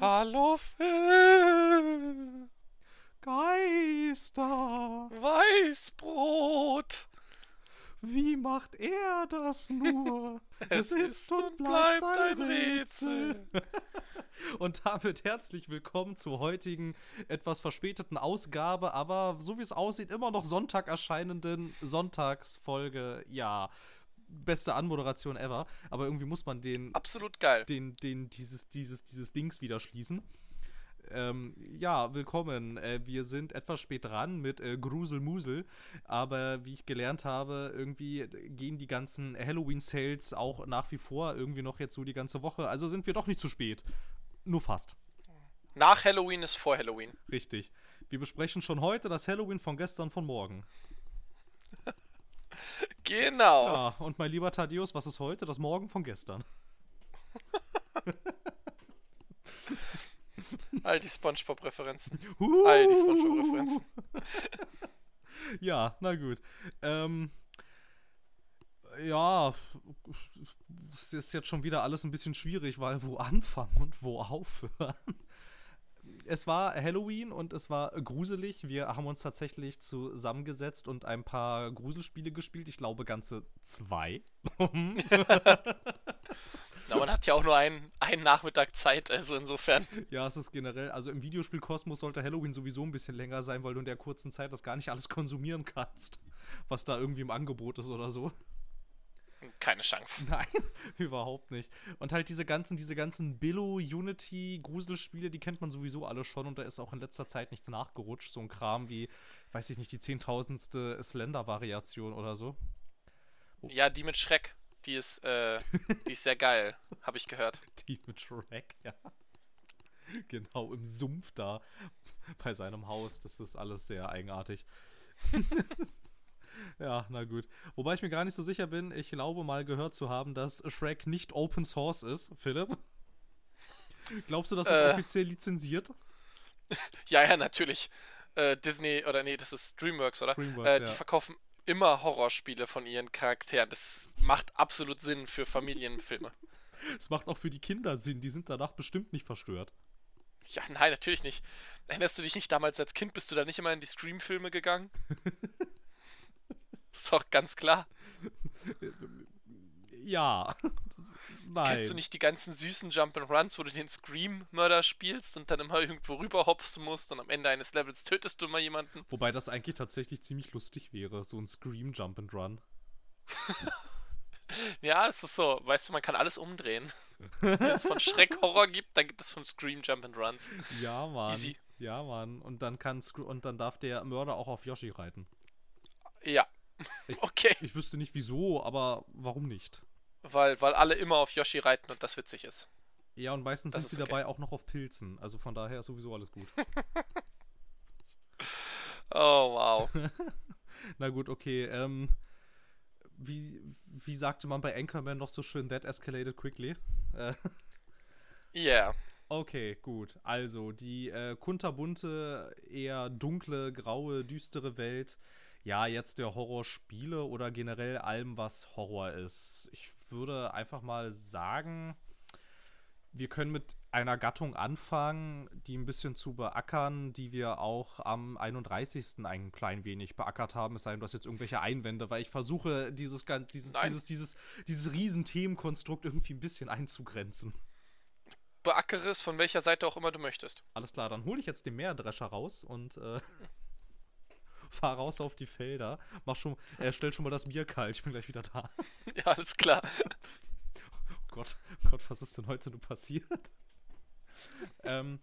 Hallo Phil. Geister. Weißbrot. Wie macht er das nur? es, ist und bleibt ein Rätsel. und damit herzlich willkommen zur heutigen etwas verspäteten Ausgabe, aber so wie es aussieht, immer noch Sonntag erscheinenden Sonntagsfolge. Ja, beste Anmoderation ever. Aber irgendwie muss man den. Absolut geil. Den, den, dieses, dieses, dieses Dings wieder schließen. Ähm, ja, willkommen. Äh, wir sind etwas spät dran mit äh, Gruselmusel, aber wie ich gelernt habe, irgendwie gehen die ganzen Halloween-Sales auch nach wie vor irgendwie noch jetzt so die ganze Woche. Also sind wir doch nicht zu spät. Nur fast. Nach Halloween ist vor Halloween. Richtig. Wir besprechen schon heute das Halloween von gestern von morgen. Genau. Ja, und mein lieber Thaddeus, was ist heute? Das Morgen von gestern. All die Spongebob-Referenzen. Uh. All die Spongebob-Referenzen. ja, na gut. Ähm, ja, es ist jetzt schon wieder alles ein bisschen schwierig, weil wo anfangen und wo aufhören. Es war Halloween und es war gruselig. Wir haben uns tatsächlich zusammengesetzt und ein paar Gruselspiele gespielt. Ich glaube, ganze zwei. Na, man hat ja auch nur einen, einen Nachmittag Zeit, also insofern. Ja, es ist generell, also im Videospiel-Kosmos sollte Halloween sowieso ein bisschen länger sein, weil du in der kurzen Zeit das gar nicht alles konsumieren kannst, was da irgendwie im Angebot ist oder so. Keine Chance. Nein, überhaupt nicht. Und halt diese ganzen, diese ganzen Billo, Unity, Gruselspiele, die kennt man sowieso alle schon und da ist auch in letzter Zeit nichts nachgerutscht. So ein Kram wie, weiß ich nicht, die zehntausendste Slender-Variation oder so. Ja, die mit Schreck. Die ist, äh, die ist sehr geil, habe ich gehört. Die mit Shrek, ja. Genau, im Sumpf da bei seinem Haus. Das ist alles sehr eigenartig. ja, na gut. Wobei ich mir gar nicht so sicher bin, ich glaube mal gehört zu haben, dass Shrek nicht Open Source ist, Philipp. Glaubst du, das ist Äh. offiziell lizenziert? Ja, ja, natürlich. Äh, Disney, oder nee, das ist Dreamworks, oder? Dreamworks, äh, die ja. verkaufen immer Horrorspiele von ihren Charakteren. Das macht absolut Sinn für Familienfilme. Es macht auch für die Kinder Sinn, die sind danach bestimmt nicht verstört. Ja, nein, natürlich nicht. Erinnerst du dich nicht damals als Kind, bist du da nicht immer in die Scream-Filme gegangen? Ist doch ganz klar. Ja. Nein. Kennst du nicht die ganzen süßen Jump'n'Runs, wo du den Scream-Mörder spielst und dann immer irgendwo rüberhopsen musst und am Ende eines Levels tötest du mal jemanden? Wobei das eigentlich tatsächlich ziemlich lustig wäre, so ein Scream Jump and Run. Ja, es ist so. Weißt du, man kann alles umdrehen. Wenn es von Schreck Horror gibt, dann gibt es von Scream Jump'n'Runs. Ja, Mann. Easy. Ja, Mann. Und dann kann und dann darf der Mörder auch auf Yoshi reiten. Ja. Ich- Okay. Ich wüsste nicht wieso, aber warum nicht? Weil, weil alle immer auf Yoshi reiten und das witzig ist. Ja, und meistens Das sind sie okay. dabei auch noch auf Pilzen. Also von daher ist sowieso alles gut. Oh, wow. Na gut, okay. Ähm, wie, wie sagte man bei Anchorman noch so schön, that escalated quickly? Äh, Yeah. Okay, gut. Also die äh, kunterbunte, eher dunkle, graue, düstere Welt. Ja, jetzt der Horrorspiele oder generell allem, was Horror ist. Ich würde einfach mal sagen, wir können mit einer Gattung anfangen, die ein bisschen zu beackern, die wir auch am 31. ein klein wenig beackert haben. Es sei denn, du hast jetzt irgendwelche Einwände, weil ich versuche, dieses, dieses, Nein. dieses, dieses, dieses riesen Themenkonstrukt irgendwie ein bisschen einzugrenzen. Beackere es von welcher Seite auch immer du möchtest. Alles klar, dann hole ich jetzt den Meerdrescher raus und äh, fahr raus auf die Felder. Mach schon, äh, stell schon mal das Bier kalt, ich bin gleich wieder da. Ja, alles klar. Oh Gott, Gott, was ist denn heute nur passiert? ähm,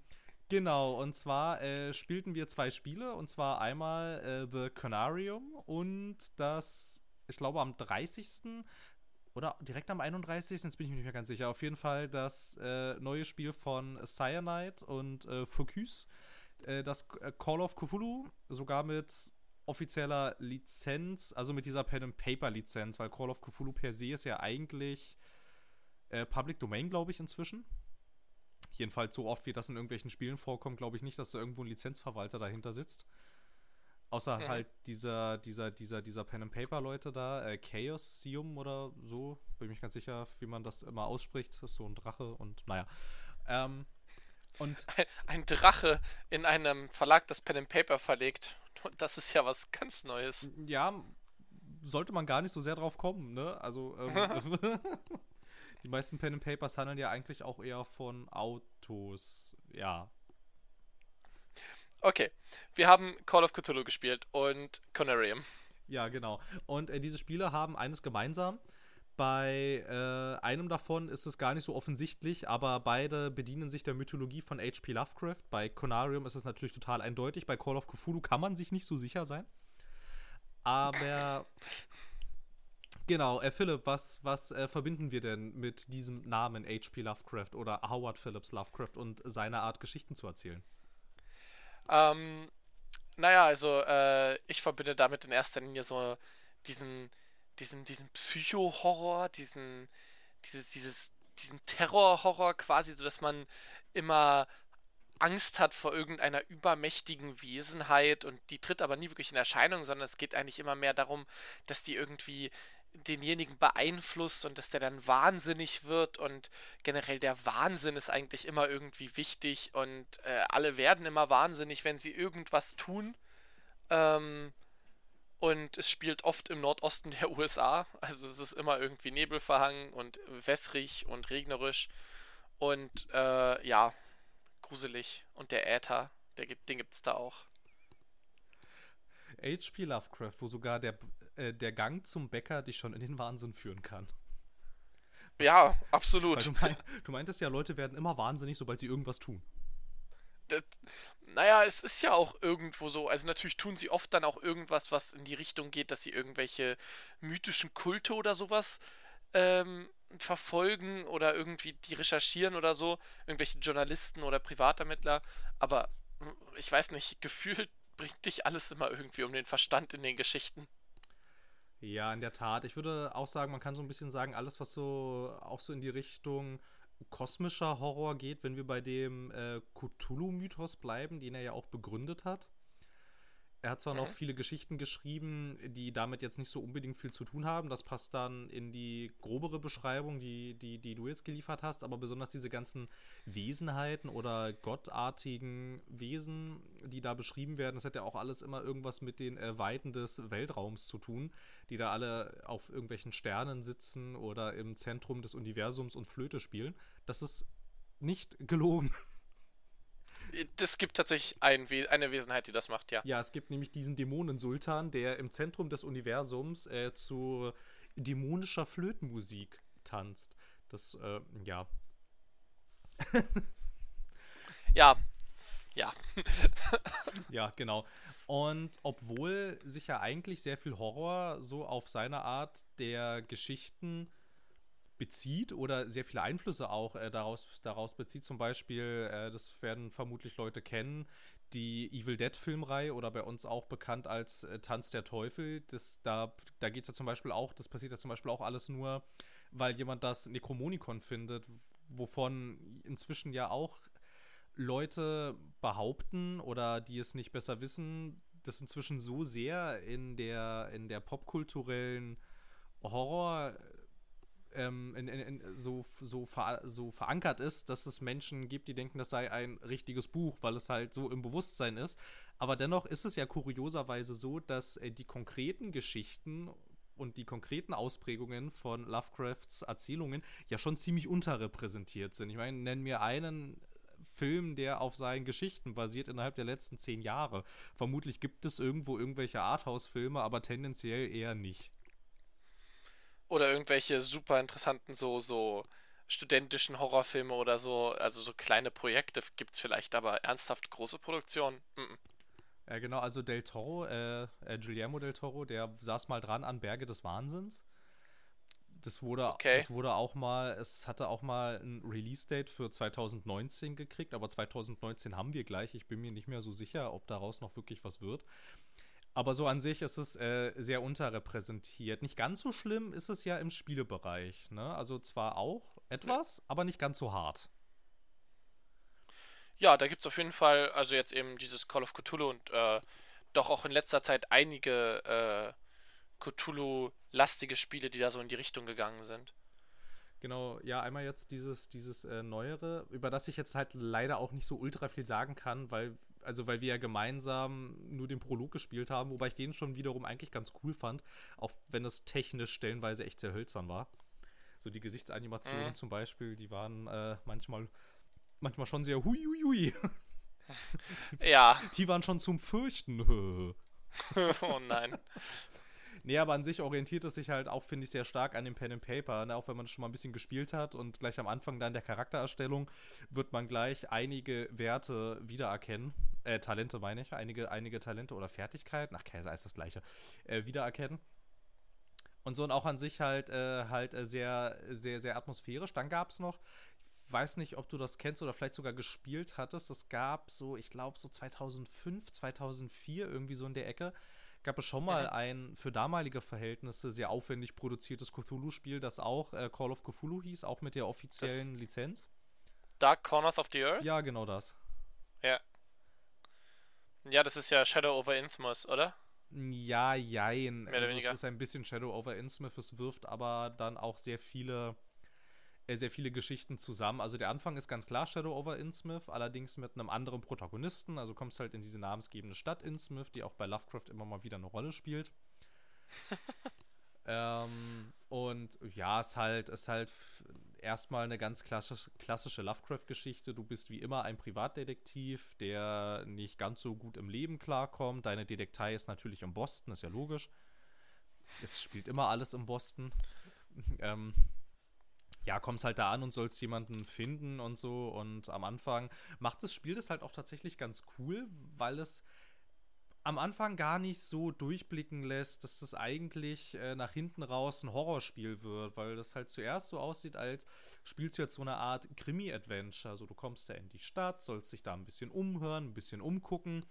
genau, und zwar äh, spielten wir zwei Spiele, und zwar einmal äh, The Canarium und das, ich glaube, am 30. oder direkt am 31. Jetzt bin ich mir nicht mehr ganz sicher. Auf jeden Fall das äh, neue Spiel von Cyanide und äh, Focus, äh, das äh, Call of Cthulhu, sogar mit offizieller Lizenz, also mit dieser Pen-and-Paper-Lizenz, weil Call of Cthulhu per se ist ja eigentlich äh, Public Domain, glaube ich, inzwischen. Jedenfalls so oft, wie das in irgendwelchen Spielen vorkommt, glaube ich nicht, dass da irgendwo ein Lizenzverwalter dahinter sitzt. Außer Mhm. halt dieser, dieser, dieser, dieser Pen-and-Paper-Leute da, äh, Chaosium oder so. Bin nicht ganz sicher, wie man das immer ausspricht. Das ist so ein Drache und naja. Ähm, Und ein, ein Drache in einem Verlag, das Pen and Paper verlegt. Das ist ja was ganz Neues. ja, sollte man gar nicht so sehr drauf kommen, ne? Also, ähm, die meisten Pen and Papers handeln ja eigentlich auch eher von Autos. Ja. Okay, wir haben Call of Cthulhu gespielt und Conarium. Ja, genau. Und äh, diese Spiele haben eines gemeinsam. Bei äh, einem davon ist es gar nicht so offensichtlich, aber beide bedienen sich der Mythologie von H.P. Lovecraft. Bei Conarium ist es natürlich total eindeutig. Bei Call of Cthulhu kann man sich nicht so sicher sein. Aber genau, äh, Philipp, was, was äh, verbinden wir denn mit diesem Namen H.P. Lovecraft oder Howard Phillips Lovecraft und seiner Art, Geschichten zu erzählen? Ähm, naja, also äh, ich verbinde damit in erster Linie so diesen, diesen, diesen Psycho-Horror, diesen, dieses, dieses, diesen Terror-Horror quasi, so dass man immer Angst hat vor irgendeiner übermächtigen Wesenheit und die tritt aber nie wirklich in Erscheinung, sondern es geht eigentlich immer mehr darum, dass die irgendwie denjenigen beeinflusst und dass der dann wahnsinnig wird und generell der Wahnsinn ist eigentlich immer irgendwie wichtig und äh, alle werden immer wahnsinnig, wenn sie irgendwas tun. Ähm, und es spielt oft im Nordosten der USA, also es ist immer irgendwie nebelverhangen und wässrig und regnerisch und äh, ja, gruselig. Und der Äther, der gibt, den gibt's da auch. H.P. Lovecraft, wo sogar der, äh, der Gang zum Bäcker dich schon in den Wahnsinn führen kann. Ja, absolut. Du, mein, du meintest ja, Leute werden immer wahnsinnig, sobald sie irgendwas tun. Das, naja, es ist ja auch irgendwo so. Also natürlich tun sie oft dann auch irgendwas, was in die Richtung geht, dass sie irgendwelche mythischen Kulte oder sowas ähm, verfolgen oder irgendwie die recherchieren oder so. Irgendwelche Journalisten oder Privatermittler. Aber hm, ich weiß nicht, gefühlt bringt dich alles immer irgendwie um den Verstand in den Geschichten. Ja, in der Tat. Ich würde auch sagen, man kann so ein bisschen sagen, alles, was so auch so in die Richtung kosmischer Horror geht, wenn wir bei dem äh, Cthulhu-Mythos bleiben, den er ja auch begründet hat. Er hat zwar mhm. noch viele Geschichten geschrieben, die damit jetzt nicht so unbedingt viel zu tun haben. Das passt dann in die grobere Beschreibung, die, die, die du jetzt geliefert hast. Aber besonders diese ganzen Wesenheiten oder gottartigen Wesen, die da beschrieben werden, das hat ja auch alles immer irgendwas mit den äh, Weiten des Weltraums zu tun, die da alle auf irgendwelchen Sternen sitzen oder im Zentrum des Universums und Flöte spielen. Das ist nicht gelogen. Es gibt tatsächlich ein We eine Wesenheit, die das macht, ja. Ja, es gibt nämlich diesen Dämonensultan, der im Zentrum des Universums äh, zu dämonischer Flötenmusik tanzt. Das, äh, ja. ja. Ja. ja, genau. Und obwohl sich ja eigentlich sehr viel Horror so auf seine Art der Geschichten bezieht oder sehr viele Einflüsse auch äh, daraus, daraus bezieht. Zum Beispiel, äh, das werden vermutlich Leute kennen, die Evil Dead Filmreihe oder bei uns auch bekannt als äh, Tanz der Teufel. Das, da da geht es ja zum Beispiel auch, das passiert ja zum Beispiel auch alles nur, weil jemand das Necromonicon findet, wovon inzwischen ja auch Leute behaupten oder die es nicht besser wissen, das inzwischen so sehr in der, in der popkulturellen Horror- ähm, in, in, in, so, so, ver, so verankert ist, dass es Menschen gibt, die denken, das sei ein richtiges Buch, weil es halt so im Bewusstsein ist. Aber dennoch ist es ja kurioserweise so, dass äh, die konkreten Geschichten und die konkreten Ausprägungen von Lovecrafts Erzählungen ja schon ziemlich unterrepräsentiert sind. Ich meine, nenn mir einen Film, der auf seinen Geschichten basiert innerhalb der letzten zehn Jahre. Vermutlich gibt es irgendwo irgendwelche Arthouse-Filme, aber tendenziell eher nicht. Oder irgendwelche super interessanten, so, so studentischen Horrorfilme oder so. Also so kleine Projekte gibt es vielleicht, aber ernsthaft große Produktionen. Mm -mm. Ja, genau, also Del Toro, äh, äh, Guillermo del Toro, der saß mal dran an Berge des Wahnsinns. Das wurde, okay. das wurde auch mal, es hatte auch mal ein Release-Date für 2019 gekriegt, aber 2019 haben wir gleich. Ich bin mir nicht mehr so sicher, ob daraus noch wirklich was wird. Aber so an sich ist es äh, sehr unterrepräsentiert. Nicht ganz so schlimm ist es ja im Spielebereich. Ne? Also zwar auch etwas, aber nicht ganz so hart. Ja, da gibt es auf jeden Fall, also jetzt eben dieses Call of Cthulhu und äh, doch auch in letzter Zeit einige äh, Cthulhu-lastige Spiele, die da so in die Richtung gegangen sind. Genau, ja, einmal jetzt dieses, dieses äh, Neuere, über das ich jetzt halt leider auch nicht so ultra viel sagen kann, weil, also weil wir ja gemeinsam nur den Prolog gespielt haben, wobei ich den schon wiederum eigentlich ganz cool fand, auch wenn es technisch stellenweise echt sehr hölzern war. So die Gesichtsanimationen mhm. zum Beispiel, die waren äh, manchmal, manchmal schon sehr hui hui hui. die, ja. Die waren schon zum Fürchten. oh nein. Nee, aber an sich orientiert es sich halt auch, finde ich, sehr stark an dem Pen and Paper. Ne? Auch wenn man schon mal ein bisschen gespielt hat und gleich am Anfang dann der Charaktererstellung wird man gleich einige Werte wiedererkennen. Äh, Talente meine ich. Einige, einige Talente oder Fertigkeiten. Ach, Käse ist das gleiche. Äh, wiedererkennen. Und so und auch an sich halt, äh, halt äh, sehr, sehr, sehr atmosphärisch. Dann gab es noch, ich weiß nicht, ob du das kennst oder vielleicht sogar gespielt hattest. Es gab so, ich glaube, so 2005, 2004 irgendwie so in der Ecke gab es schon mal ein für damalige Verhältnisse sehr aufwendig produziertes Cthulhu-Spiel, das auch äh, Call of Cthulhu hieß, auch mit der offiziellen das Lizenz. Dark Corners of the Earth? Ja, genau das. Ja. Ja, das ist ja Shadow over Infamous, oder? Ja, jein. Mehr also, es ist ein bisschen Shadow over Innsmouth, es wirft aber dann auch sehr viele äh, sehr viele Geschichten zusammen. Also der Anfang ist ganz klar Shadow over Innsmouth, allerdings mit einem anderen Protagonisten. Also kommst halt in diese namensgebende Stadt Innsmouth, die auch bei Lovecraft immer mal wieder eine Rolle spielt. ähm, und ja, es halt, ist halt erstmal eine ganz klassisch, klassische Lovecraft-Geschichte. Du bist wie immer ein Privatdetektiv, der nicht ganz so gut im Leben klarkommt. Deine Detektei ist natürlich in Boston, ist ja logisch. Es spielt immer alles in Boston. ähm, ja, kommst halt da an und sollst jemanden finden und so. Und am Anfang macht das Spiel das halt auch tatsächlich ganz cool, weil es am Anfang gar nicht so durchblicken lässt, dass das eigentlich äh, nach hinten raus ein Horrorspiel wird, weil das halt zuerst so aussieht, als spielst du jetzt so eine Art Krimi-Adventure. Also du kommst da in die Stadt, sollst dich da ein bisschen umhören, ein bisschen umgucken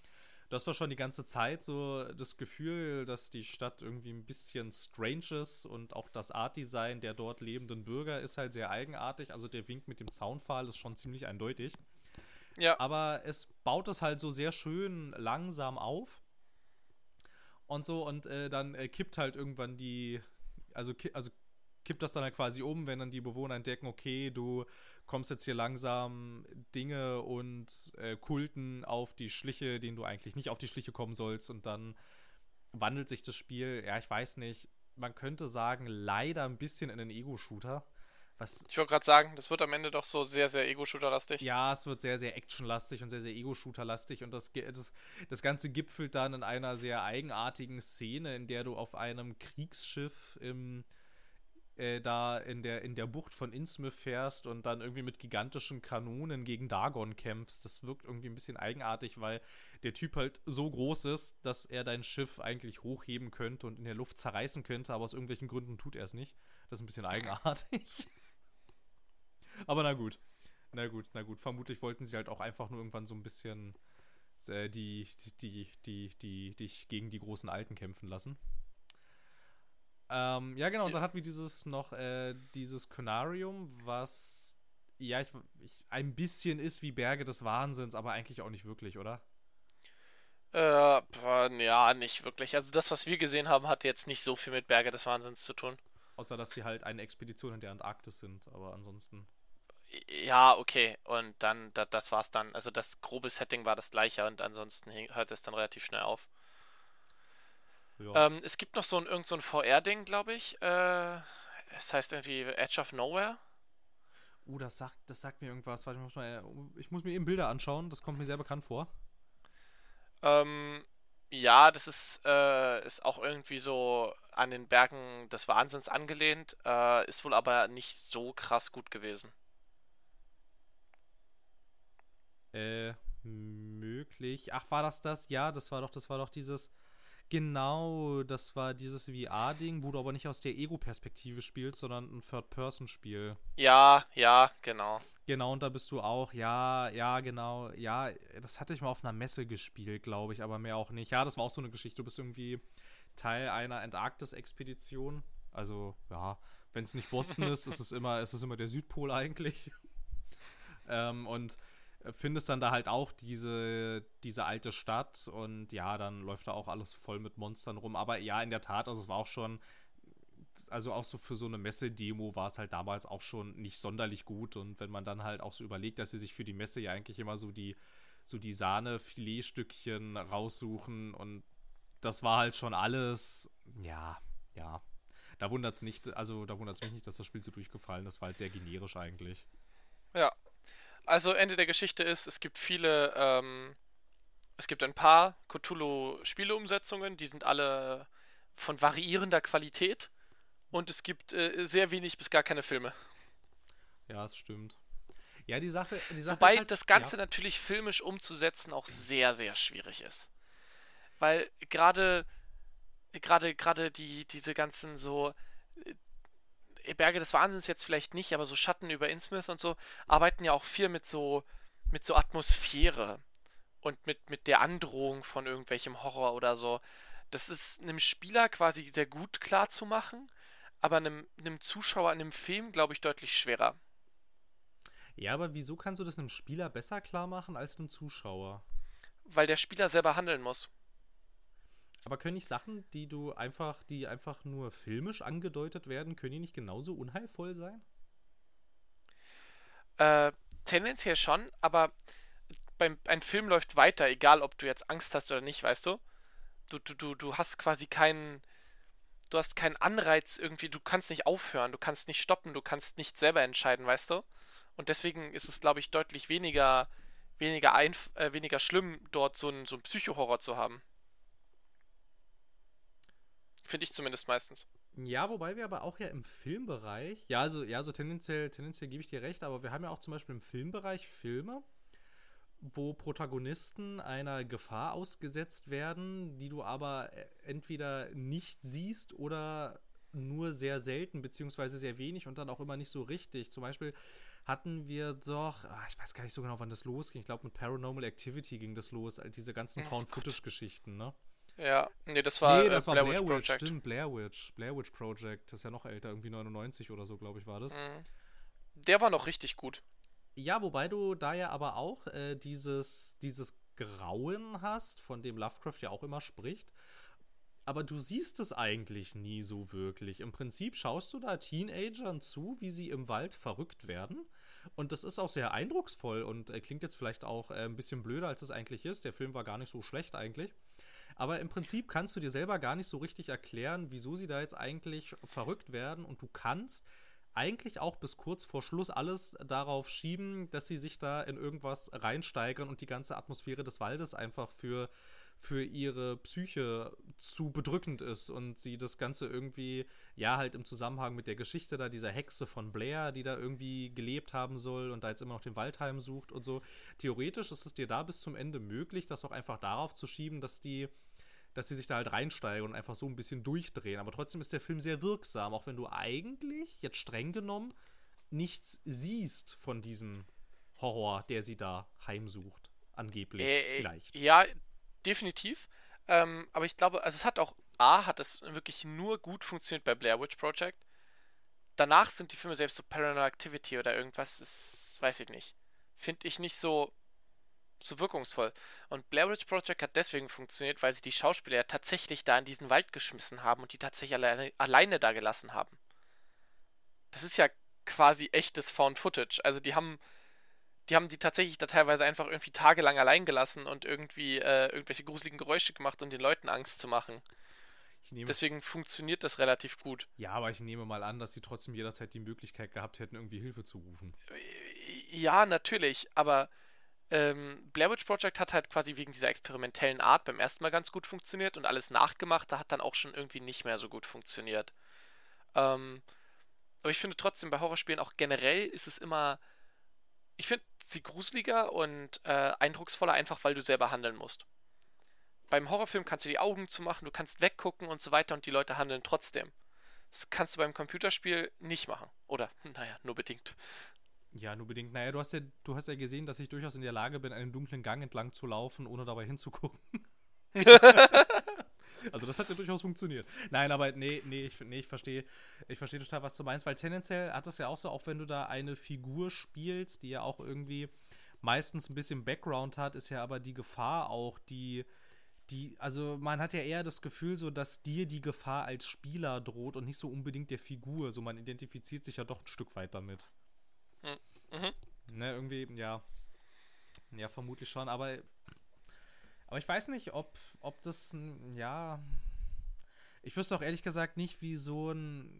das war schon die ganze Zeit so das Gefühl, dass die Stadt irgendwie ein bisschen strange ist und auch das Art-Design der dort lebenden Bürger ist halt sehr eigenartig. Also der Wink mit dem Zaunpfahl ist schon ziemlich eindeutig. Ja. Aber es baut es halt so sehr schön langsam auf. Und so, und äh, dann äh, kippt halt irgendwann die, also, also kippt das dann halt quasi um, wenn dann die Bewohner entdecken, okay, du kommst jetzt hier langsam Dinge und äh, Kulten auf die Schliche, denen du eigentlich nicht auf die Schliche kommen sollst und dann wandelt sich das Spiel, ja, ich weiß nicht, man könnte sagen, leider ein bisschen in einen Ego-Shooter. Was ich wollte gerade sagen, das wird am Ende doch so sehr, sehr Ego-Shooter-lastig. Ja, es wird sehr, sehr Action-lastig und sehr, sehr Ego-Shooter-lastig und das, das, das Ganze gipfelt dann in einer sehr eigenartigen Szene, in der du auf einem Kriegsschiff im äh, da in der, in der Bucht von Innsmouth fährst und dann irgendwie mit gigantischen Kanonen gegen Dagon kämpfst. Das wirkt irgendwie ein bisschen eigenartig, weil der Typ halt so groß ist, dass er dein Schiff eigentlich hochheben könnte und in der Luft zerreißen könnte, aber aus irgendwelchen Gründen tut er es nicht. Das ist ein bisschen eigenartig. Aber na gut. Na gut, na gut. Vermutlich wollten sie halt auch einfach nur irgendwann so ein bisschen äh, die, die, die, die, dich gegen die großen Alten kämpfen lassen. Ähm, ja, genau, und dann hat wir dieses noch, äh, dieses Conarium, was ja, ich, ich, ein bisschen ist wie Berge des Wahnsinns, aber eigentlich auch nicht wirklich, oder? Äh, ja, nicht wirklich. Also das, was wir gesehen haben, hat jetzt nicht so viel mit Berge des Wahnsinns zu tun. Außer, dass sie halt eine Expedition in der Antarktis sind, aber ansonsten. Ja, okay. Und dann, da, das war's dann. Also das grobe Setting war das gleiche und ansonsten hört es dann relativ schnell auf. Ja. Ähm, es gibt noch so ein, irgend so ein VR-Ding, glaube ich. Äh, es heißt irgendwie Edge of Nowhere. Uh, das sagt, das sagt mir irgendwas. Warte, ich, muss mal, ich muss mir eben Bilder anschauen. Das kommt mir sehr bekannt vor. Ähm, ja, das ist, äh, ist auch irgendwie so an den Bergen des Wahnsinns angelehnt. Äh, ist wohl aber nicht so krass gut gewesen. Äh, möglich. Ach, war das das? Ja, das war doch, das war doch dieses Genau, das war dieses VR-Ding, wo du aber nicht aus der Ego-Perspektive spielst, sondern ein Third-Person-Spiel. Ja, ja, genau. Genau, und da bist du auch, ja, ja, genau, ja, das hatte ich mal auf einer Messe gespielt, glaube ich, aber mehr auch nicht. Ja, das war auch so eine Geschichte. Du bist irgendwie Teil einer Antarktis-Expedition. Also, ja, wenn es nicht Boston ist, ist es immer, ist es immer der Südpol eigentlich. ähm, und findest dann da halt auch diese, diese alte Stadt und ja, dann läuft da auch alles voll mit Monstern rum. Aber ja, in der Tat, also es war auch schon also auch so für so eine Messe-Demo war es halt damals auch schon nicht sonderlich gut. Und wenn man dann halt auch so überlegt, dass sie sich für die Messe ja eigentlich immer so die, so die Sahne-Filetstückchen raussuchen und das war halt schon alles, ja, ja. Da wundert es nicht, also da wundert es mich nicht, dass das Spiel so durchgefallen ist, war halt sehr generisch eigentlich. Ja. Also Ende der Geschichte ist, es gibt viele, ähm, es gibt ein paar Cthulhu-Spieleumsetzungen, die sind alle von variierender Qualität und es gibt äh, sehr wenig bis gar keine Filme. Ja, das stimmt. Ja, die Sache, die Sache Wobei halt, das Ganze ja. natürlich filmisch umzusetzen auch sehr, sehr schwierig ist. Weil gerade, gerade, gerade die, diese ganzen so Berge des Wahnsinns jetzt vielleicht nicht, aber so Schatten über Innsmouth und so arbeiten ja auch viel mit so, mit so Atmosphäre und mit, mit der Androhung von irgendwelchem Horror oder so. Das ist einem Spieler quasi sehr gut klar zu machen, aber einem, einem Zuschauer in einem Film, glaube ich, deutlich schwerer. Ja, aber wieso kannst du das einem Spieler besser klar machen als einem Zuschauer? Weil der Spieler selber handeln muss. Aber können nicht Sachen, die du einfach, die einfach nur filmisch angedeutet werden, können die nicht genauso unheilvoll sein? Äh, tendenziell schon, aber beim, ein Film läuft weiter, egal ob du jetzt Angst hast oder nicht, weißt du? Du, du, du, du hast quasi keinen. Du hast keinen Anreiz irgendwie, du kannst nicht aufhören, du kannst nicht stoppen, du kannst nicht selber entscheiden, weißt du? Und deswegen ist es, glaube ich, deutlich weniger, weniger, einf äh, weniger schlimm, dort so einen so Psychohorror zu haben. Finde ich zumindest meistens. Ja, wobei wir aber auch ja im Filmbereich, ja, also, ja, so tendenziell, tendenziell gebe ich dir recht, aber wir haben ja auch zum Beispiel im Filmbereich Filme, wo Protagonisten einer Gefahr ausgesetzt werden, die du aber äh, entweder nicht siehst oder nur sehr selten, beziehungsweise sehr wenig und dann auch immer nicht so richtig. Zum Beispiel hatten wir doch, ach, ich weiß gar nicht so genau, wann das losging. Ich glaube, mit Paranormal Activity ging das los, diese ganzen oh, Found-Footage-Geschichten, ne? Ja, nee, das war, nee, das äh, war Blair, Blair Witch, Project. Stimmt, Blair Witch. Blair Witch Project. Das ist ja noch älter, irgendwie 99 oder so, glaube ich, war das. Mhm. Der war noch richtig gut. Ja, wobei du da ja aber auch äh, dieses, dieses Grauen hast, von dem Lovecraft ja auch immer spricht. Aber du siehst es eigentlich nie so wirklich. Im Prinzip schaust du da Teenagern zu, wie sie im Wald verrückt werden. Und das ist auch sehr eindrucksvoll und äh, klingt jetzt vielleicht auch äh, ein bisschen blöder, als es eigentlich ist. Der Film war gar nicht so schlecht eigentlich. Aber im Prinzip kannst du dir selber gar nicht so richtig erklären, wieso sie da jetzt eigentlich verrückt werden. Und du kannst eigentlich auch bis kurz vor Schluss alles darauf schieben, dass sie sich da in irgendwas reinsteigern und die ganze Atmosphäre des Waldes einfach für für ihre Psyche zu bedrückend ist und sie das Ganze irgendwie, ja, halt im Zusammenhang mit der Geschichte da dieser Hexe von Blair, die da irgendwie gelebt haben soll und da jetzt immer noch den Waldheim sucht und so. Theoretisch ist es dir da bis zum Ende möglich, das auch einfach darauf zu schieben, dass die dass sie sich da halt reinsteigern und einfach so ein bisschen durchdrehen. Aber trotzdem ist der Film sehr wirksam, auch wenn du eigentlich, jetzt streng genommen, nichts siehst von diesem Horror, der sie da heimsucht. Angeblich, äh, vielleicht. Ja, definitiv. Ähm, aber ich glaube, also es hat auch, A, hat es wirklich nur gut funktioniert bei Blair Witch Project. Danach sind die Filme selbst so Paranormal Activity oder irgendwas, das weiß ich nicht. Finde ich nicht so, so wirkungsvoll. Und Blair Witch Project hat deswegen funktioniert, weil sie die Schauspieler ja tatsächlich da in diesen Wald geschmissen haben und die tatsächlich alleine, alleine da gelassen haben. Das ist ja quasi echtes Found Footage. Also die haben die haben die tatsächlich da teilweise einfach irgendwie tagelang allein gelassen und irgendwie äh, irgendwelche gruseligen Geräusche gemacht, um den Leuten Angst zu machen. Nehme, Deswegen funktioniert das relativ gut. Ja, aber ich nehme mal an, dass sie trotzdem jederzeit die Möglichkeit gehabt hätten, irgendwie Hilfe zu rufen. Ja, natürlich, aber ähm, Blair Witch Project hat halt quasi wegen dieser experimentellen Art beim ersten Mal ganz gut funktioniert und alles Nachgemachte hat dann auch schon irgendwie nicht mehr so gut funktioniert. Ähm, aber ich finde trotzdem bei Horrorspielen auch generell ist es immer ich finde sie gruseliger und äh, eindrucksvoller, einfach weil du selber handeln musst. Beim Horrorfilm kannst du die Augen zumachen, du kannst weggucken und so weiter und die Leute handeln trotzdem. Das kannst du beim Computerspiel nicht machen. Oder, naja, nur bedingt. Ja, nur bedingt. Naja, du hast ja, du hast ja gesehen, dass ich durchaus in der Lage bin, einen dunklen Gang entlang zu laufen, ohne dabei hinzugucken. Also das hat ja durchaus funktioniert. Nein, aber nee, nee, ich, nee, ich verstehe ich versteh total, was du meinst, weil tendenziell hat das ja auch so, auch wenn du da eine Figur spielst, die ja auch irgendwie meistens ein bisschen Background hat, ist ja aber die Gefahr auch, die, die, also man hat ja eher das Gefühl, so dass dir die Gefahr als Spieler droht und nicht so unbedingt der Figur. So man identifiziert sich ja doch ein Stück weit damit. Hm, mhm. Ne, irgendwie, ja. Ja, vermutlich schon, aber. Aber ich weiß nicht, ob, ob das, ja. Ich wüsste auch ehrlich gesagt nicht, wie so ein,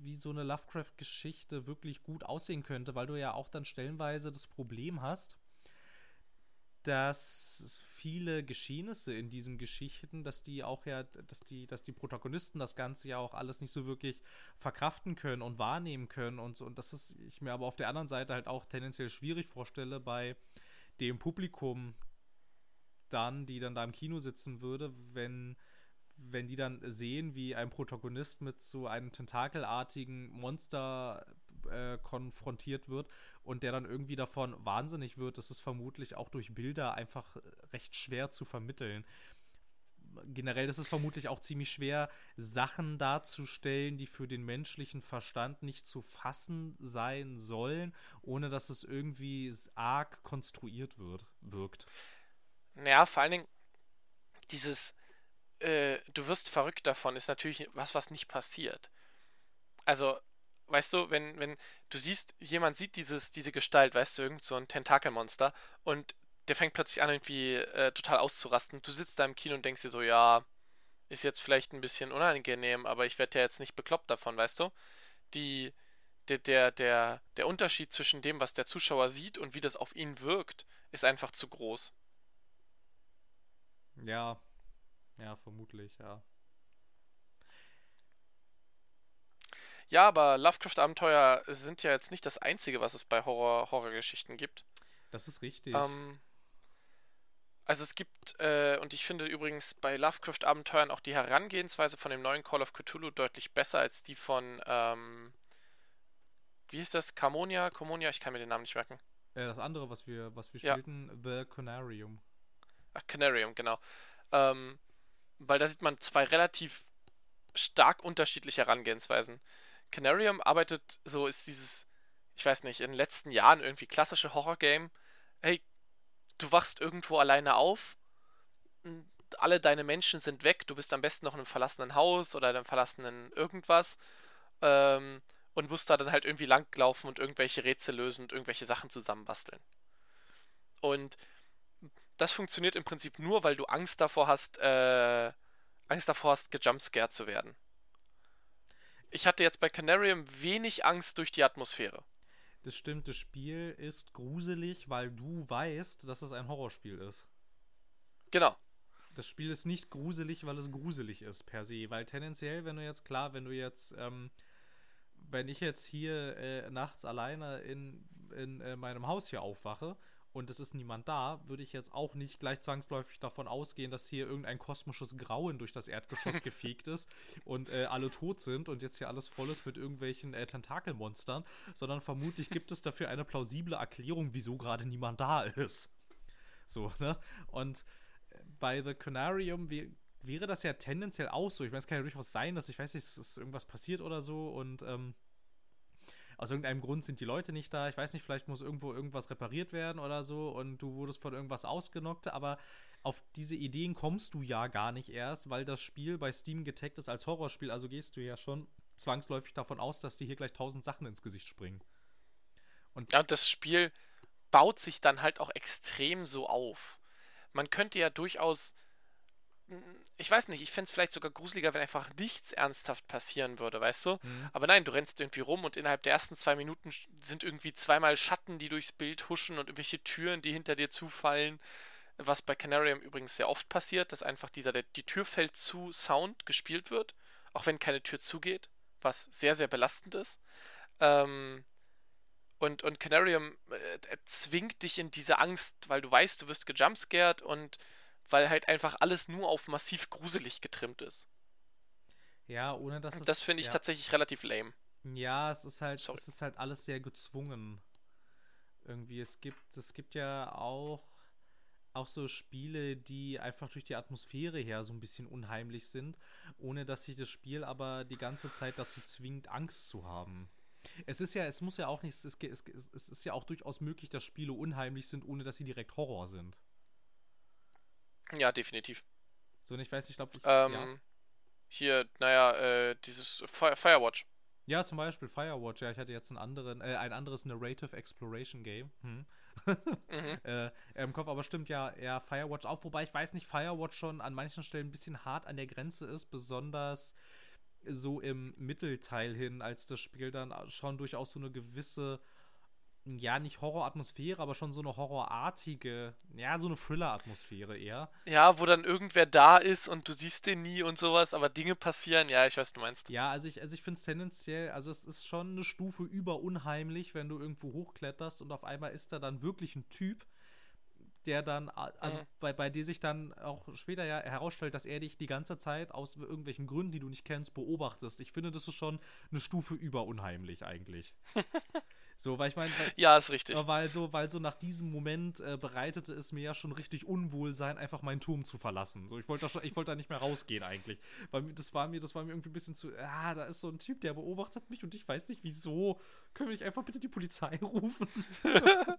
wie so eine Lovecraft-Geschichte wirklich gut aussehen könnte, weil du ja auch dann stellenweise das Problem hast, dass viele Geschehnisse in diesen Geschichten, dass die auch ja, dass die, dass die Protagonisten das Ganze ja auch alles nicht so wirklich verkraften können und wahrnehmen können und so. Und das ist, ich mir aber auf der anderen Seite halt auch tendenziell schwierig vorstelle bei dem Publikum dann, die dann da im Kino sitzen würde, wenn wenn die dann sehen, wie ein Protagonist mit so einem tentakelartigen Monster äh, konfrontiert wird und der dann irgendwie davon wahnsinnig wird, das ist vermutlich auch durch Bilder einfach recht schwer zu vermitteln. Generell ist es vermutlich auch ziemlich schwer, Sachen darzustellen, die für den menschlichen Verstand nicht zu fassen sein sollen, ohne dass es irgendwie arg konstruiert wird, wirkt. Naja, vor allen Dingen dieses, äh, du wirst verrückt davon, ist natürlich was, was nicht passiert. Also, weißt du, wenn, wenn du siehst, jemand sieht dieses, diese Gestalt, weißt du, irgend so ein Tentakelmonster und der fängt plötzlich an, irgendwie äh, total auszurasten. Du sitzt da im Kino und denkst dir so, ja, ist jetzt vielleicht ein bisschen unangenehm, aber ich werde ja jetzt nicht bekloppt davon, weißt du? Die, der, der, der, der Unterschied zwischen dem, was der Zuschauer sieht und wie das auf ihn wirkt, ist einfach zu groß. Ja, ja, vermutlich, ja. Ja, aber Lovecraft-Abenteuer sind ja jetzt nicht das einzige, was es bei Horror Horrorgeschichten gibt. Das ist richtig. Ähm, also es gibt, äh, und ich finde übrigens bei Lovecraft-Abenteuern auch die Herangehensweise von dem neuen Call of Cthulhu deutlich besser als die von, ähm, wie hieß das? Carmonia? Comonia? Ich kann mir den Namen nicht merken. Äh, das andere, was wir, was wir spielten, ja. The Canarium. Ach, Canarium, genau. Ähm, weil da sieht man zwei relativ stark unterschiedliche Herangehensweisen. Canarium arbeitet so, ist dieses, ich weiß nicht, in den letzten Jahren irgendwie klassische Horror-Game. Hey, du wachst irgendwo alleine auf, alle deine Menschen sind weg, du bist am besten noch in einem verlassenen Haus oder in einem verlassenen irgendwas ähm, und musst da dann halt irgendwie langlaufen und irgendwelche Rätsel lösen und irgendwelche Sachen zusammenbasteln. Und das funktioniert im Prinzip nur, weil du Angst davor hast, äh, Angst davor hast, gejumpscared zu werden ich hatte jetzt bei Canarium wenig Angst durch die Atmosphäre. Das stimmt, das Spiel ist gruselig, weil du weißt, dass es ein Horrorspiel ist. Genau. Das Spiel ist nicht gruselig, weil es gruselig ist per se. Weil tendenziell, wenn du jetzt, klar, wenn du jetzt, ähm, wenn ich jetzt hier äh, nachts alleine in, in äh, meinem Haus hier aufwache und es ist niemand da, würde ich jetzt auch nicht gleich zwangsläufig davon ausgehen, dass hier irgendein kosmisches Grauen durch das Erdgeschoss gefegt ist und äh, alle tot sind und jetzt hier alles voll ist mit irgendwelchen äh, Tentakelmonstern, sondern vermutlich gibt es dafür eine plausible Erklärung, wieso gerade niemand da ist. So, ne? Und äh, bei The Canarium wäre das ja tendenziell auch so. Ich meine, es kann ja durchaus sein, dass ich weiß nicht, es ist irgendwas passiert oder so und ähm, aus irgendeinem Grund sind die Leute nicht da. Ich weiß nicht, vielleicht muss irgendwo irgendwas repariert werden oder so und du wurdest von irgendwas ausgenockt, aber auf diese Ideen kommst du ja gar nicht erst, weil das Spiel bei Steam getaggt ist als Horrorspiel, also gehst du ja schon zwangsläufig davon aus, dass dir hier gleich tausend Sachen ins Gesicht springen. Und ja, das Spiel baut sich dann halt auch extrem so auf. Man könnte ja durchaus ich weiß nicht, ich fände es vielleicht sogar gruseliger, wenn einfach nichts ernsthaft passieren würde, weißt du? Mhm. Aber nein, du rennst irgendwie rum und innerhalb der ersten zwei Minuten sind irgendwie zweimal Schatten, die durchs Bild huschen und irgendwelche Türen, die hinter dir zufallen. Was bei Canarium übrigens sehr oft passiert, dass einfach dieser, der, die Tür fällt zu Sound gespielt wird, auch wenn keine Tür zugeht, was sehr, sehr belastend ist. Ähm, und, und Canarium äh, zwingt dich in diese Angst, weil du weißt, du wirst gejumpscared und weil halt einfach alles nur auf massiv gruselig getrimmt ist. Ja, ohne dass es. Das finde ich ja. tatsächlich relativ lame. Ja, es ist halt, es ist halt alles sehr gezwungen. Irgendwie, es gibt, es gibt ja auch, auch so Spiele, die einfach durch die Atmosphäre her so ein bisschen unheimlich sind, ohne dass sich das Spiel aber die ganze Zeit dazu zwingt, Angst zu haben. Es ist ja, es muss ja auch nicht, es, es, es ist ja auch durchaus möglich, dass Spiele unheimlich sind, ohne dass sie direkt Horror sind. Ja, definitiv. So, und ich weiß, ich glaube, Ähm, ja. Hier, naja, äh, dieses Fire Firewatch. ja, zum Beispiel Firewatch. Ja, ich hatte jetzt einen anderen, äh, ein anderes Narrative Exploration Game. Hm. Mhm. äh, im Kopf, aber stimmt ja eher Firewatch auf, wobei ich weiß nicht, Firewatch schon an manchen Stellen ein bisschen hart an der Grenze ist, besonders so im Mittelteil hin, als das Spiel dann schon durchaus so eine gewisse, ja, nicht Horroratmosphäre, aber schon so eine horrorartige, ja, so eine Thriller-Atmosphäre eher. Ja, wo dann irgendwer da ist und du siehst den nie und sowas, aber Dinge passieren. Ja, ich weiß, du meinst. Ja, also ich, also ich finde es tendenziell, also es ist schon eine Stufe über unheimlich, wenn du irgendwo hochkletterst und auf einmal ist da dann wirklich ein Typ, der dann, also Mhm. bei, bei dir sich dann auch später ja herausstellt, dass er dich die ganze Zeit aus irgendwelchen Gründen, die du nicht kennst, beobachtest. Ich finde, das ist schon eine Stufe über unheimlich eigentlich. so, weil ich meine, Ja, ist richtig. weil so, weil so nach diesem Moment äh, bereitete es mir ja schon richtig Unwohlsein, einfach meinen Turm zu verlassen. So, ich wollte da schon, ich wollte da nicht mehr rausgehen eigentlich, weil das war mir, das war mir irgendwie ein bisschen zu, ah, da ist so ein Typ, der beobachtet mich und ich weiß nicht wieso. Können wir nicht einfach bitte die Polizei rufen?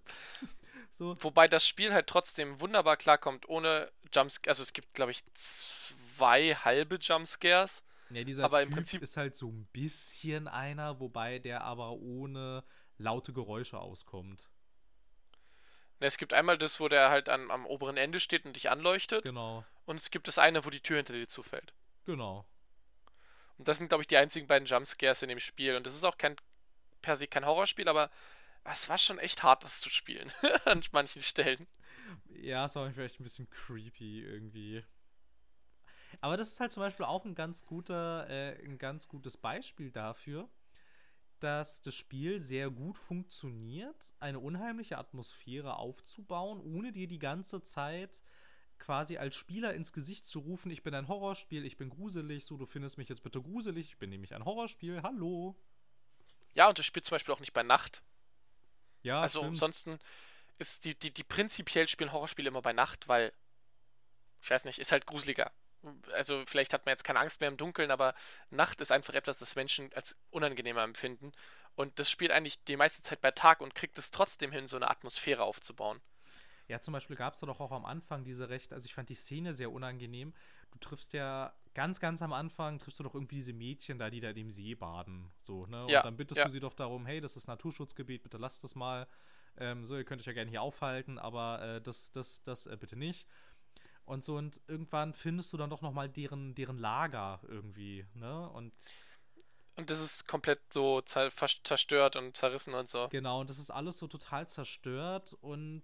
so, Wobei das Spiel halt trotzdem wunderbar klarkommt, ohne Jumpscares. Also es gibt, glaube ich, zwei halbe Jumpscares. ja, dieser Aber im Typ Prinzip- ist halt so ein bisschen einer, wobei der aber ohne laute Geräusche auskommt. Es gibt einmal das, wo der halt an, am oberen Ende steht und dich anleuchtet. Genau, Und es gibt das eine, wo die Tür hinter dir zufällt. genau. Und das sind, glaube ich, die einzigen beiden Jumpscares in dem Spiel. Und das ist auch kein per se kein Horrorspiel, aber es war schon echt hart, das zu spielen. An manchen Stellen. Ja, es war vielleicht ein bisschen creepy irgendwie. Aber das ist halt zum Beispiel auch ein ganz guter, äh, ein ganz gutes Beispiel dafür, dass das Spiel sehr gut funktioniert, eine unheimliche Atmosphäre aufzubauen, ohne dir die ganze Zeit quasi als Spieler ins Gesicht zu rufen, ich bin ein Horrorspiel, ich bin gruselig, so du findest mich jetzt bitte gruselig, ich bin nämlich ein Horrorspiel, hallo. Ja, und das spielt zum Beispiel auch nicht bei Nacht. Ja, also stimmt. ansonsten ist die, die, die prinzipiell spielen Horrorspiele immer bei Nacht, weil, ich weiß nicht, ist halt gruseliger. Also vielleicht hat man jetzt keine Angst mehr im Dunkeln, aber Nacht ist einfach etwas, das Menschen als unangenehmer empfinden. Und das spielt eigentlich die meiste Zeit bei Tag und kriegt es trotzdem hin, so eine Atmosphäre aufzubauen. Ja, zum Beispiel gab es doch auch am Anfang diese recht, also ich fand die Szene sehr unangenehm. Du triffst ja ganz, ganz am Anfang, triffst du doch irgendwie diese Mädchen da, die da in dem See baden. So, ne? Ja, Und dann bittest ja. du sie doch darum, hey, das ist Naturschutzgebiet, bitte lasst das mal. Ähm, so, ihr könnt euch ja gerne hier aufhalten, aber äh, das, das, das äh, bitte nicht. Und so, und irgendwann findest du dann doch nochmal deren, deren Lager irgendwie, ne? Und Und das ist komplett so zerstört und zerrissen und so. Genau, und das ist alles so total zerstört und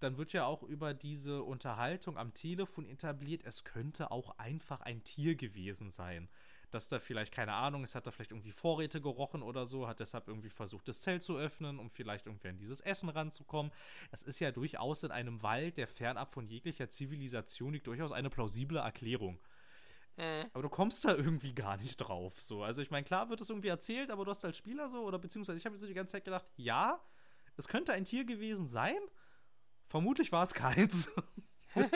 dann wird ja auch über diese Unterhaltung am Telefon etabliert, es könnte auch einfach ein Tier gewesen sein. Dass da vielleicht, keine Ahnung, es hat da vielleicht irgendwie Vorräte gerochen oder so, hat deshalb irgendwie versucht, das Zelt zu öffnen, um vielleicht irgendwie an dieses Essen ranzukommen. Das ist ja durchaus in einem Wald, der fernab von jeglicher Zivilisation liegt, durchaus eine plausible Erklärung. Mhm. Aber du kommst da irgendwie gar nicht drauf. So. Also ich meine, klar wird es irgendwie erzählt, aber du hast als Spieler so, oder beziehungsweise ich habe mir so die ganze Zeit gedacht, ja, es könnte ein Tier gewesen sein. Vermutlich war es keins.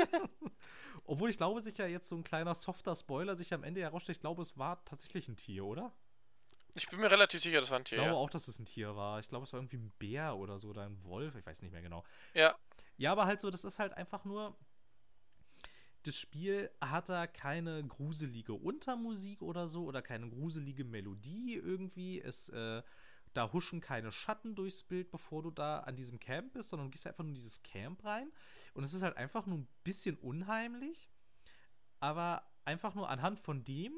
Obwohl ich glaube, sich ja jetzt so ein kleiner softer Spoiler sich am Ende herausstellt, ich glaube, es war tatsächlich ein Tier, oder? Ich bin mir relativ sicher, das war ein Ich Tier. glaube Ja. auch, dass es ein Tier war. Ich glaube, es war irgendwie ein Bär oder so oder ein Wolf, ich weiß nicht mehr genau. ja. Ja, aber halt so, das ist halt einfach nur. Das Spiel hat da keine gruselige Untermusik oder so oder keine gruselige Melodie irgendwie. Es, äh, da huschen keine Schatten durchs Bild, bevor du da an diesem Camp bist, sondern du gehst einfach nur in dieses Camp rein. Und es ist halt einfach nur ein bisschen unheimlich, aber einfach nur anhand von dem,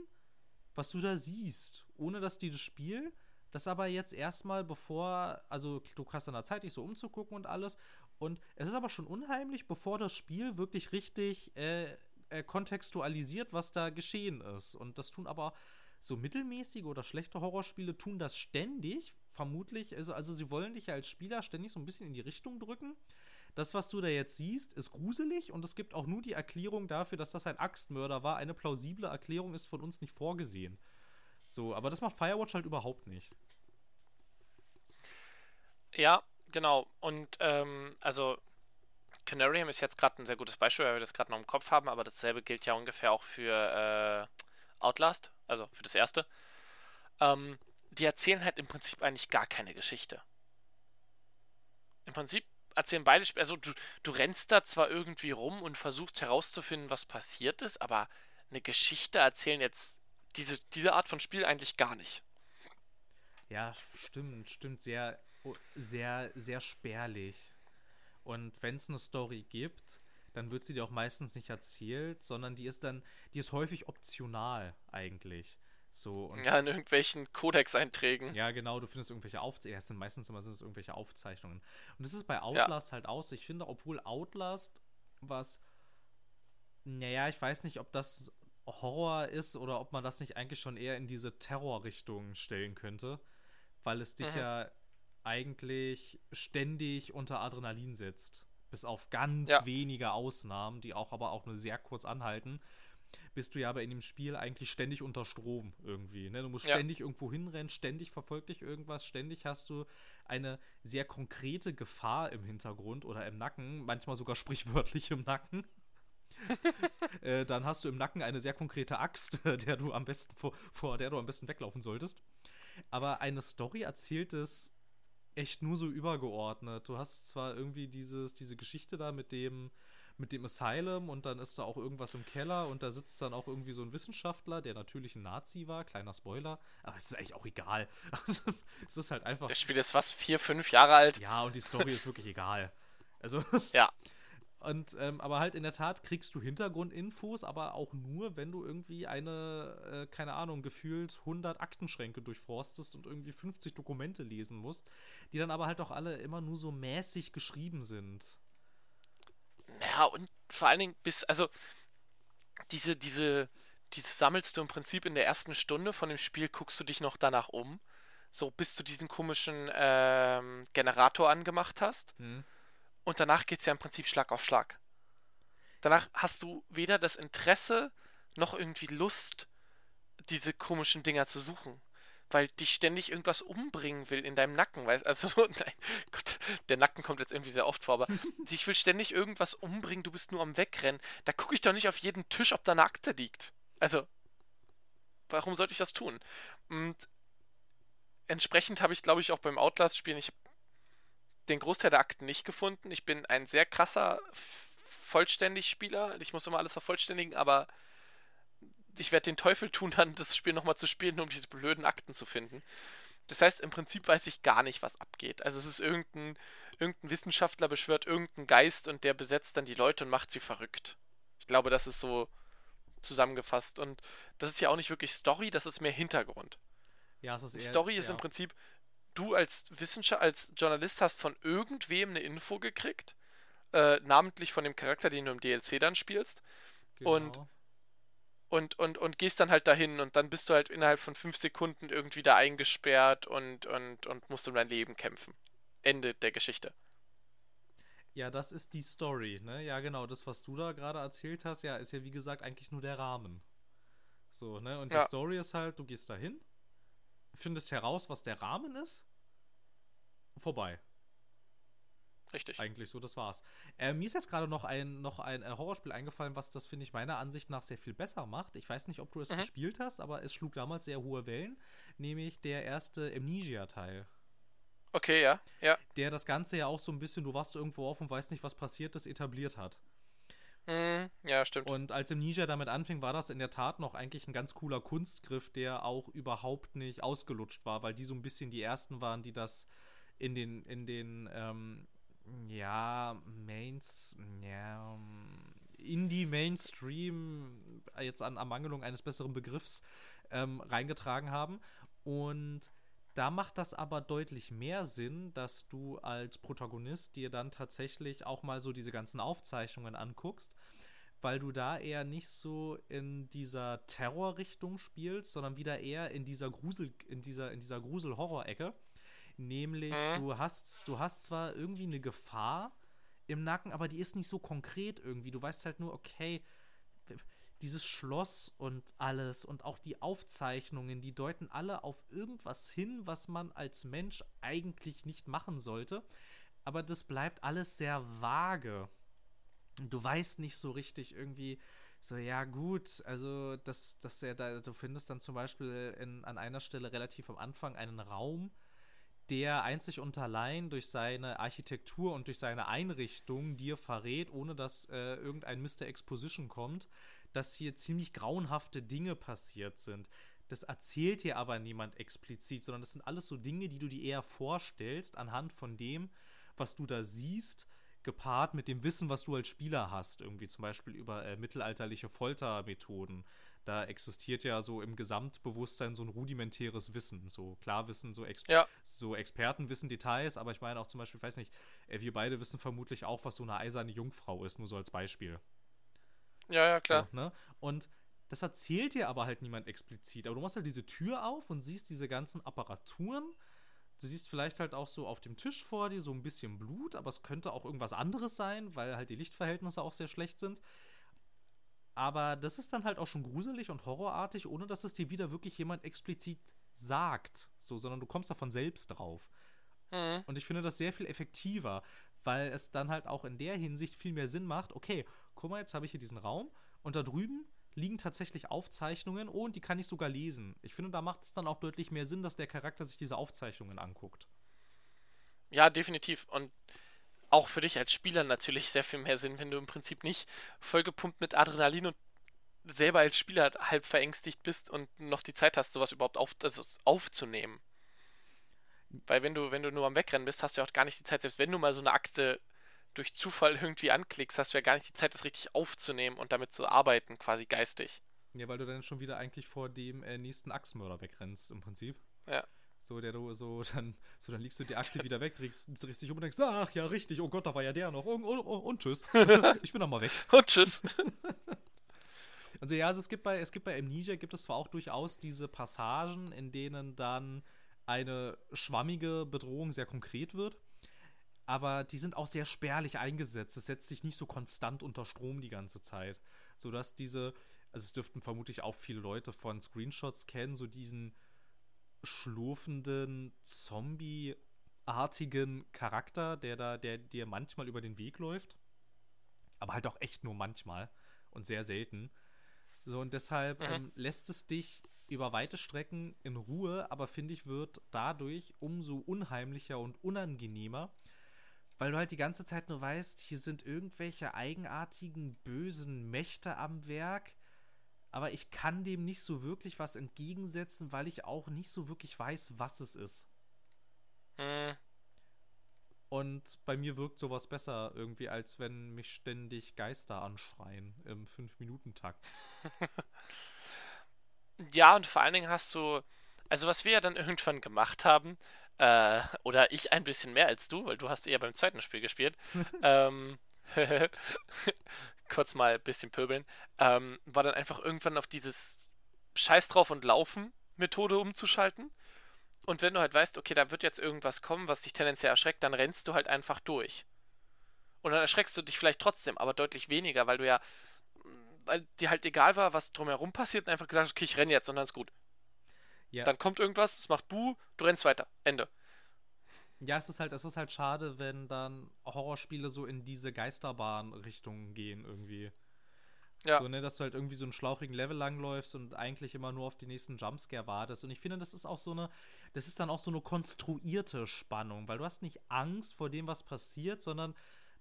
was du da siehst. Ohne dass dir das Spiel das aber jetzt erstmal bevor, also du hast dann da Zeit, dich so umzugucken und alles. Und es ist aber schon unheimlich, bevor das Spiel wirklich richtig äh, äh, kontextualisiert, was da geschehen ist. Und das tun aber so mittelmäßige oder schlechte Horrorspiele tun das ständig, vermutlich. Also, also sie wollen dich ja als Spieler ständig so ein bisschen in die Richtung drücken. Das, was du da jetzt siehst, ist gruselig und es gibt auch nur die Erklärung dafür, dass das ein Axtmörder war. Eine plausible Erklärung ist von uns nicht vorgesehen. So, aber das macht Firewatch halt überhaupt nicht. Ja, genau. Und ähm, also Canarium ist jetzt gerade ein sehr gutes Beispiel, weil wir das gerade noch im Kopf haben, aber dasselbe gilt ja ungefähr auch für äh, Outlast, also für das erste. Ähm, die erzählen halt im Prinzip eigentlich gar keine Geschichte. Im Prinzip erzählen beide Spiele. Also du, du rennst da zwar irgendwie rum und versuchst herauszufinden, was passiert ist, aber eine Geschichte erzählen jetzt diese, diese Art von Spiel eigentlich gar nicht. Ja, stimmt, stimmt. Sehr, sehr, sehr spärlich. Und wenn es eine Story gibt, dann wird sie dir auch meistens nicht erzählt, sondern die ist dann, die ist häufig optional eigentlich. So, ja, in irgendwelchen Codex-Einträgen. Ja, genau, du findest irgendwelche Aufzeichnungen. Ja, sind meistens immer sind es irgendwelche Aufzeichnungen. Und das ist bei Outlast ja. halt aus. Ich finde, obwohl Outlast was, naja, ich weiß nicht, ob das Horror ist oder ob man das nicht eigentlich schon eher in diese Terrorrichtung stellen könnte, weil es dich mhm. ja eigentlich ständig unter Adrenalin setzt. Bis auf ganz ja. wenige Ausnahmen, die auch aber auch nur sehr kurz anhalten, bist du ja aber in dem Spiel eigentlich ständig unter Strom irgendwie. Ne? Du musst ja. ständig irgendwo hinrennen, ständig verfolgt dich irgendwas, ständig hast du eine sehr konkrete Gefahr im Hintergrund oder im Nacken, manchmal sogar sprichwörtlich im Nacken. äh, dann hast du im Nacken eine sehr konkrete Axt, der du am besten vor, vor der du am besten weglaufen solltest. Aber eine Story erzählt es echt nur so übergeordnet. Du hast zwar irgendwie dieses, diese Geschichte da mit dem, mit dem Asylum und dann ist da auch irgendwas im Keller und da sitzt dann auch irgendwie so ein Wissenschaftler, der natürlich ein Nazi war, kleiner Spoiler, aber es ist eigentlich auch egal. es ist halt einfach. Das Spiel ist fast vier, fünf Jahre alt. Ja, und die Story ist wirklich egal. Also. ja. Und, ähm, aber halt in der Tat kriegst du Hintergrundinfos, aber auch nur, wenn du irgendwie eine, äh, keine Ahnung, gefühlt 100 Aktenschränke durchforstest und irgendwie 50 Dokumente lesen musst, die dann aber halt auch alle immer nur so mäßig geschrieben sind. Ja, und vor allen Dingen bis, also diese, diese, diese sammelst du im Prinzip in der ersten Stunde von dem Spiel, guckst du dich noch danach um, so bis du diesen komischen ähm, Generator angemacht hast. Hm und danach geht es ja im Prinzip Schlag auf Schlag. Danach hast du weder das Interesse noch irgendwie Lust, diese komischen Dinger zu suchen. Weil dich ständig irgendwas umbringen will in deinem Nacken. Weißt, also, nein, Gott, der Nacken kommt jetzt irgendwie sehr oft vor, aber dich will ständig irgendwas umbringen, du bist nur am Wegrennen. Da gucke ich doch nicht auf jeden Tisch, ob da eine Akte liegt. Also, warum sollte ich das tun? Und entsprechend habe ich, glaube ich, auch beim Outlast-Spielen, ich den Großteil der Akten nicht gefunden. Ich bin ein sehr krasser vollständig Spieler. Ich muss immer alles vervollständigen, aber ich werde den Teufel tun, dann das Spiel nochmal zu spielen, um diese blöden Akten zu finden. Das heißt, im Prinzip weiß ich gar nicht, was abgeht. Also es ist irgendein, irgendein Wissenschaftler beschwört irgendeinen Geist und der besetzt dann die Leute und macht sie verrückt. Ich glaube, das ist so zusammengefasst. Und das ist ja auch nicht wirklich Story, das ist mehr Hintergrund. Ja, es ist eher, Story ist ja. im Prinzip, du als Wissenschaftler, als Journalist hast von irgendwem eine Info gekriegt, äh, namentlich von dem Charakter, den du im DLC dann spielst. Genau. Und, und, und, und gehst dann halt dahin und dann bist du halt innerhalb von fünf Sekunden irgendwie da eingesperrt und, und, und musst um dein Leben kämpfen. Ende der Geschichte. Ja, das ist die Story, ne? Ja, genau, das, was du da gerade erzählt hast, ja, ist ja wie gesagt eigentlich nur der Rahmen. So, ne? Und die ja. Story ist halt, du gehst dahin, findest heraus, was der Rahmen ist. Vorbei. Richtig. Eigentlich so, das war's. Äh, mir ist jetzt gerade noch ein, noch ein äh, Horrorspiel eingefallen, was das, finde ich, meiner Ansicht nach sehr viel besser macht. Ich weiß nicht, ob du es mhm. gespielt hast, aber es schlug damals sehr hohe Wellen, nämlich der erste Amnesia-Teil. Okay, ja, ja. Der das Ganze ja auch so ein bisschen, du warst irgendwo auf und weißt nicht, was passiert ist, etabliert hat. Mhm, ja, stimmt. Und als Amnesia damit anfing, war das in der Tat noch eigentlich ein ganz cooler Kunstgriff, der auch überhaupt nicht ausgelutscht war, weil die so ein bisschen die ersten waren, die das in den, in den, ähm, ja, Mains, ja, Indie Mainstream, jetzt an Ermangelung eines besseren Begriffs, ähm, reingetragen haben. Und da macht das aber deutlich mehr Sinn, dass du als Protagonist dir dann tatsächlich auch mal so diese ganzen Aufzeichnungen anguckst, weil du da eher nicht so in dieser Terrorrichtung spielst, sondern wieder eher in dieser Grusel, in dieser, in dieser Grusel-Horror-Ecke. Nämlich, mhm. du hast, du hast zwar irgendwie eine Gefahr im Nacken, aber die ist nicht so konkret irgendwie. Du weißt halt nur, okay, dieses Schloss und alles und auch die Aufzeichnungen, die deuten alle auf irgendwas hin, was man als Mensch eigentlich nicht machen sollte. Aber das bleibt alles sehr vage. Du weißt nicht so richtig irgendwie, so, ja, gut, also, dass, dass er da, du findest dann zum Beispiel in, an einer Stelle relativ am Anfang einen Raum, der einzig und allein durch seine Architektur und durch seine Einrichtung dir verrät, ohne dass äh, irgendein Mr. Exposition kommt, dass hier ziemlich grauenhafte Dinge passiert sind. Das erzählt dir aber niemand explizit, sondern das sind alles so Dinge, die du dir eher vorstellst anhand von dem, was du da siehst, gepaart mit dem Wissen, was du als Spieler hast, irgendwie zum Beispiel über äh, mittelalterliche Foltermethoden. Da existiert ja so im Gesamtbewusstsein so ein rudimentäres Wissen, so Klarwissen, so, Ex Ja. so Expertenwissen, Details, aber ich meine auch zum Beispiel, ich weiß nicht, äh, wir beide wissen vermutlich auch, was so eine eiserne Jungfrau ist, nur so als Beispiel. Ja, ja, klar. So, ne? Und das erzählt dir aber halt niemand explizit. Aber du machst halt diese Tür auf und siehst diese ganzen Apparaturen. Du siehst vielleicht halt auch so auf dem Tisch vor dir so ein bisschen Blut, aber es könnte auch irgendwas anderes sein, weil halt die Lichtverhältnisse auch sehr schlecht sind. Aber das ist dann halt auch schon gruselig und horrorartig, ohne dass es dir wieder wirklich jemand explizit sagt. So, sondern du kommst davon selbst drauf. Mhm. Und ich finde das sehr viel effektiver, weil es dann halt auch in der Hinsicht viel mehr Sinn macht. Okay, guck mal, jetzt habe ich hier diesen Raum und da drüben liegen tatsächlich Aufzeichnungen und die kann ich sogar lesen. Ich finde, da macht es dann auch deutlich mehr Sinn, dass der Charakter sich diese Aufzeichnungen anguckt. Ja, definitiv. Und auch für dich als Spieler natürlich sehr viel mehr Sinn, wenn du im Prinzip nicht vollgepumpt mit Adrenalin und selber als Spieler halb verängstigt bist und noch die Zeit hast, sowas überhaupt auf, also aufzunehmen. Weil wenn du, wenn du nur am Wegrennen bist, hast du ja auch gar nicht die Zeit, selbst wenn du mal so eine Akte durch Zufall irgendwie anklickst, hast du ja gar nicht die Zeit, das richtig aufzunehmen und damit zu arbeiten, quasi geistig. Ja, weil du dann schon wieder eigentlich vor dem äh, nächsten Axtmörder wegrennst, im Prinzip. Ja. So, der du, so, dann, so, dann legst du die Akte wieder weg, drehst, drehst dich um und denkst, ach ja, richtig, oh Gott, da war ja der noch. Und, und, und tschüss. ich bin noch mal weg. Und tschüss. Also ja, also es gibt bei, es gibt bei Amnesia gibt es zwar auch durchaus diese Passagen, in denen dann eine schwammige Bedrohung sehr konkret wird, aber die sind auch sehr spärlich eingesetzt. Es setzt sich nicht so konstant unter Strom die ganze Zeit, sodass diese, also es dürften vermutlich auch viele Leute von Screenshots kennen, so diesen schlurfenden Zombie-artigen Charakter, der da, der dir manchmal über den Weg läuft, aber halt auch echt nur manchmal und sehr selten. So, und deshalb Mhm. ähm, lässt es dich über weite Strecken in Ruhe, aber finde ich, wird dadurch umso unheimlicher und unangenehmer, weil du halt die ganze Zeit nur weißt, hier sind irgendwelche eigenartigen, bösen Mächte am Werk, aber ich kann dem nicht so wirklich was entgegensetzen, weil ich auch nicht so wirklich weiß, was es ist. Hm, Und bei mir wirkt sowas besser irgendwie, als wenn mich ständig Geister anschreien im 5-Minuten-Takt. Ja, und vor allen Dingen hast du, also was wir ja dann irgendwann gemacht haben, äh, oder ich ein bisschen mehr als du, weil du hast eher beim zweiten Spiel gespielt, ähm, kurz mal ein bisschen pöbeln, ähm, war dann einfach irgendwann auf dieses Scheiß drauf und laufen Methode umzuschalten. Und wenn du halt weißt, okay, da wird jetzt irgendwas kommen, was dich tendenziell erschreckt, dann rennst du halt einfach durch. Und dann erschreckst du dich vielleicht trotzdem, aber deutlich weniger, weil du ja, weil dir halt egal war, was drumherum passiert und einfach gesagt hast, okay, ich renne jetzt und dann ist gut. Ja, Dann kommt irgendwas, es macht Buh, du rennst weiter. Ende. Ja es, ist halt, es ist halt schade, wenn dann Horrorspiele so in diese Geisterbahn-Richtung gehen irgendwie. Ja. So, ne, dass du halt irgendwie so einen schlauchigen Level langläufst und eigentlich immer nur auf die nächsten Jumpscare wartest. Und ich finde, das ist auch so eine, das ist dann auch so eine konstruierte Spannung, weil du hast nicht Angst vor dem, was passiert, sondern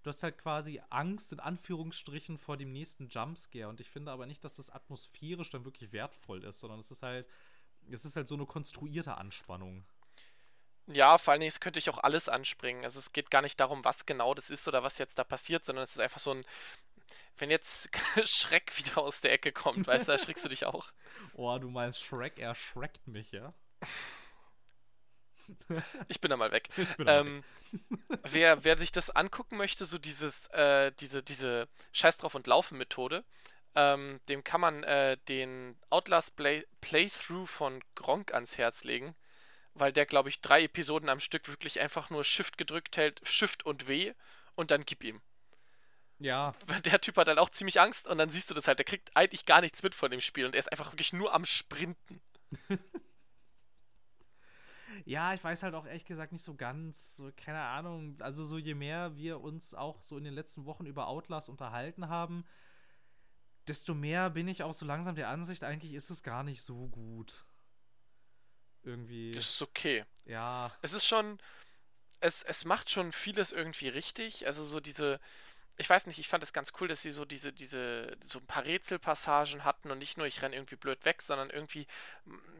du hast halt quasi Angst in Anführungsstrichen vor dem nächsten Jumpscare. Und ich finde aber nicht, dass das atmosphärisch dann wirklich wertvoll ist, sondern es ist halt, es ist halt so eine konstruierte Anspannung. Ja, vor allen Dingen, es könnte ich auch alles anspringen. Also es geht gar nicht darum, was genau das ist oder was jetzt da passiert, sondern es ist einfach so ein, wenn jetzt Schreck wieder aus der Ecke kommt, weißt du, da erschrickst du dich auch. Oh, du meinst Shrek erschreckt mich, ja? Ich bin da mal weg. Auch weg. Ähm, wer, wer sich das angucken möchte, so dieses, äh, diese, diese Scheiß drauf und Laufen Methode, ähm, dem kann man äh, den Outlast Play Playthrough von Gronk ans Herz legen, weil der, glaube ich, drei Episoden am Stück wirklich einfach nur Shift gedrückt hält, Shift und W und dann gib ihm. Ja, Weil Der Typ hat dann auch ziemlich Angst und dann siehst du das halt, der kriegt eigentlich gar nichts mit von dem Spiel und er ist einfach wirklich nur am Sprinten. Ja, ich weiß halt auch ehrlich gesagt nicht so ganz, so, keine Ahnung, also so je mehr wir uns auch so in den letzten Wochen über Outlast unterhalten haben, desto mehr bin ich auch so langsam der Ansicht, eigentlich ist es gar nicht so gut. Irgendwie. Das ist okay. Ja. Es ist schon. Es, es macht schon vieles irgendwie richtig. Also so diese. Ich weiß nicht, ich fand es ganz cool, dass sie so diese, diese, so ein paar Rätselpassagen hatten und nicht nur, ich renne irgendwie blöd weg, sondern irgendwie,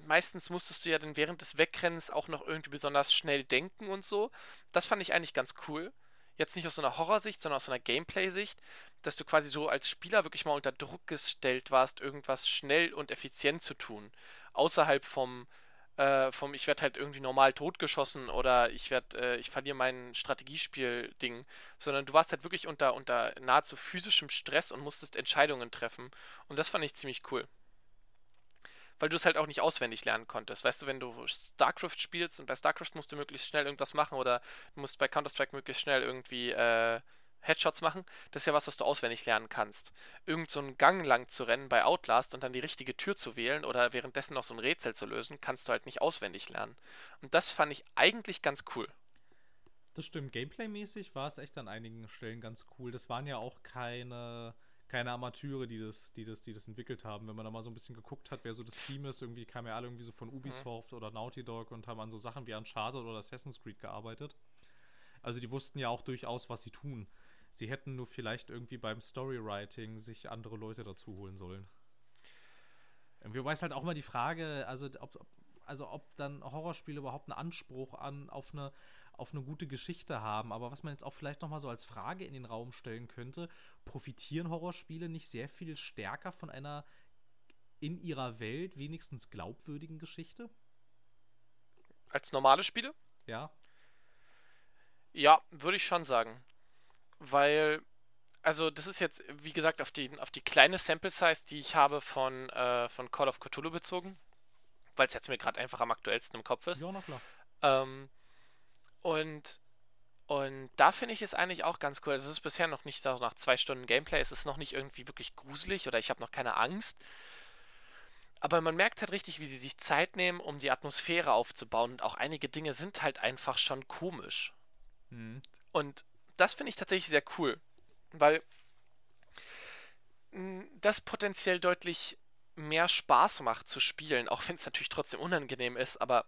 meistens musstest du ja dann während des Wegrennens auch noch irgendwie besonders schnell denken und so. Das fand ich eigentlich ganz cool. Jetzt nicht aus so einer Horrorsicht, sondern aus so einer Gameplay-Sicht, dass du quasi so als Spieler wirklich mal unter Druck gestellt warst, irgendwas schnell und effizient zu tun. Außerhalb vom, äh, vom ich werde halt irgendwie normal totgeschossen oder ich werde, äh, ich verliere mein Strategiespiel-Ding, sondern du warst halt wirklich unter, unter nahezu physischem Stress und musstest Entscheidungen treffen. Und das fand ich ziemlich cool. Weil du es halt auch nicht auswendig lernen konntest. Weißt du, wenn du StarCraft spielst und bei StarCraft musst du möglichst schnell irgendwas machen oder du musst bei Counter-Strike möglichst schnell irgendwie äh, Headshots machen, das ist ja was, was du auswendig lernen kannst. Irgend so einen Gang lang zu rennen bei Outlast und dann die richtige Tür zu wählen oder währenddessen noch so ein Rätsel zu lösen, kannst du halt nicht auswendig lernen. Und das fand ich eigentlich ganz cool. Das stimmt. Gameplay-mäßig war es echt an einigen Stellen ganz cool. Das waren ja auch keine, keine Amateure, die das, die, das, die das entwickelt haben. Wenn man da mal so ein bisschen geguckt hat, wer so das Team ist, irgendwie kamen ja alle irgendwie so von Ubisoft mhm. oder Naughty Dog und haben an so Sachen wie Uncharted oder Assassin's Creed gearbeitet. Also die wussten ja auch durchaus, was sie tun. Sie hätten nur vielleicht irgendwie beim Storywriting sich andere Leute dazu holen sollen. Wobei es halt auch mal die Frage, also ob, also ob dann Horrorspiele überhaupt einen Anspruch an auf eine auf eine gute Geschichte haben, aber was man jetzt auch vielleicht noch mal so als Frage in den Raum stellen könnte, profitieren Horrorspiele nicht sehr viel stärker von einer in ihrer Welt wenigstens glaubwürdigen Geschichte? Als normale Spiele? Ja. Ja, würde ich schon sagen weil, also das ist jetzt, wie gesagt, auf die, auf die kleine Sample Size, die ich habe von, äh, von Call of Cthulhu bezogen, weil es jetzt mir gerade einfach am aktuellsten im Kopf ist. Ja, na klar. Ähm, und, und da finde ich es eigentlich auch ganz cool. Also es ist bisher noch nicht so nach zwei Stunden Gameplay, es ist noch nicht irgendwie wirklich gruselig oder ich habe noch keine Angst. Aber man merkt halt richtig, wie sie sich Zeit nehmen, um die Atmosphäre aufzubauen. Und auch einige Dinge sind halt einfach schon komisch. Mhm. Und das finde ich tatsächlich sehr cool, weil das potenziell deutlich mehr Spaß macht zu spielen, auch wenn es natürlich trotzdem unangenehm ist, aber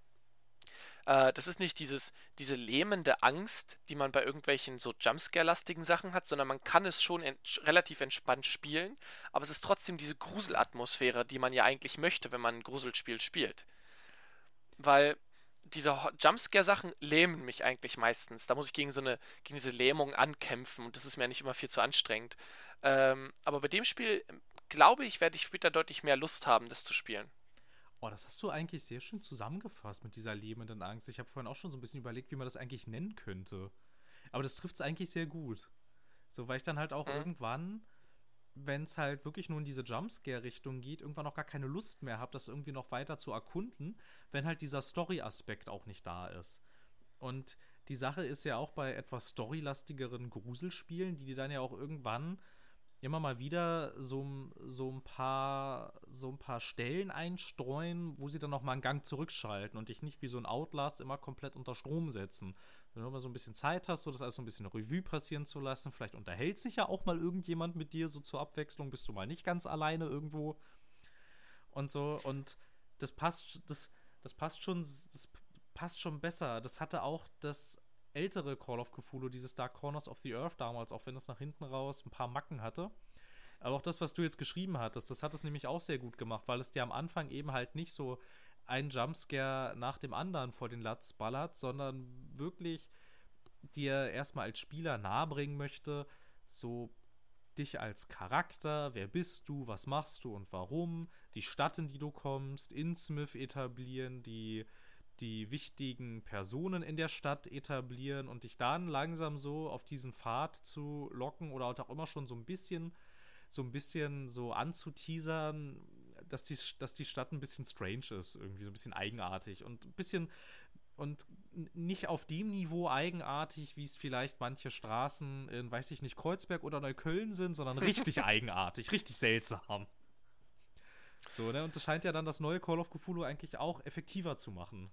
äh, das ist nicht dieses, diese lähmende Angst, die man bei irgendwelchen so Jumpscare-lastigen Sachen hat, sondern man kann es schon ent relativ entspannt spielen, aber es ist trotzdem diese Gruselatmosphäre, die man ja eigentlich möchte, wenn man ein Gruselspiel spielt. Weil diese Jumpscare-Sachen lähmen mich eigentlich meistens. Da muss ich gegen so eine, gegen diese Lähmung ankämpfen und das ist mir nicht immer viel zu anstrengend. Ähm, aber bei dem Spiel, glaube ich, werde ich später deutlich mehr Lust haben, das zu spielen. Oh, das hast du eigentlich sehr schön zusammengefasst mit dieser lähmenden Angst. Ich habe vorhin auch schon so ein bisschen überlegt, wie man das eigentlich nennen könnte. Aber das trifft es eigentlich sehr gut. So, weil ich dann halt auch mhm. irgendwann wenn es halt wirklich nur in diese Jumpscare-Richtung geht, irgendwann auch gar keine Lust mehr habe, das irgendwie noch weiter zu erkunden, wenn halt dieser Story-Aspekt auch nicht da ist. Und die Sache ist ja auch bei etwas storylastigeren Gruselspielen, die dir dann ja auch irgendwann immer mal wieder so, so, ein paar, so ein paar Stellen einstreuen, wo sie dann noch mal einen Gang zurückschalten und dich nicht wie so ein Outlast immer komplett unter Strom setzen. Wenn du mal so ein bisschen Zeit hast, so das alles so ein bisschen Revue passieren zu lassen, vielleicht unterhält sich ja auch mal irgendjemand mit dir, so zur Abwechslung bist du mal nicht ganz alleine irgendwo und so und das passt, das, das passt schon, das passt schon besser. Das hatte auch das ältere Call of Cthulhu, dieses Dark Corners of the Earth damals, auch wenn es nach hinten raus ein paar Macken hatte. Aber auch das, was du jetzt geschrieben hattest, das hat es nämlich auch sehr gut gemacht, weil es dir am Anfang eben halt nicht so ein Jumpscare nach dem anderen vor den Latz ballert, sondern wirklich dir erstmal als Spieler nahebringen möchte, so dich als Charakter, wer bist du, was machst du und warum, die Stadt, in die du kommst, Innsmouth etablieren, die die wichtigen Personen in der Stadt etablieren und dich dann langsam so auf diesen Pfad zu locken oder auch immer schon so ein bisschen, so ein bisschen so anzuteasern, dass die, dass die Stadt ein bisschen strange ist, irgendwie so ein bisschen eigenartig und ein bisschen und nicht auf dem Niveau eigenartig, wie es vielleicht manche Straßen in, weiß ich nicht, Kreuzberg oder Neukölln sind, sondern richtig eigenartig, richtig seltsam. So, ne? Und das scheint ja dann das neue Call of Cthulhu eigentlich auch effektiver zu machen.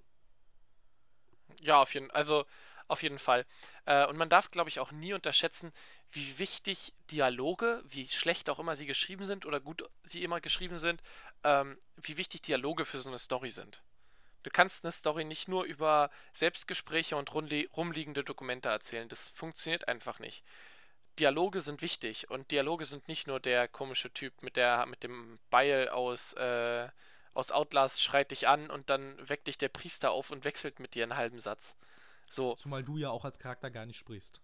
Ja, auf jeden, also auf jeden Fall. Äh, und man darf, glaube ich, auch nie unterschätzen, wie wichtig Dialoge, wie schlecht auch immer sie geschrieben sind oder gut sie immer geschrieben sind, ähm, wie wichtig Dialoge für so eine Story sind. Du kannst eine Story nicht nur über Selbstgespräche und rumliegende Dokumente erzählen. Das funktioniert einfach nicht. Dialoge sind wichtig und Dialoge sind nicht nur der komische Typ mit der mit dem Beil aus äh, aus Outlast schreit dich an und dann weckt dich der Priester auf und wechselt mit dir einen halben Satz. So. Zumal du ja auch als Charakter gar nicht sprichst.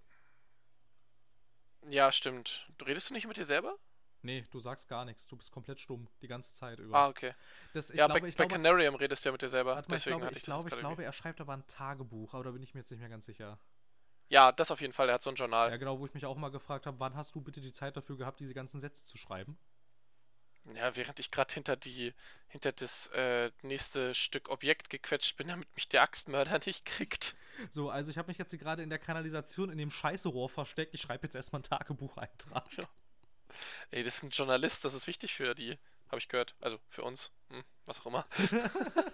Ja, stimmt. Redest du nicht mit dir selber? Nee, du sagst gar nichts. Du bist komplett stumm die ganze Zeit über. Ah, okay. Das, ja, glaube, bei, bei glaube, Canarium redest du ja mit dir selber. mal, Deswegen ich glaube, ich, ich, glaube, ich glaube, er schreibt aber ein Tagebuch, aber da bin ich mir jetzt nicht mehr ganz sicher. Ja, das auf jeden Fall. Er hat so ein Journal. Ja, genau, wo ich mich auch mal gefragt habe, wann hast du bitte die Zeit dafür gehabt, diese ganzen Sätze zu schreiben? Ja, während ich gerade hinter die hinter das äh, nächste Stück Objekt gequetscht bin, damit mich der Axtmörder nicht kriegt. So, also ich habe mich jetzt hier gerade in der Kanalisation in dem Scheißerohr versteckt. Ich schreibe jetzt erstmal einen Tagebucheintrag. Ja. Ey, das ist ein Journalist, das ist wichtig für die, habe ich gehört. Also für uns, hm, was auch immer.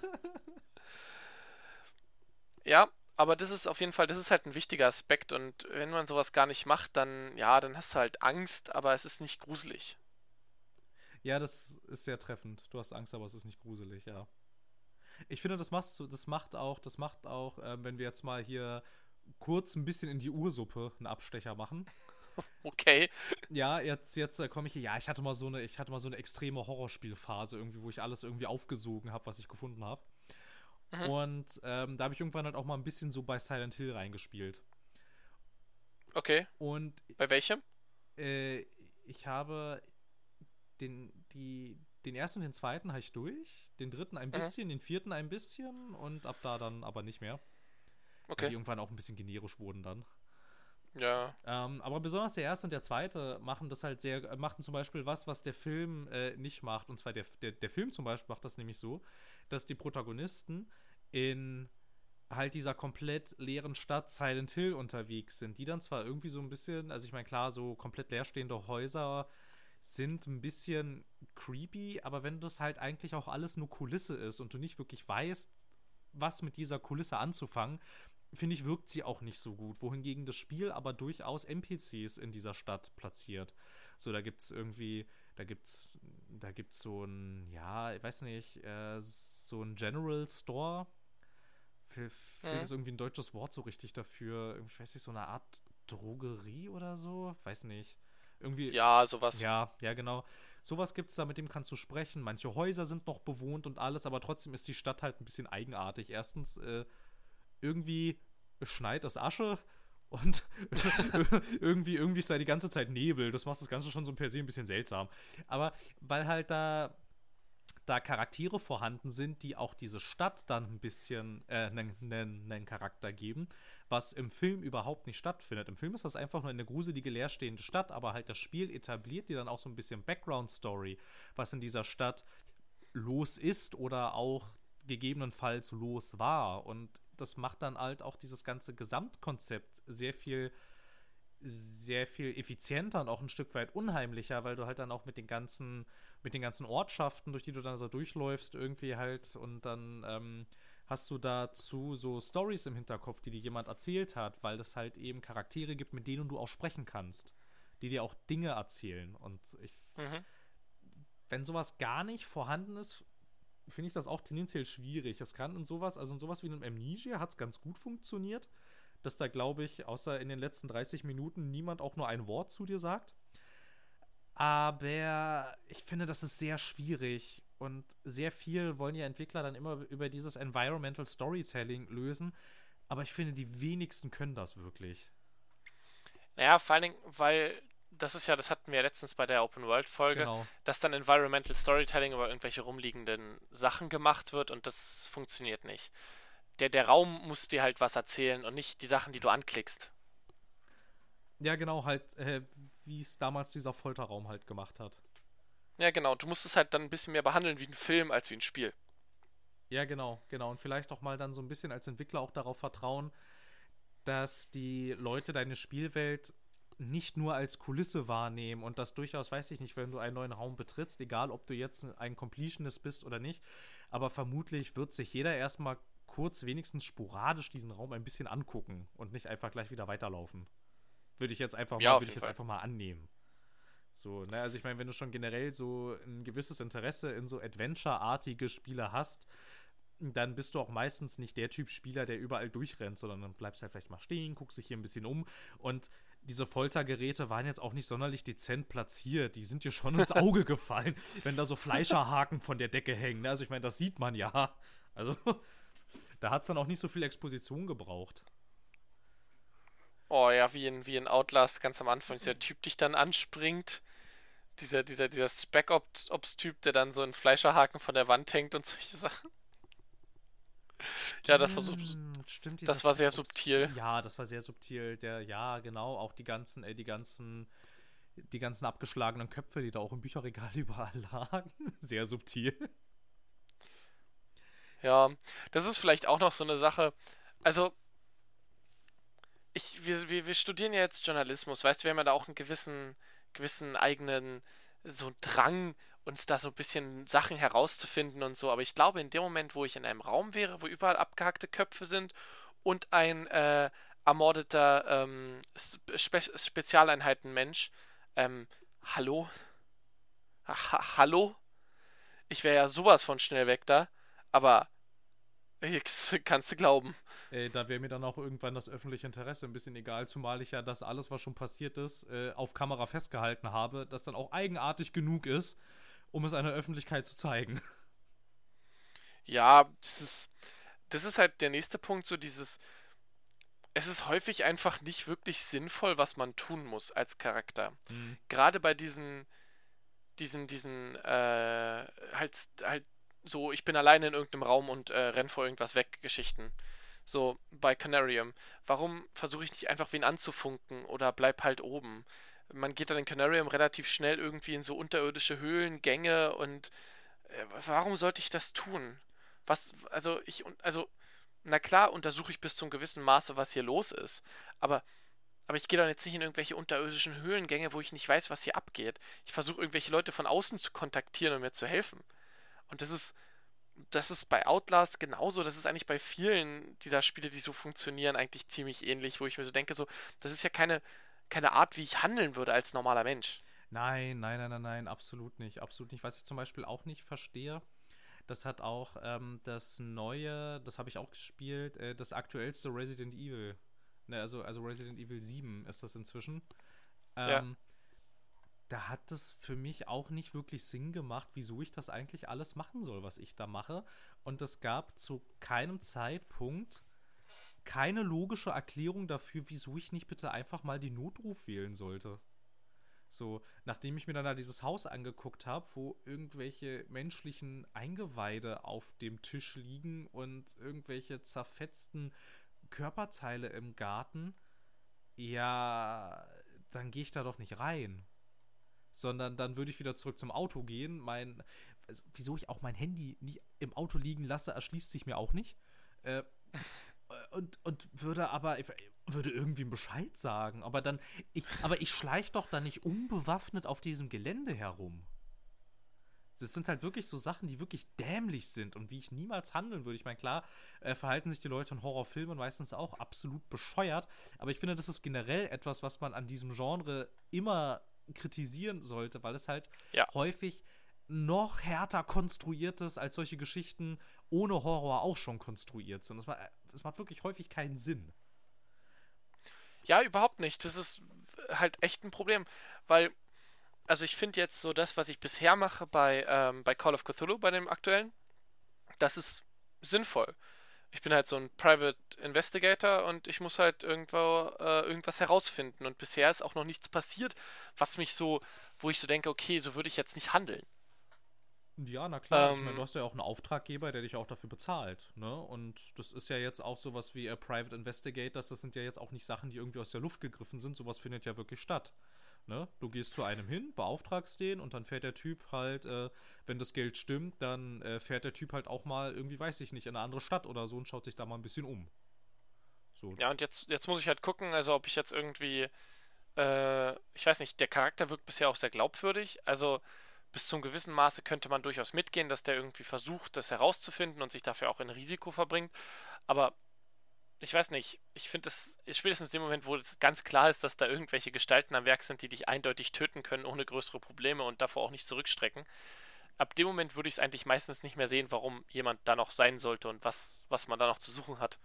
ja, aber das ist auf jeden Fall, das ist halt ein wichtiger Aspekt und wenn man sowas gar nicht macht, dann ja, dann hast du halt Angst, aber es ist nicht gruselig. Ja, das ist sehr treffend. Du hast Angst, aber es ist nicht gruselig, ja. Ich finde, das machst du, das macht auch, das macht auch, ähm, wenn wir jetzt mal hier kurz ein bisschen in die Ursuppe einen Abstecher machen. Okay. Ja, jetzt, jetzt äh, komme ich hier. Ja, ich hatte mal so eine, ich hatte mal so eine extreme Horrorspielphase irgendwie, wo ich alles irgendwie aufgesogen habe, was ich gefunden habe. Mhm. Und ähm, da habe ich irgendwann halt auch mal ein bisschen so bei Silent Hill reingespielt. Okay. Und Bei welchem? äh, ich habe den, die, den ersten und den zweiten habe ich durch, den dritten ein bisschen, den vierten ein bisschen und ab da dann aber nicht mehr. Weil die Okay. irgendwann auch ein bisschen generisch wurden dann. Ja. Ähm, aber besonders der erste und der zweite machen das halt sehr, äh, machen zum Beispiel was, was der Film äh, nicht macht. Und zwar der, der, der Film zum Beispiel macht das nämlich so, dass die Protagonisten in halt dieser komplett leeren Stadt Silent Hill unterwegs sind, die dann zwar irgendwie so ein bisschen, also ich meine, klar, so komplett leerstehende Häuser sind ein bisschen creepy, aber wenn das halt eigentlich auch alles nur Kulisse ist und du nicht wirklich weißt, was mit dieser Kulisse anzufangen, finde ich, wirkt sie auch nicht so gut. Wohingegen das Spiel aber durchaus NPCs in dieser Stadt platziert. So, da gibt's irgendwie, da gibt's, da gibt's so ein, ja, ich weiß nicht, äh, so ein General Store. Fehlt Mhm. ist irgendwie ein deutsches Wort so richtig dafür. Ich weiß nicht, so eine Art Drogerie oder so? Weiß nicht. Irgendwie. Ja, sowas. Ja, ja, genau. Sowas gibt's da, mit dem kannst du sprechen. Manche Häuser sind noch bewohnt und alles, aber trotzdem ist die Stadt halt ein bisschen eigenartig. Erstens, äh, irgendwie schneit es Asche und irgendwie, irgendwie ist da die ganze Zeit Nebel. Das macht das Ganze schon so per se ein bisschen seltsam. Aber weil halt da, da Charaktere vorhanden sind, die auch diese Stadt dann ein bisschen äh, einen, einen, einen Charakter geben, was im Film überhaupt nicht stattfindet. Im Film ist das einfach nur eine gruselige, leerstehende Stadt, aber halt das Spiel etabliert dir dann auch so ein bisschen Background-Story, was in dieser Stadt los ist oder auch gegebenenfalls los war. Und das macht dann halt auch dieses ganze Gesamtkonzept sehr viel, sehr viel effizienter und auch ein Stück weit unheimlicher, weil du halt dann auch mit den ganzen, mit den ganzen Ortschaften, durch die du dann so durchläufst, irgendwie halt und dann ähm, hast du dazu so Stories im Hinterkopf, die dir jemand erzählt hat, weil es halt eben Charaktere gibt, mit denen du auch sprechen kannst, die dir auch Dinge erzählen. Und ich Mhm. wenn sowas gar nicht vorhanden ist, finde ich das auch tendenziell schwierig. Es kann in sowas, also in sowas wie einem Amnesia hat es ganz gut funktioniert, dass da, glaube ich, außer in den letzten 30 Minuten niemand auch nur ein Wort zu dir sagt. Aber ich finde, das ist sehr schwierig und sehr viel wollen ja Entwickler dann immer über dieses Environmental Storytelling lösen. Aber ich finde, die wenigsten können das wirklich. Naja, vor allen Dingen, weil das ist ja, das hatten wir ja letztens bei der Open World Folge, Genau. dass dann Environmental Storytelling über irgendwelche rumliegenden Sachen gemacht wird und das funktioniert nicht. Der, der Raum muss dir halt was erzählen und nicht die Sachen, die du anklickst. Ja, genau, halt, äh, wie es damals dieser Folterraum halt gemacht hat. Ja, genau. Du musst es halt dann ein bisschen mehr behandeln wie ein Film als wie ein Spiel. Ja, genau, genau. Und vielleicht auch mal dann so ein bisschen als Entwickler auch darauf vertrauen, dass die Leute deine Spielwelt nicht nur als Kulisse wahrnehmen und das durchaus, weiß ich nicht, wenn du einen neuen Raum betrittst, egal ob du jetzt ein Completionist bist oder nicht, aber vermutlich wird sich jeder erstmal kurz, wenigstens sporadisch diesen Raum ein bisschen angucken und nicht einfach gleich wieder weiterlaufen. Würde ich jetzt einfach mal, würde ich jetzt einfach mal annehmen. So, ne, also ich meine, wenn du schon generell so ein gewisses Interesse in so Adventure-artige Spiele hast, dann bist du auch meistens nicht der Typ Spieler, der überall durchrennt, sondern dann bleibst halt vielleicht mal stehen, guckst dich hier ein bisschen um und diese Foltergeräte waren jetzt auch nicht sonderlich dezent platziert. Die sind dir schon ins Auge gefallen, wenn da so Fleischerhaken von der Decke hängen. Also ich meine, das sieht man ja. Also da hat es dann auch nicht so viel Exposition gebraucht. Oh ja, wie in, wie in Outlast ganz am Anfang, dieser Typ dich dann anspringt. Dieser, dieser, dieser Spec-Ops-Typ, der dann so einen Fleischerhaken von der Wand hängt und solche Sachen. Stimmt, ja, das war, sub stimmt, das war sehr subtil. Ja, das war sehr subtil. Der, ja, genau, auch die ganzen, äh, die ganzen, die ganzen abgeschlagenen Köpfe, die da auch im Bücherregal überall lagen. Sehr subtil. Ja, das ist vielleicht auch noch so eine Sache. Also, ich, wir, wir, wir studieren ja jetzt Journalismus, weißt du, wir haben ja da auch einen gewissen, gewissen eigenen so Drang, uns da so ein bisschen Sachen herauszufinden und so. Aber ich glaube, in dem Moment, wo ich in einem Raum wäre, wo überall abgehackte Köpfe sind und ein äh, ermordeter ähm, Spe Spezialeinheitenmensch, ähm, hallo? Ha hallo? Ich wäre ja sowas von schnell weg da, aber kannst du glauben. Ey, da wäre mir dann auch irgendwann das öffentliche Interesse ein bisschen egal, zumal ich ja das alles, was schon passiert ist, äh, auf Kamera festgehalten habe, das dann auch eigenartig genug ist, um es einer Öffentlichkeit zu zeigen. Ja, das ist, das ist halt der nächste Punkt, so dieses, es ist häufig einfach nicht wirklich sinnvoll, was man tun muss als Charakter. Mhm. Gerade bei diesen, diesen, diesen, äh, halt, halt so, ich bin alleine in irgendeinem Raum und äh, renn vor irgendwas weg, Geschichten. So, bei Canarium. Warum versuche ich nicht einfach wen anzufunken oder bleib halt oben? man geht dann in Canarium relativ schnell irgendwie in so unterirdische Höhlen, Gänge und äh, warum sollte ich das tun? Was, also ich, also, na klar, untersuche ich bis zum gewissen Maße, was hier los ist, aber, aber ich gehe dann jetzt nicht in irgendwelche unterirdischen Höhlengänge, wo ich nicht weiß, was hier abgeht. Ich versuche irgendwelche Leute von außen zu kontaktieren und mir zu helfen. Und das ist, das ist bei Outlast genauso, das ist eigentlich bei vielen dieser Spiele, die so funktionieren, eigentlich ziemlich ähnlich, wo ich mir so denke, so, das ist ja keine, keine Art, wie ich handeln würde als normaler Mensch. Nein, nein, nein, nein, nein, absolut nicht. Absolut nicht. Was ich zum Beispiel auch nicht verstehe, das hat auch ähm, das neue, das habe ich auch gespielt, äh, das aktuellste Resident Evil. Ne, also, also Resident Evil 7 ist das inzwischen. Ähm, ja. Da hat es für mich auch nicht wirklich Sinn gemacht, wieso ich das eigentlich alles machen soll, was ich da mache. Und es gab zu keinem Zeitpunkt keine logische Erklärung dafür, wieso ich nicht bitte einfach mal den Notruf wählen sollte. So, nachdem ich mir dann da dieses Haus angeguckt habe, wo irgendwelche menschlichen Eingeweide auf dem Tisch liegen und irgendwelche zerfetzten Körperteile im Garten, ja, dann gehe ich da doch nicht rein. Sondern dann würde ich wieder zurück zum Auto gehen. Mein, also, wieso ich auch mein Handy nie im Auto liegen lasse, erschließt sich mir auch nicht. Äh, und, und würde aber würde irgendwie Bescheid sagen, aber dann ich aber ich schleich doch da nicht unbewaffnet auf diesem Gelände herum. Das sind halt wirklich so Sachen, die wirklich dämlich sind und wie ich niemals handeln würde. Ich meine, klar, äh, verhalten sich die Leute in Horrorfilmen meistens auch absolut bescheuert, aber ich finde, das ist generell etwas, was man an diesem Genre immer kritisieren sollte, weil es halt ja. häufig noch härter konstruiert ist, als solche Geschichten ohne Horror auch schon konstruiert sind. Das macht, das macht wirklich häufig keinen Sinn. Ja, überhaupt nicht. Das ist halt echt ein Problem, weil, also ich finde jetzt so das, was ich bisher mache bei, ähm, bei Call of Cthulhu, bei dem aktuellen, das ist sinnvoll. Ich bin halt so ein Private Investigator und ich muss halt irgendwo äh, irgendwas herausfinden. Und bisher ist auch noch nichts passiert, was mich so, wo ich so denke, okay, so würde ich jetzt nicht handeln. Ja, na klar. Ähm, ich meine, du hast ja auch einen Auftraggeber, der dich auch dafür bezahlt. Ne? Und das ist ja jetzt auch sowas wie a Private Investigators. Das sind ja jetzt auch nicht Sachen, die irgendwie aus der Luft gegriffen sind. Sowas findet ja wirklich statt. Ne? Du gehst zu einem hin, beauftragst den und dann fährt der Typ halt, äh, wenn das Geld stimmt, dann äh, fährt der Typ halt auch mal irgendwie, weiß ich nicht, in eine andere Stadt oder so und schaut sich da mal ein bisschen um. So. Ja, und jetzt, jetzt muss ich halt gucken, also ob ich jetzt irgendwie, äh, ich weiß nicht, der Charakter wirkt bisher auch sehr glaubwürdig. Also bis zum gewissen Maße könnte man durchaus mitgehen, dass der irgendwie versucht, das herauszufinden und sich dafür auch in Risiko verbringt. Aber ich weiß nicht, ich finde es spätestens in dem Moment, wo es ganz klar ist, dass da irgendwelche Gestalten am Werk sind, die dich eindeutig töten können ohne größere Probleme und davor auch nicht zurückstrecken, ab dem Moment würde ich es eigentlich meistens nicht mehr sehen, warum jemand da noch sein sollte und was, was man da noch zu suchen hat.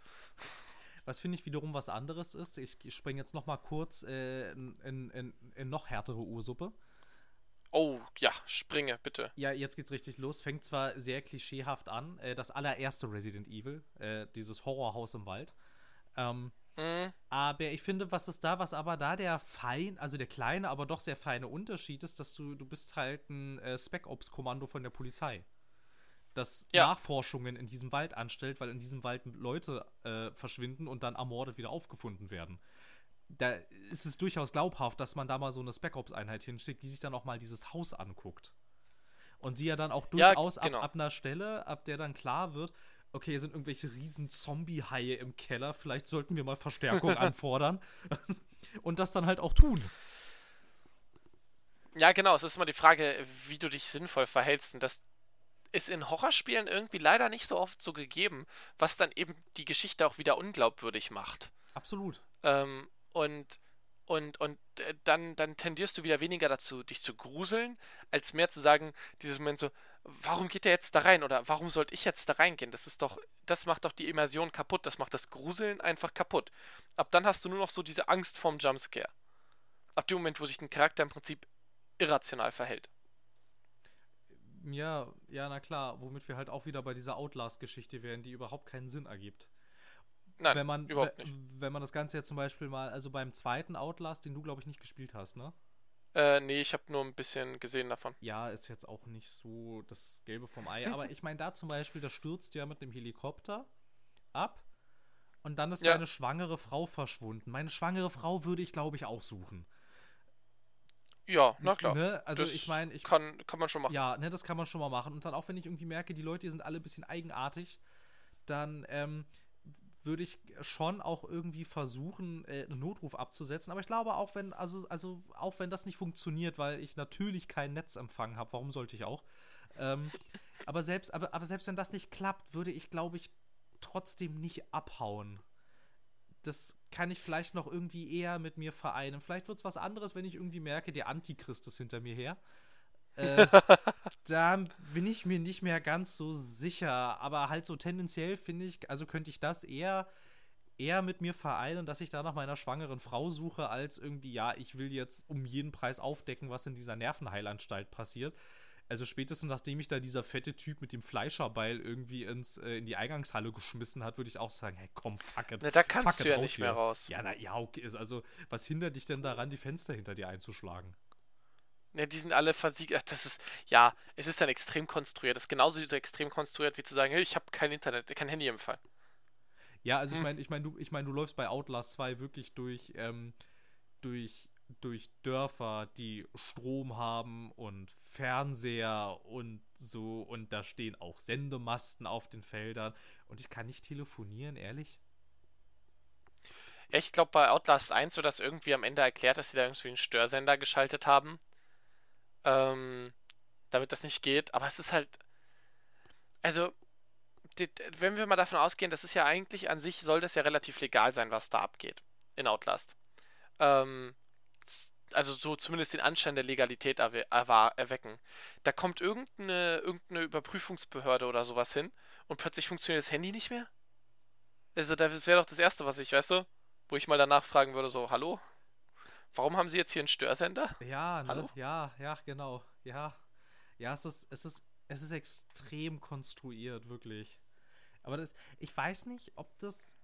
Was finde ich wiederum was anderes ist, ich, ich springe jetzt noch mal kurz äh, in, in, in, noch härtere Ursuppe. Oh, ja, springe, bitte. Ja, jetzt geht's richtig los. Fängt zwar sehr klischeehaft an, äh, das allererste Resident Evil, äh, dieses Horrorhaus im Wald. Ähm, mhm. Aber ich finde, was ist da, was aber da der fein, also der kleine, aber doch sehr feine Unterschied ist, dass du, du bist halt ein äh, Spec-Ops-Kommando von der Polizei das ja. Nachforschungen in diesem Wald anstellt, weil in diesem Wald Leute äh, verschwinden und dann ermordet wieder aufgefunden werden. Da ist es durchaus glaubhaft, dass man da mal so eine Spec Ops-Einheit hinschickt, die sich dann auch mal dieses Haus anguckt. Und die ja dann auch durchaus ja, genau. ab, ab einer Stelle, ab der dann klar wird, okay, hier sind irgendwelche riesen Zombie-Haie im Keller, vielleicht sollten wir mal Verstärkung anfordern. und das dann halt auch tun. Ja, genau, es ist immer die Frage, wie du dich sinnvoll verhältst. Und das ist in Horrorspielen irgendwie leider nicht so oft so gegeben, was dann eben die Geschichte auch wieder unglaubwürdig macht. Absolut. Ähm, und und, und äh, dann, dann tendierst du wieder weniger dazu, dich zu gruseln, als mehr zu sagen, dieses Moment so, warum geht der jetzt da rein oder warum sollte ich jetzt da reingehen? Das ist doch, das macht doch die Immersion kaputt, das macht das Gruseln einfach kaputt. Ab dann hast du nur noch so diese Angst vorm Jumpscare. Ab dem Moment, wo sich ein Charakter im Prinzip irrational verhält. Ja, ja, na klar, womit wir halt auch wieder bei dieser Outlast-Geschichte wären, die überhaupt keinen Sinn ergibt. Nein, wenn man, überhaupt nicht. Wenn man das Ganze jetzt zum Beispiel mal, also beim zweiten Outlast, den du, glaube ich, nicht gespielt hast, ne? Äh, nee, ich habe nur ein bisschen gesehen davon. Ja, ist jetzt auch nicht so das Gelbe vom Ei, aber ich meine, da zum Beispiel, da stürzt ja mit dem Helikopter ab und dann ist ja. deine schwangere Frau verschwunden. Meine schwangere Frau würde ich, glaube ich, auch suchen. Ja, na klar. Ne? Also das ich meine, ich kann, kann man schon machen. Ja, ne, das kann man schon mal machen. Und dann auch, wenn ich irgendwie merke, die Leute die sind alle ein bisschen eigenartig, dann ähm, würde ich schon auch irgendwie versuchen, äh, einen Notruf abzusetzen. Aber ich glaube auch, wenn, also, also auch wenn das nicht funktioniert, weil ich natürlich keinen Netzempfang habe, warum sollte ich auch? Ähm, aber, selbst, aber, aber selbst wenn das nicht klappt, würde ich, glaube ich, trotzdem nicht abhauen das kann ich vielleicht noch irgendwie eher mit mir vereinen. Vielleicht wird es was anderes, wenn ich irgendwie merke, der Antichrist ist hinter mir her. Äh, da bin ich mir nicht mehr ganz so sicher. Aber halt so tendenziell finde ich, also könnte ich das eher, eher mit mir vereinen, dass ich da nach meiner schwangeren Frau suche, als irgendwie, ja, ich will jetzt um jeden Preis aufdecken, was in dieser Nervenheilanstalt passiert also spätestens nachdem ich da dieser fette Typ mit dem Fleischerbeil irgendwie ins, äh, in die Eingangshalle geschmissen hat, würde ich auch sagen, hey komm, fuck it. Na, da kannst fuck du ja nicht hier. mehr raus. Ja, na ja, okay. Also, was hindert dich denn daran, die Fenster hinter dir einzuschlagen? Ja, die sind alle versiegt. Das ist, ja, es ist dann extrem konstruiert. Das ist genauso so extrem konstruiert, wie zu sagen, hey, ich habe kein Internet, kein Handy im Fall. Ja, also hm. ich meine, ich meine, du, ich mein, du läufst bei Outlast 2 wirklich durch, ähm, durch durch Dörfer, die Strom haben und Fernseher und so und da stehen auch Sendemasten auf den Feldern und ich kann nicht telefonieren, ehrlich. Ja, ich glaube bei Outlast 1 wird das irgendwie am Ende erklärt, dass sie da irgendwie einen Störsender geschaltet haben. Ähm, damit das nicht geht, aber es ist halt. Also, wenn wir mal davon ausgehen, das ist ja eigentlich an sich, soll das ja relativ legal sein, was da abgeht in Outlast. Ähm, also so zumindest den Anschein der Legalität erwe erwecken. Da kommt irgendeine, irgendeine Überprüfungsbehörde oder sowas hin und plötzlich funktioniert das Handy nicht mehr? Also das wäre doch das Erste, was ich, weißt du, wo ich mal danach fragen würde, so, hallo? Warum haben Sie jetzt hier einen Störsender? Ja, ne? Hallo? Ja, ja, genau. Ja. Ja, es ist, es ist, es ist extrem konstruiert, wirklich. Aber das, ich weiß nicht, ob das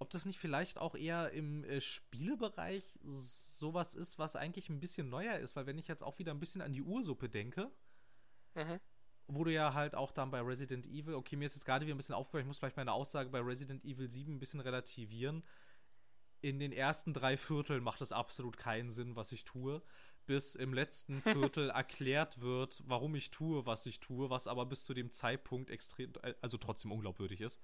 ob das nicht vielleicht auch eher im äh, Spielebereich sowas ist, was eigentlich ein bisschen neuer ist, weil wenn ich jetzt auch wieder ein bisschen an die Ursuppe denke, mhm. wo du ja halt auch dann bei Resident Evil, okay, mir ist jetzt gerade wieder ein bisschen aufgefallen, ich muss vielleicht meine Aussage bei Resident Evil 7 ein bisschen relativieren. In den ersten drei Vierteln macht es absolut keinen Sinn, was ich tue, bis im letzten Viertel erklärt wird, warum ich tue, was ich tue, was aber bis zu dem Zeitpunkt extrem, also trotzdem unglaubwürdig ist.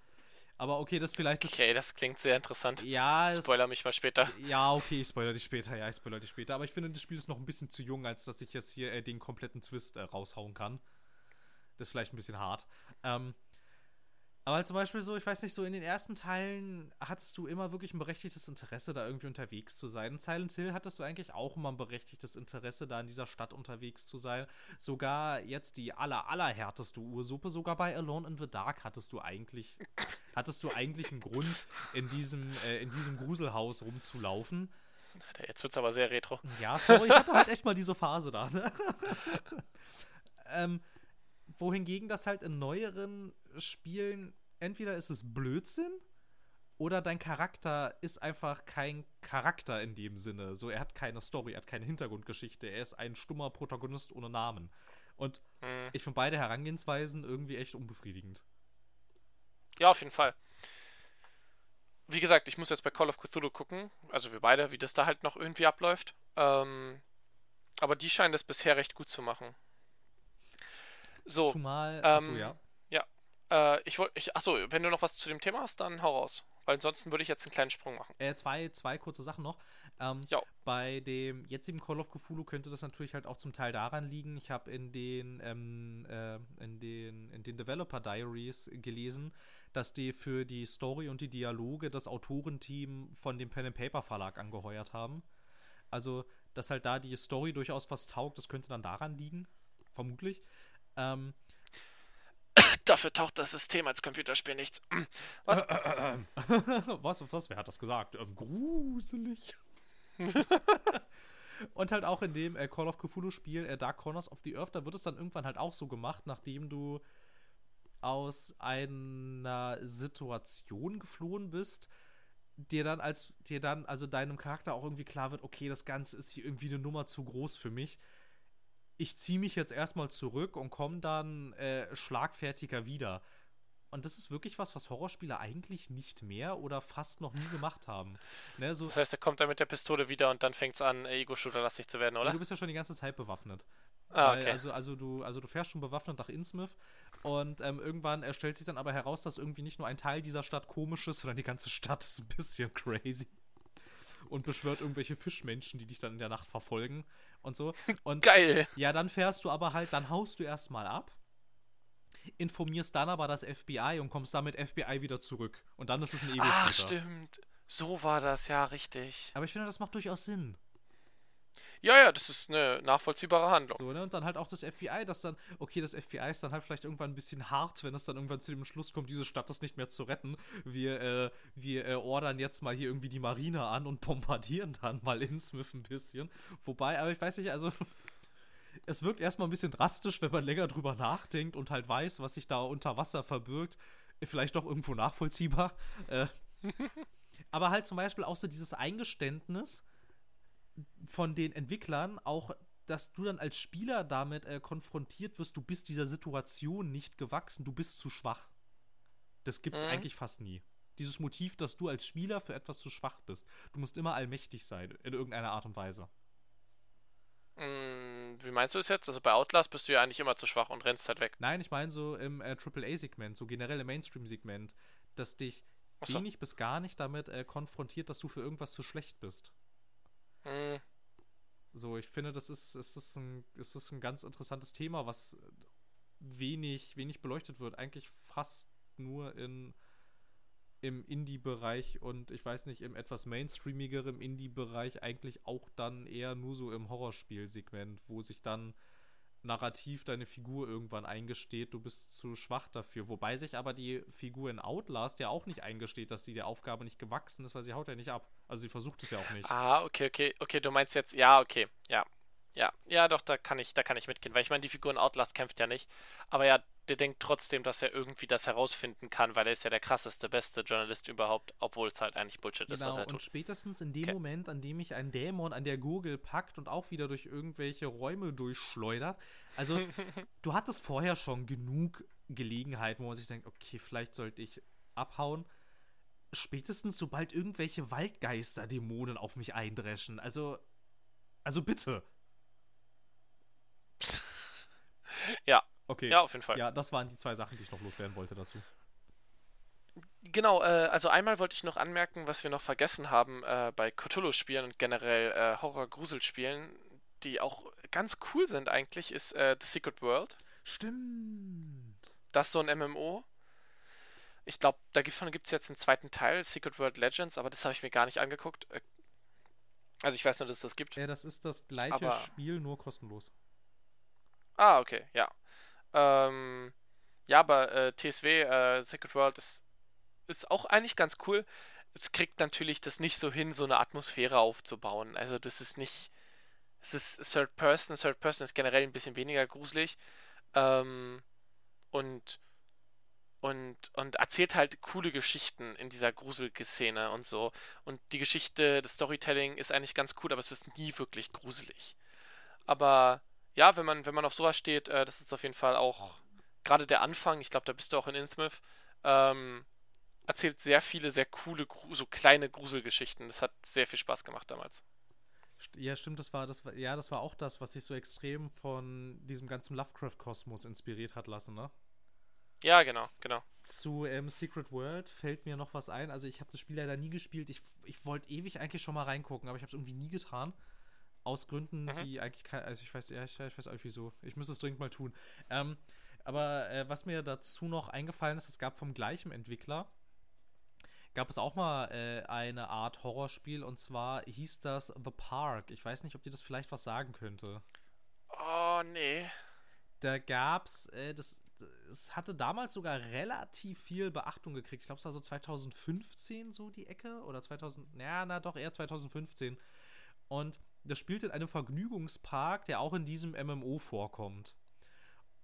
Aber okay, das vielleicht. Okay, das klingt sehr interessant. Ja. Spoiler mich mal später. Ja, okay, ich spoiler dich später. Ja, ich spoiler dich später. Aber ich finde, das Spiel ist noch ein bisschen zu jung, als dass ich jetzt hier äh, den kompletten Twist äh, raushauen kann. Das ist vielleicht ein bisschen hart. Ähm, Aber halt zum Beispiel so, ich weiß nicht, so in den ersten Teilen hattest du immer wirklich ein berechtigtes Interesse, da irgendwie unterwegs zu sein. In Silent Hill hattest du eigentlich auch immer ein berechtigtes Interesse, da in dieser Stadt unterwegs zu sein. Sogar jetzt die aller, allerhärteste Ursuppe, sogar bei Alone in the Dark hattest du eigentlich, hattest du eigentlich einen Grund, in diesem, äh, in diesem Gruselhaus rumzulaufen. Jetzt wird's aber sehr retro. Ja, sorry, ich hatte halt echt mal diese Phase da, ne? ähm, wohingegen das halt in neueren Spielen entweder ist es Blödsinn oder dein Charakter ist einfach kein Charakter in dem Sinne. So, er hat keine Story, er hat keine Hintergrundgeschichte, er ist ein stummer Protagonist ohne Namen. Und Hm. ich finde beide Herangehensweisen irgendwie echt unbefriedigend. Ja, auf jeden Fall. Wie gesagt, ich muss jetzt bei Call of Cthulhu gucken, also wir beide, wie das da halt noch irgendwie abläuft. Ähm, aber die scheinen das bisher recht gut zu machen. So, Zumal, ähm, achso, ja. Äh, ich wollte, ich, achso, wenn du noch was zu dem Thema hast, dann hau raus. Weil ansonsten würde ich jetzt einen kleinen Sprung machen. Äh, zwei, zwei kurze Sachen noch. Ähm, Ja. Bei dem jetzigen Call of Cthulhu könnte das natürlich halt auch zum Teil daran liegen. Ich habe in den ähm, äh, in den in den Developer Diaries gelesen, dass die für die Story und die Dialoge das Autorenteam von dem Pen and Paper Verlag angeheuert haben. Also, dass halt da die Story durchaus was taugt, das könnte dann daran liegen, vermutlich. Ähm, Dafür taucht das System als Computerspiel nicht. Was? was, was, wer hat das gesagt? Ähm, gruselig. Und halt auch in dem äh, Call of Cthulhu-Spiel äh, Dark Corners of the Earth, da wird es dann irgendwann halt auch so gemacht, nachdem du aus einer Situation geflohen bist, dir dann als dir dann also deinem Charakter auch irgendwie klar wird, okay, das Ganze ist hier irgendwie eine Nummer zu groß für mich. Ich ziehe mich jetzt erstmal zurück und komme dann äh, schlagfertiger wieder. Und das ist wirklich was, was Horrorspieler eigentlich nicht mehr oder fast noch nie gemacht haben. Ne, so, Das heißt, er kommt dann mit der Pistole wieder und dann fängt's an, Ego-Shooter-lastig zu werden, Ja, oder? Du bist ja schon die ganze Zeit bewaffnet. Ah, Weil, okay. also, also, du, also du fährst schon bewaffnet nach Innsmouth und ähm, irgendwann äh, stellt sich dann aber heraus, dass irgendwie nicht nur ein Teil dieser Stadt komisch ist, sondern die ganze Stadt ist ein bisschen crazy. Und beschwört irgendwelche Fischmenschen, die dich dann in der Nacht verfolgen und so. Und Geil! ja, dann fährst du aber halt, dann haust du erstmal ab, informierst dann aber das FBI und kommst dann mit FBI wieder zurück. Und dann ist es ein ego Ach, stimmt. So war das, ja, richtig. Aber ich finde, das macht durchaus Sinn. Ja, ja, das ist eine nachvollziehbare Handlung. So, ne? Und dann halt auch das FBI, das dann, okay, das FBI ist dann halt vielleicht irgendwann ein bisschen hart, wenn es dann irgendwann zu dem Schluss kommt, diese Stadt ist nicht mehr zu retten. Wir, äh, wir äh, ordern jetzt mal hier irgendwie die Marine an und bombardieren dann mal Innsmouth ein bisschen. Wobei, aber ich weiß nicht, also. Es wirkt erstmal ein bisschen drastisch, wenn man länger drüber nachdenkt und halt weiß, was sich da unter Wasser verbirgt. Vielleicht doch irgendwo nachvollziehbar. Äh, aber halt zum Beispiel auch so dieses Eingeständnis, von den Entwicklern auch, dass du dann als Spieler damit äh, konfrontiert wirst, du bist dieser Situation nicht gewachsen, du bist zu schwach. Das gibt es Mhm. eigentlich fast nie. Dieses Motiv, dass du als Spieler für etwas zu schwach bist. Du musst immer allmächtig sein, in irgendeiner Art und Weise. Hm, wie meinst du es jetzt? Also bei Outlast bist du ja eigentlich immer zu schwach und rennst halt weg. Nein, ich meine so im äh, AAA-Segment, so generell im Mainstream-Segment, dass dich Achso. wenig bis gar nicht damit äh, konfrontiert, dass du für irgendwas zu schlecht bist. Hm, So, ich finde, das ist, ist, ein, es ist ein ganz interessantes Thema, was wenig, wenig beleuchtet wird. Eigentlich fast nur in, im Indie-Bereich und ich weiß nicht, im etwas mainstreamigeren Indie-Bereich eigentlich auch dann eher nur so im Horrorspiel-Segment, wo sich dann narrativ deine Figur irgendwann eingesteht, du bist zu schwach dafür. Wobei sich aber die Figur in Outlast ja auch nicht eingesteht, dass sie der Aufgabe nicht gewachsen ist, weil sie haut ja nicht ab. Also sie versucht es ja auch nicht. Ah, okay, okay, okay, du meinst jetzt, ja, okay, ja. Ja, ja, doch, da kann ich, da kann ich mitgehen, weil ich meine, die Figur in Outlast kämpft ja nicht, aber ja, der denkt trotzdem, dass er irgendwie das herausfinden kann, weil er ist ja der krasseste, beste Journalist überhaupt, obwohl es halt eigentlich Bullshit ist, was Genau, er und tut. spätestens in dem Okay. Moment, an dem mich ein Dämon an der Gurgel packt und auch wieder durch irgendwelche Räume durchschleudert. Also, du hattest vorher schon genug Gelegenheit, wo man sich denkt, okay, vielleicht sollte ich abhauen. Spätestens, sobald irgendwelche Waldgeister-Dämonen auf mich eindreschen. Also, also bitte. Ja, Okay. ja, auf jeden Fall. Ja, das waren die zwei Sachen, die ich noch loswerden wollte dazu. Genau, äh, also einmal wollte ich noch anmerken, was wir noch vergessen haben äh, bei Cthulhu-Spielen und generell äh, Horror-Grusel-Spielen, die auch ganz cool sind eigentlich, ist äh, The Secret World. Stimmt. Das ist so ein MMO. Ich glaube, davon gibt es jetzt einen zweiten Teil, Secret World Legends, aber das habe ich mir gar nicht angegucт. Äh, also ich weiß nur, dass es das gibt. Ja, das ist das gleiche Aber- Spiel, nur kostenlos. Ah, okay, ja. Ähm, ja, aber äh, TSW, äh, Secret World ist, ist auch eigentlich ganz cool. Es kriegt natürlich das nicht so hin, so eine Atmosphäre aufzubauen. Also das ist nicht. Es ist Third Person. Third Person ist generell ein bisschen weniger gruselig. Ähm, und, und, und erzählt halt coole Geschichten in dieser gruselige Szene und so. Und die Geschichte, das Storytelling ist eigentlich ganz cool, aber es ist nie wirklich gruselig. Aber ja, wenn man, wenn man auf sowas steht, äh, das ist auf jeden Fall auch gerade der Anfang, ich glaube, da bist du auch in Innsmouth, ähm, erzählt sehr viele, sehr coole, so kleine Gruselgeschichten. Das hat sehr viel Spaß gemacht damals. Ja, stimmt, das war, das war, ja, das war auch das, was sich so extrem von diesem ganzen Lovecraft-Kosmos inspiriert hat lassen, ne? Ja, genau, genau. Zu ähm, Secret World fällt mir noch was ein. Also ich habe das Spiel leider nie gespielt. Ich, ich wollte ewig eigentlich schon mal reingucken, aber ich habe es irgendwie nie getan. Aus Gründen, Mhm. die eigentlich kein, also ich weiß, ja, ich, ich weiß auch nicht wieso. Ich müsste es dringend mal tun. Ähm, aber äh, was mir dazu noch eingefallen ist, es gab vom gleichen Entwickler, gab es auch mal äh, eine Art Horrorspiel und zwar hieß das The Park. Ich weiß nicht, ob dir das vielleicht was sagen könnte. Oh, nee. Da gab's, äh, das, es hatte damals sogar relativ viel Beachtung gekriegt. Ich glaube, es war so 2015 so die Ecke oder 2000, ja, na doch eher 2015. Und das spielt in einem Vergnügungspark, der auch in diesem MMO vorkommt.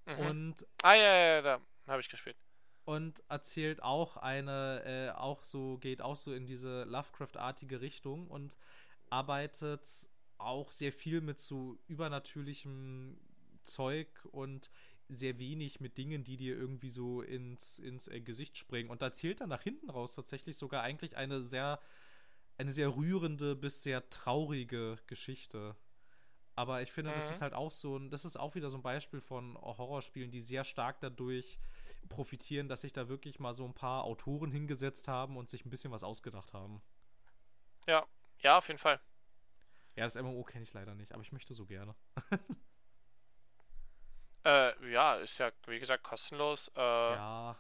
Mhm. Und ah, ja, ja, ja, da habe ich gespielt. und erzählt auch eine, äh, auch so, geht auch so in diese Lovecraft-artige Richtung und arbeitet auch sehr viel mit so übernatürlichem Zeug und sehr wenig mit Dingen, die dir irgendwie so ins, ins äh, Gesicht springen. Und da zählt dann nach hinten raus tatsächlich sogar eigentlich eine sehr, eine sehr rührende bis sehr traurige Geschichte. Aber ich finde, das Mhm. ist halt auch so ein, das ist auch wieder so ein Beispiel von Horrorspielen, die sehr stark dadurch profitieren, dass sich da wirklich mal so ein paar Autoren hingesetzt haben und sich ein bisschen was ausgedacht haben. Ja, ja, auf jeden Fall. Ja, das MMO kenne ich leider nicht, aber ich möchte so gerne. Äh, ja, ist ja, wie gesagt, kostenlos. Äh, Ja,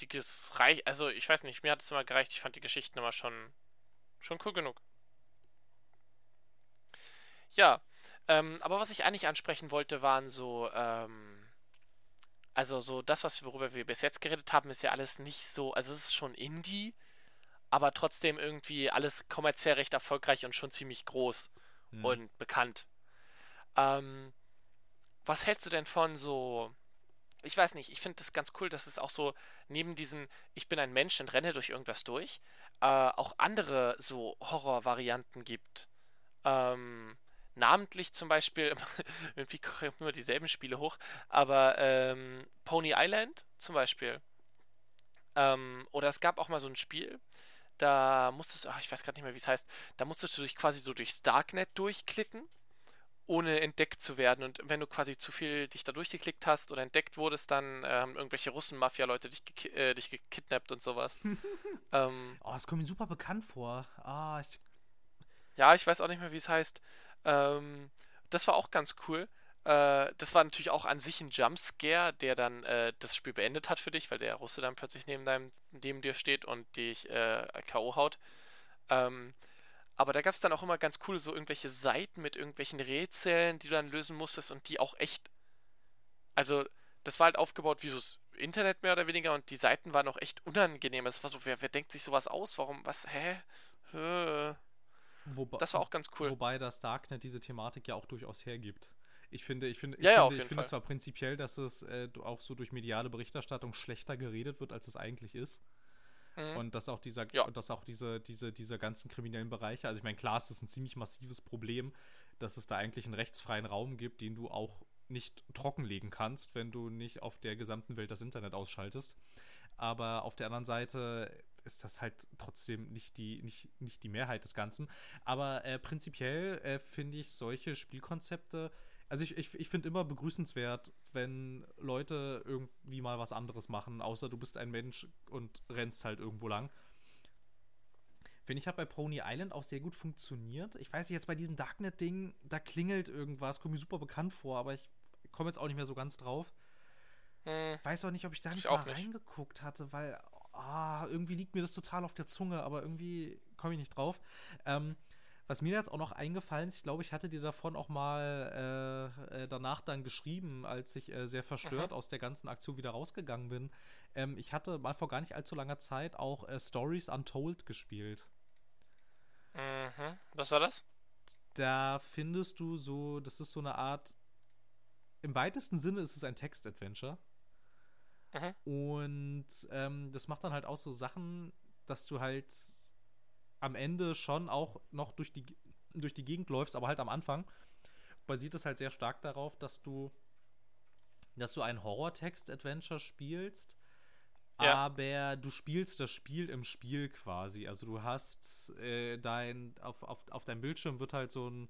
die ges- reich, also ich weiß nicht, mir hat es immer gereicht. Ich fand die Geschichten immer schon, schon cool genug. Ja, ähm, aber was ich eigentlich ansprechen wollte, waren so, ähm, also so das, was worüber wir bis jetzt geredet haben, ist ja alles nicht so, also es ist schon Indie, aber trotzdem irgendwie alles kommerziell recht erfolgreich und schon ziemlich groß hm. und bekannt. Ähm, was hältst du denn von so, ich weiß nicht, ich finde das ganz cool, dass es auch so neben diesen, ich bin ein Mensch und renne durch irgendwas durch, äh, auch andere so Horrorvarianten gibt. Ähm, namentlich zum Beispiel, irgendwie kommen immer dieselben Spiele hoch, aber ähm, Pony Island zum Beispiel. Ähm, oder es gab auch mal so ein Spiel, da musstest du, ach, ich weiß gerade nicht mehr, wie es heißt, da musstest du dich quasi so durchs Darknet durchklicken, ohne entdeckt zu werden. Und wenn du quasi zu viel dich da durchgeklickt hast oder entdeckt wurdest, dann äh, haben irgendwelche Russen-Mafia-Leute dich, geki äh, dich gekidnappt und sowas. ähm, Oh, das kommt mir super bekannt vor. Ah, ich, ja, ich weiß auch nicht mehr, wie es heißt. Ähm, das war auch ganz cool. Äh, das war natürlich auch an sich ein Jumpscare, der dann äh, das Spiel beendet hat für dich, weil der Russe dann plötzlich neben, deinem, neben dir steht und dich äh, K.O. haut. Ähm, aber da gab es dann auch immer ganz cool so irgendwelche Seiten mit irgendwelchen Rätseln, die du dann lösen musstest und die auch echt. Also, das war halt aufgebaut wie so das Internet mehr oder weniger und die Seiten waren auch echt unangenehm. Es war so, wer, wer denkt sich sowas aus? Warum? Was? Hä? Hä? wobei, Das war auch ganz cool. Wobei das Darknet diese Thematik ja auch durchaus hergibt. Ich finde, ich finde, ich Ja, ja, finde, ich jeden finde zwar prinzipiell, dass es äh, auch so durch mediale Berichterstattung schlechter geredet wird, als es eigentlich ist. Mhm. Und dass auch dieser, Ja. dass auch diese, diese, diese ganzen kriminellen Bereiche, also ich meine, klar, es ist ein ziemlich massives Problem, dass es da eigentlich einen rechtsfreien Raum gibt, den du auch nicht trockenlegen kannst, wenn du nicht auf der gesamten Welt das Internet ausschaltest. Aber auf der anderen Seite ist das halt trotzdem nicht die, nicht, nicht die Mehrheit des Ganzen. Aber äh, prinzipiell äh, finde ich solche Spielkonzepte, also ich, ich, ich finde immer begrüßenswert, wenn Leute irgendwie mal was anderes machen, außer du bist ein Mensch und rennst halt irgendwo lang. Finde ich, hat bei Pony Island auch sehr gut funktioniert. Ich weiß nicht, jetzt bei diesem Darknet-Ding, da klingelt irgendwas, kommt mir super bekannt vor, aber ich komme jetzt auch nicht mehr so ganz drauf. Hm. Weiß auch nicht, ob ich da Ich nicht auch mal nicht. reingeguckt hatte, weil ah, irgendwie liegt mir das total auf der Zunge, aber irgendwie komme ich nicht drauf. Ähm, was mir jetzt auch noch eingefallen ist, ich glaube, ich hatte dir davon auch mal äh, äh, danach dann geschrieben, als ich äh, sehr verstört mhm. aus der ganzen Aktion wieder rausgegangen bin. Ähm, ich hatte mal vor gar nicht allzu langer Zeit auch äh, Stories Untold gespielt. Mhm. Was war das? Da findest du so, das ist so eine Art, im weitesten Sinne ist es ein Text-Adventure. Mhm. Und ähm, das macht dann halt auch so Sachen, dass du halt am Ende schon auch noch durch die, durch die Gegend läufst, aber halt am Anfang basiert es halt sehr stark darauf, dass du, dass du ein Horror-Text-Adventure spielst, ja. aber du spielst das Spiel im Spiel quasi. Also du hast äh, dein, auf, auf, auf deinem Bildschirm wird halt so ein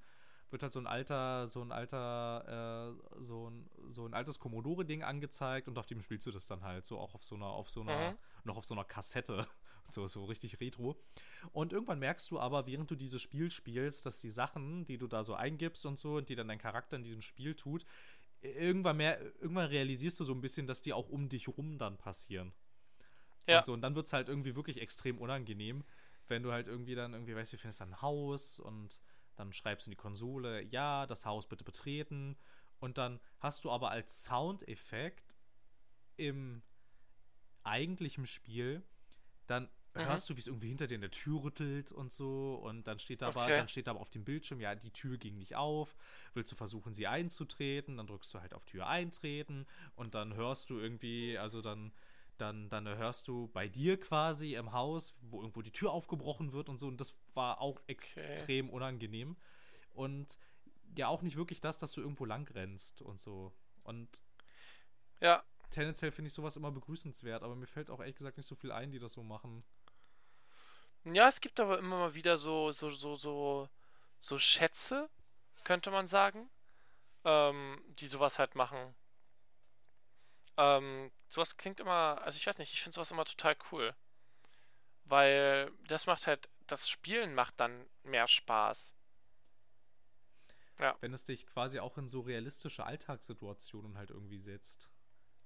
wird halt so ein alter, so ein alter, äh, so ein, so ein altes Commodore-Ding angezeigt und auf dem spielst du das dann halt so auch auf so einer, auf so einer, mhm. noch auf so einer Kassette. So, so richtig retro. Und irgendwann merkst du aber, während du dieses Spiel spielst, dass die Sachen, die du da so eingibst und so, und die dann dein Charakter in diesem Spiel tut, irgendwann mehr, irgendwann realisierst du so ein bisschen, dass die auch um dich rum dann passieren. Ja. Und so, und dann wird es halt irgendwie wirklich extrem unangenehm, wenn du halt irgendwie dann irgendwie weißt, du findest dann ein Haus und dann schreibst du in die Konsole, ja, das Haus bitte betreten. Und dann hast du aber als Soundeffekt im eigentlichen Spiel, dann mhm. hörst du, wie es irgendwie hinter dir in der Tür rüttelt und so. Und dann steht da okay. aber, dann steht aber auf dem Bildschirm, ja, die Tür ging nicht auf. Willst du versuchen, sie einzutreten? Dann drückst du halt auf Tür eintreten und dann hörst du irgendwie, also dann dann, dann hörst du bei dir quasi im Haus, wo irgendwo die Tür aufgebrochen wird und so. Und das war auch extrem okay. unangenehm. Und ja, auch nicht wirklich das, dass du irgendwo lang rennst und so. Und ja. Tendenziell finde ich sowas immer begrüßenswert, aber mir fällt auch ehrlich gesagt nicht so viel ein, die das so machen. Ja, es gibt aber immer mal wieder so, so, so, so, so Schätze, könnte man sagen, ähm, die sowas halt machen. Ähm, sowas klingt immer, also ich weiß nicht, ich finde sowas immer total cool. Weil das macht halt, das Spielen macht dann mehr Spaß. Ja. Wenn es dich quasi auch in so realistische Alltagssituationen halt irgendwie setzt.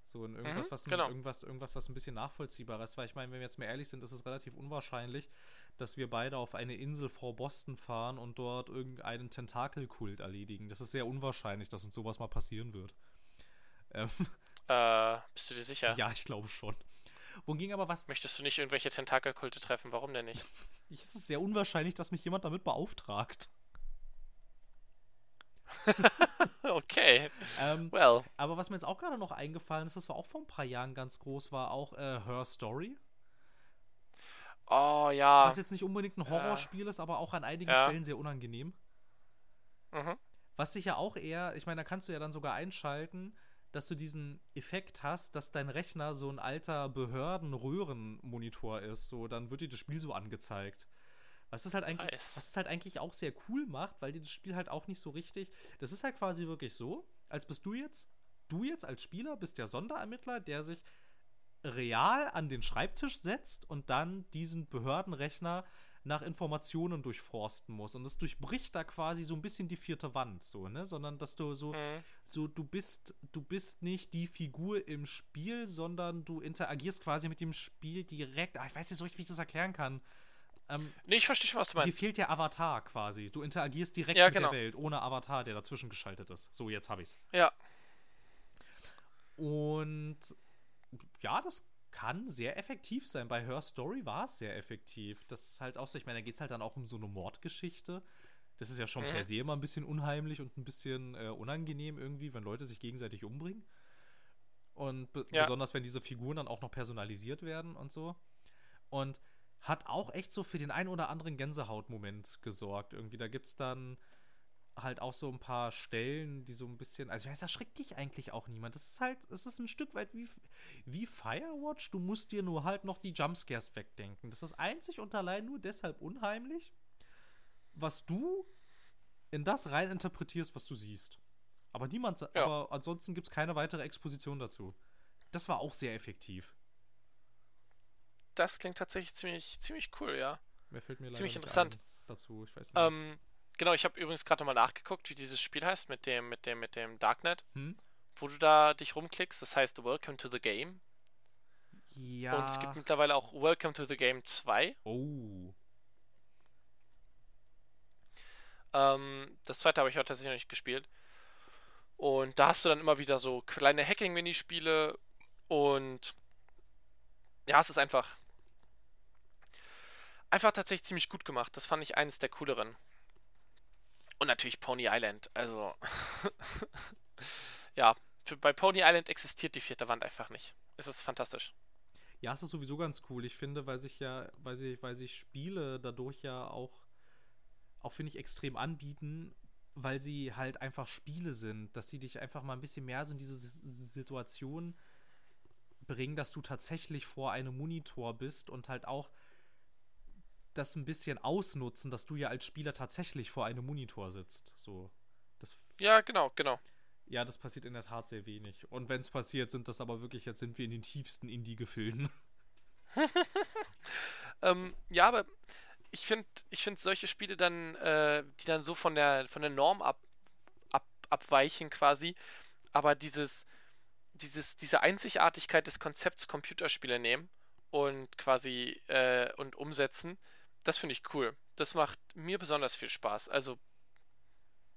So in irgendwas, mhm, was, genau. irgendwas, irgendwas, was ein bisschen nachvollziehbar ist. Weil ich meine, wenn wir jetzt mal ehrlich sind, ist es relativ unwahrscheinlich, dass wir beide auf eine Insel vor Boston fahren und dort irgendeinen Tentakelkult erledigen. Das ist sehr unwahrscheinlich, dass uns sowas mal passieren wird. Ähm, äh, bist du dir sicher? Ja, ich glaube schon. Wohingegen aber was. Möchtest du nicht irgendwelche Tentakelkulte treffen? Warum denn nicht? es ist sehr unwahrscheinlich, dass mich jemand damit beauftragt. okay. Ähm, well. Aber was mir jetzt auch gerade noch eingefallen ist, das war auch vor ein paar Jahren ganz groß, war auch äh, Her Story. Oh ja. Was jetzt nicht unbedingt ein Horrorspiel ja. ist, aber auch an einigen ja. Stellen sehr unangenehm. Mhm. Was sich ja auch eher, ich meine, da kannst du ja dann sogar einschalten, dass du diesen Effekt hast, dass dein Rechner so ein alter Behörden-Röhrenmonitor ist. So, dann wird dir das Spiel so angezeigt. Was es halt eigentlich, nice. was es halt eigentlich auch sehr cool macht, weil dir das Spiel halt auch nicht so richtig. Das ist halt quasi wirklich so, als bist du jetzt, du jetzt als Spieler bist der Sonderermittler, der sich real an den Schreibtisch setzt und dann diesen Behördenrechner nach Informationen durchforsten muss. Und das durchbricht da quasi so ein bisschen die vierte Wand, so, ne? Sondern dass du so, mhm. so, du bist, du bist nicht die Figur im Spiel, sondern du interagierst quasi mit dem Spiel direkt. Ah, ich weiß nicht so richtig, wie ich das erklären kann. Ähm, nee, ich verstehe schon, was du meinst. Dir fehlt der Avatar quasi. Du interagierst direkt ja, mit genau. der Welt, ohne Avatar, der dazwischen geschaltet ist. So, jetzt hab ich's. Ja. Und ja, das kann sehr effektiv sein. Bei Her Story war es sehr effektiv. Das ist halt auch so, ich meine, da geht es halt dann auch um so eine Mordgeschichte. Das ist ja schon mhm. per se immer ein bisschen unheimlich und ein bisschen äh, unangenehm irgendwie, wenn Leute sich gegenseitig umbringen. Und be ja. besonders, wenn diese Figuren dann auch noch personalisiert werden und so. Und hat auch echt so für den ein oder anderen Gänsehautmoment gesorgt. Irgendwie, da gibt es dann halt auch so ein paar Stellen, die so ein bisschen, also es erschreckt dich eigentlich auch niemand. Das ist halt, es ist ein Stück weit wie, wie Firewatch, du musst dir nur halt noch die Jumpscares wegdenken. Das ist einzig und allein nur deshalb unheimlich, was du in das rein interpretierst, was du siehst. Aber niemand, ja. aber ansonsten gibt es keine weitere Exposition dazu. Das war auch sehr effektiv. Das klingt tatsächlich ziemlich, ziemlich cool, ja. Mir fällt mir leider ziemlich interessant dazu, ich weiß nicht. Ähm, Genau, ich habe übrigens gerade mal nachgeguckt, wie dieses Spiel heißt mit dem, mit dem, mit dem Darknet, hm? wo du da dich rumklickst. Das heißt Welcome to the Game. Ja. Und es gibt mittlerweile auch Welcome to the Game 2. Oh. Ähm, das zweite habe ich auch tatsächlich noch nicht gespielt. Und da hast du dann immer wieder so kleine Hacking-Minispiele und ja, es ist einfach einfach tatsächlich ziemlich gut gemacht. Das fand ich eines der cooleren. Und natürlich Pony Island. Also ja, für, bei Pony Island existiert die vierte Wand einfach nicht. Es ist fantastisch. Ja, es ist sowieso ganz cool. Ich finde, weil sich ja, weil sich, weil sich Spiele dadurch ja auch, auch finde ich, extrem anbieten, weil sie halt einfach Spiele sind, dass sie dich einfach mal ein bisschen mehr so in diese S- Situation bringen, dass du tatsächlich vor einem Monitor bist und halt auch das ein bisschen ausnutzen, dass du ja als Spieler tatsächlich vor einem Monitor sitzt. So. Das Ja, genau, genau. ja, das passiert in der Tat sehr wenig. Und wenn es passiert, sind das aber wirklich, jetzt sind wir in den tiefsten Indie-Gefilden. Ähm, ja, aber ich finde ich find solche Spiele dann, äh, die dann so von der, von der Norm ab, ab, abweichen quasi, aber dieses, dieses, diese Einzigartigkeit des Konzepts Computerspiele nehmen und quasi äh, und umsetzen, das finde ich cool. Das macht mir besonders viel Spaß. Also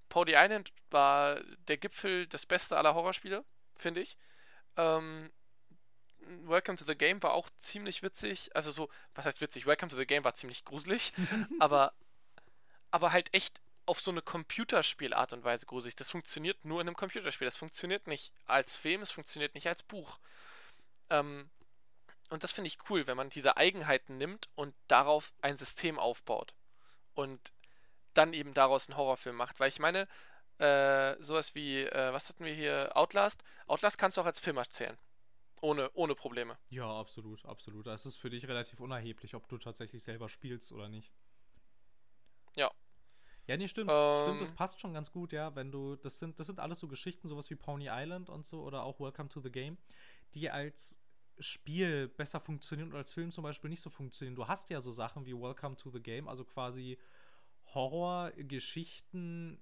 Pony Island war der Gipfel, das Beste aller Horrorspiele, finde ich. Ähm, Welcome to the Game war auch ziemlich witzig. Also so, was heißt witzig? Welcome to the Game war ziemlich gruselig, aber, aber halt echt auf so eine Computerspielart und Weise gruselig. Das funktioniert nur in einem Computerspiel. Das funktioniert nicht als Film, es funktioniert nicht als Buch. Ähm, und das finde ich cool, wenn man diese Eigenheiten nimmt und darauf ein System aufbaut. Und dann eben daraus einen Horrorfilm macht. Weil ich meine, äh, sowas wie, äh, was hatten wir hier? Outlast? Outlast kannst du auch als Film erzählen. Ohne, ohne Probleme. Ja, absolut, absolut. Das ist für dich relativ unerheblich, ob du tatsächlich selber spielst oder nicht. Ja. Ja, nee, stimmt. Ähm. Stimmt, das passt schon ganz gut, ja. Wenn du, das sind, das sind alles so Geschichten, sowas wie Pony Island und so oder auch Welcome to the Game, die als Spiel besser funktionieren und als Film zum Beispiel nicht so funktionieren. Du hast ja so Sachen wie Welcome to the Game, also quasi Horrorgeschichten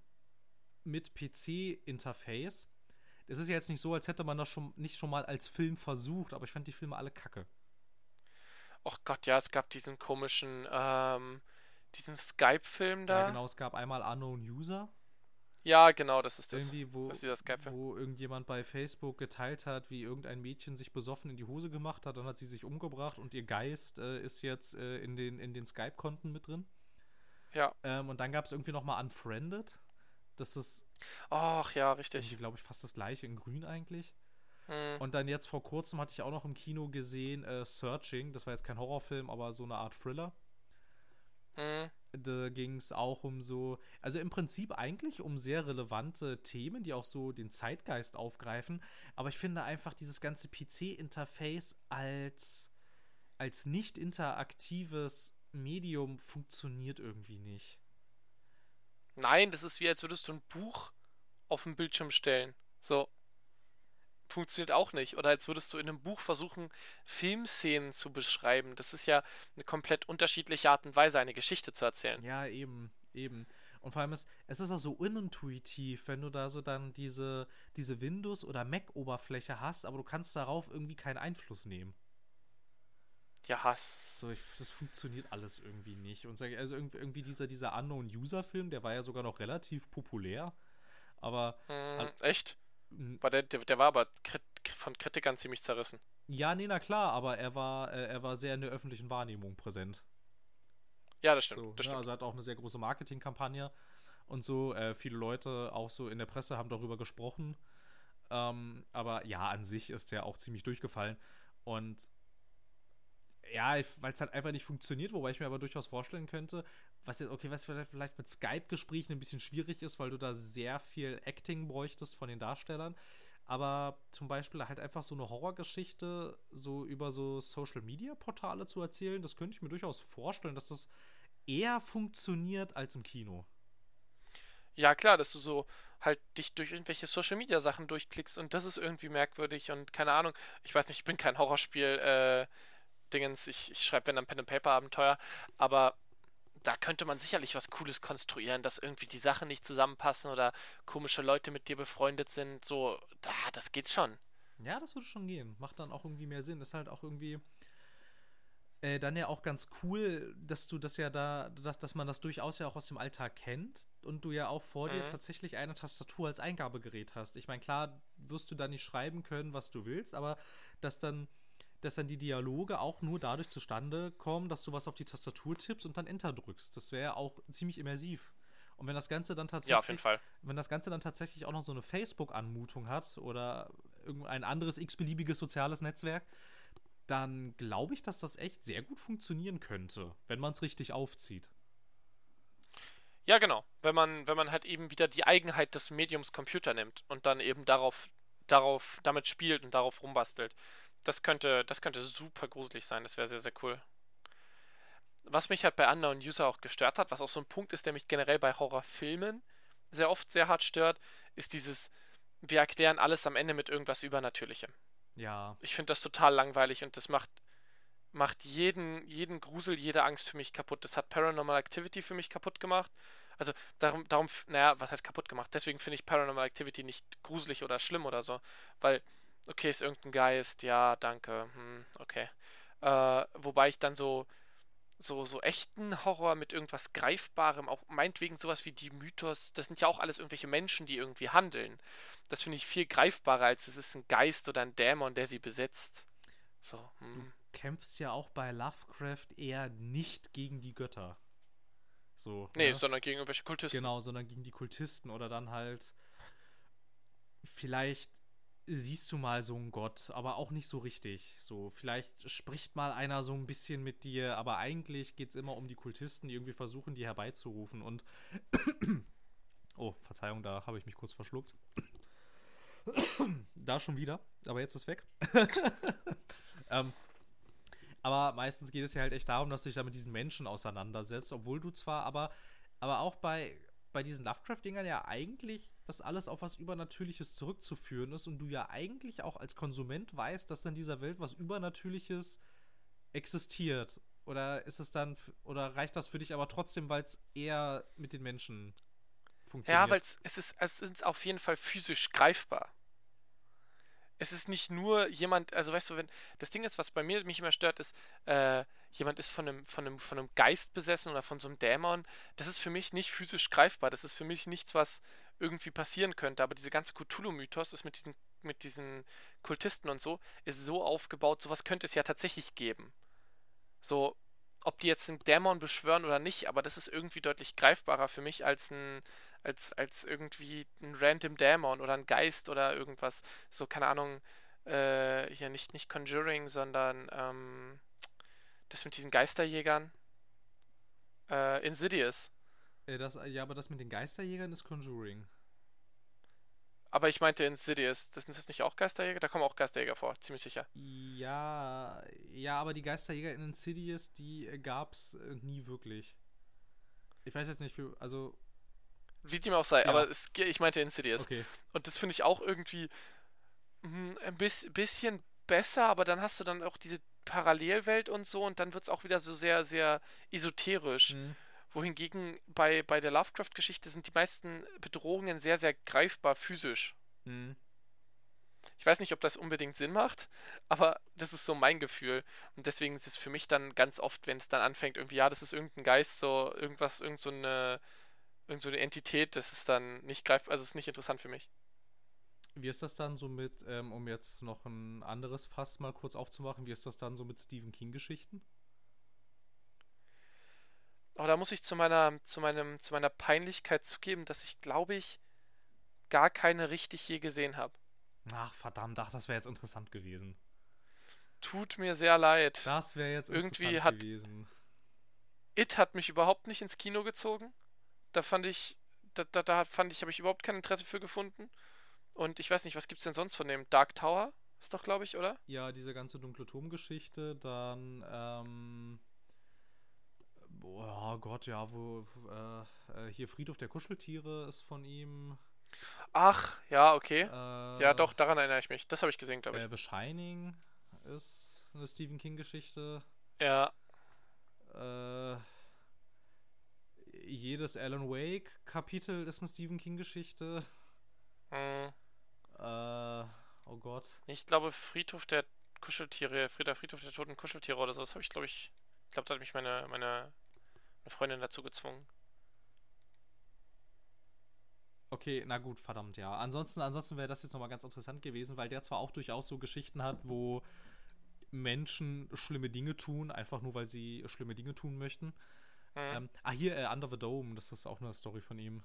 mit PC-Interface. Es ist ja jetzt nicht so, als hätte man das schon nicht schon mal als Film versucht, aber ich fand die Filme alle kacke. Och Gott, ja, es gab diesen komischen, ähm, diesen Skype-Film da. Ja, genau, es gab einmal Unknown User, Ja, genau, das ist das. irgendwie, wo, das ist wo irgendjemand bei Facebook geteilt hat, wie irgendein Mädchen sich besoffen in die Hose gemacht hat, dann hat sie sich umgebracht und ihr Geist äh, ist jetzt äh, in den, in den Skype-Konten mit drin. Ja. Ähm, und dann gab es irgendwie nochmal Unfriended. Das ist Och, ja, richtig. glaube ich, fast das gleiche in grün eigentlich. Hm. Und dann jetzt vor kurzem hatte ich auch noch im Kino gesehen äh, Searching. Das war jetzt kein Horrorfilm, aber so eine Art Thriller. Hm. Da ging es auch um so, also im Prinzip eigentlich um sehr relevante Themen, die auch so den Zeitgeist aufgreifen. Aber ich finde einfach dieses ganze PC-Interface als, als nicht interaktives Medium funktioniert irgendwie nicht. Nein, das ist wie, als würdest du ein Buch auf den Bildschirm stellen. So. Funktioniert auch nicht. Oder als würdest du in einem Buch versuchen, Filmszenen zu beschreiben. Das ist ja eine komplett unterschiedliche Art und Weise, eine Geschichte zu erzählen. Ja, eben, eben. Und vor allem ist, es ist auch so unintuitiv, wenn du da so dann diese, diese Windows- oder Mac-Oberfläche hast, aber du kannst darauf irgendwie keinen Einfluss nehmen. Ja, Hass. So, ich, das funktioniert alles irgendwie nicht. Und also irgendwie, irgendwie dieser, dieser Unknown-User-Film, der war ja sogar noch relativ populär. Aber Hm, echt? War der, der, der war aber krit von Kritikern ziemlich zerrissen. ja, nee, na klar, aber er war, äh, er war sehr in der öffentlichen Wahrnehmung präsent. Ja, das stimmt. So, das ne, stimmt. also hat auch eine sehr große Marketingkampagne und so. Äh, viele Leute auch so in der Presse haben darüber gesprochen. Ähm, aber ja, an sich ist der auch ziemlich durchgefallen. Und ja, weil es halt einfach nicht funktioniert, wobei ich mir aber durchaus vorstellen könnte, was jetzt, okay, was vielleicht mit Skype-Gesprächen ein bisschen schwierig ist, weil du da sehr viel Acting bräuchtest von den Darstellern. Aber zum Beispiel halt einfach so eine Horrorgeschichte so über so Social-Media-Portale zu erzählen, das könnte ich mir durchaus vorstellen, dass das eher funktioniert als im Kino. Ja, klar, dass du so halt dich durch irgendwelche Social Media Sachen durchklickst und das ist irgendwie merkwürdig und keine Ahnung. Ich weiß nicht, ich bin kein Horrorspiel äh, Dingens, ich, ich schreibe wenn dann Pen and Paper Abenteuer, aber da könnte man sicherlich was Cooles konstruieren, dass irgendwie die Sachen nicht zusammenpassen oder komische Leute mit dir befreundet sind, so, da, das geht schon. Ja, das würde schon gehen. Macht dann auch irgendwie mehr Sinn. Ist halt auch irgendwie äh, dann ja auch ganz cool, dass du das ja da, dass, dass man das durchaus ja auch aus dem Alltag kennt und du ja auch vor mhm. dir tatsächlich eine Tastatur als Eingabegerät hast. Ich meine, klar wirst du da nicht schreiben können, was du willst, aber dass dann dass dann die Dialoge auch nur dadurch zustande kommen, dass du was auf die Tastatur tippst und dann Enter drückst. Das wäre auch ziemlich immersiv. Und wenn das Ganze dann tatsächlich, ja, auf jeden Fall. wenn das Ganze dann tatsächlich auch noch so eine Facebook-Anmutung hat oder irgendein anderes x-beliebiges soziales Netzwerk, dann glaube ich, dass das echt sehr gut funktionieren könnte, wenn man es richtig aufzieht. Ja, genau. Wenn man, wenn man halt eben wieder die Eigenheit des Mediums Computer nimmt und dann eben darauf, darauf, damit spielt und darauf rumbastelt. Das könnte, das könnte super gruselig sein. Das wäre sehr, sehr cool. Was mich halt bei Unknown User auch gestört hat, was auch so ein Punkt ist, der mich generell bei Horrorfilmen sehr oft sehr hart stört, ist dieses, wir erklären alles am Ende mit irgendwas Übernatürlichem. Ja. Ich finde das total langweilig und das macht, macht jeden, jeden Grusel, jede Angst für mich kaputt. Das hat Paranormal Activity für mich kaputt gemacht. Also darum, darum, naja, was heißt kaputt gemacht? Deswegen finde ich Paranormal Activity nicht gruselig oder schlimm oder so. Weil, okay, ist irgendein Geist, ja, danke, hm, okay. Äh, wobei ich dann so, so, so echten Horror mit irgendwas Greifbarem, auch meinetwegen sowas wie die Mythos, das sind ja auch alles irgendwelche Menschen, die irgendwie handeln. Das finde ich viel greifbarer, als es ist ein Geist oder ein Dämon, der sie besetzt. So. Hm. Du kämpfst ja auch bei Lovecraft eher nicht gegen die Götter. So. Nee, ne? sondern gegen irgendwelche Kultisten. Genau, sondern gegen die Kultisten oder dann halt vielleicht siehst du mal so einen Gott, aber auch nicht so richtig. So, vielleicht spricht mal einer so ein bisschen mit dir, aber eigentlich geht es immer um die Kultisten, die irgendwie versuchen, die herbeizurufen. Und oh, Verzeihung, da habe ich mich kurz verschluckt. da schon wieder, aber jetzt ist weg. ähm, aber meistens geht es ja halt echt darum, dass du dich da mit diesen Menschen auseinandersetzt, obwohl du zwar aber, aber auch bei, bei diesen Lovecraft-Dingern ja eigentlich das alles auf was Übernatürliches zurückzuführen ist und du ja eigentlich auch als Konsument weißt, dass in dieser Welt was Übernatürliches existiert. Oder ist es dann, oder reicht das für dich aber trotzdem, weil es eher mit den Menschen funktioniert? Ja, weil es ist, es ist auf jeden Fall physisch greifbar es ist nicht nur jemand, also weißt du, wenn das Ding ist, was bei mir mich immer stört, ist, äh, jemand ist von einem, von einem, von einem Geist besessen oder von so einem Dämon, das ist für mich nicht physisch greifbar. Das ist für mich nichts, was irgendwie passieren könnte. Aber diese ganze Cthulhu-Mythos ist mit diesen, mit diesen Kultisten und so, ist so aufgebaut, sowas könnte es ja tatsächlich geben. So, ob die jetzt einen Dämon beschwören oder nicht, aber das ist irgendwie deutlich greifbarer für mich als ein, als, als irgendwie ein random Dämon oder ein Geist oder irgendwas. So, keine Ahnung, äh, hier nicht, nicht Conjuring, sondern ähm, das mit diesen Geisterjägern. Äh, Insidious. Äh, das, ja, aber das mit den Geisterjägern ist Conjuring. Aber ich meinte Insidious, das sind das nicht auch Geisterjäger? Da kommen auch Geisterjäger vor, ziemlich sicher. Ja, ja, aber die Geisterjäger in Insidious, die äh, gab's äh, nie wirklich. Ich weiß jetzt nicht, für, also wie dem auch sei, ja. aber es, ich meinte Insidious. Okay. Und das finde ich auch irgendwie mh, hm, ein bisschen besser, aber dann hast du dann auch diese Parallelwelt und so und dann wird es auch wieder so sehr, sehr esoterisch. Mhm. Wohingegen bei, bei der Lovecraft-Geschichte sind die meisten Bedrohungen sehr, sehr greifbar physisch. Mhm. Ich weiß nicht, ob das unbedingt Sinn macht, aber das ist so mein Gefühl. Und deswegen ist es für mich dann ganz oft, wenn es dann anfängt, irgendwie, ja, das ist irgendein Geist, so irgendwas, irgend so eine irgend so eine Entität, das ist dann nicht greifbar, also ist nicht interessant für mich. Wie ist das dann so mit, ähm, um jetzt noch ein anderes Fass mal kurz aufzumachen, wie ist das dann so mit Stephen King-Geschichten? Oh, da muss ich zu meiner, zu meinem, zu meiner Peinlichkeit zugeben, dass ich, glaube ich, gar keine richtig je gesehen habe. Ach, verdammt, ach, das wäre jetzt interessant gewesen. Tut mir sehr leid. Das wäre jetzt Irgendwie hat, gewesen. It hat mich überhaupt nicht ins Kino gezogen. Da fand ich, da, da, da fand ich, habe ich überhaupt kein Interesse für gefunden. Und ich weiß nicht, was gibt's denn sonst von dem? Dark Tower? Ist doch, glaube ich, oder? Ja, diese ganze dunkle Turmgeschichte, dann, ähm, oh Gott, ja, wo, äh, äh, hier Friedhof der Kuscheltiere ist von ihm. Ach, ja, okay. Äh, ja, doch, daran erinnere ich mich. Das habe ich gesehen, glaube ich. Äh, The Shining ist eine Stephen King-Geschichte. Ja. Äh, jedes Alan Wake-Kapitel ist eine Stephen King-Geschichte. Mhm. Äh, oh Gott. Ich glaube, Friedhof der Kuscheltiere, Frieder Friedhof der toten Kuscheltiere oder so, das habe ich, glaube ich. Ich glaube, da hat mich meine, meine, meine Freundin dazu gezwungen. Okay, na gut, verdammt, ja. Ansonsten, ansonsten wäre das jetzt nochmal ganz interessant gewesen, weil der zwar auch durchaus so Geschichten hat, wo Menschen schlimme Dinge tun, einfach nur weil sie schlimme Dinge tun möchten. Mhm. Ähm, ah, hier, äh, Under the Dome, das ist auch eine Story von ihm.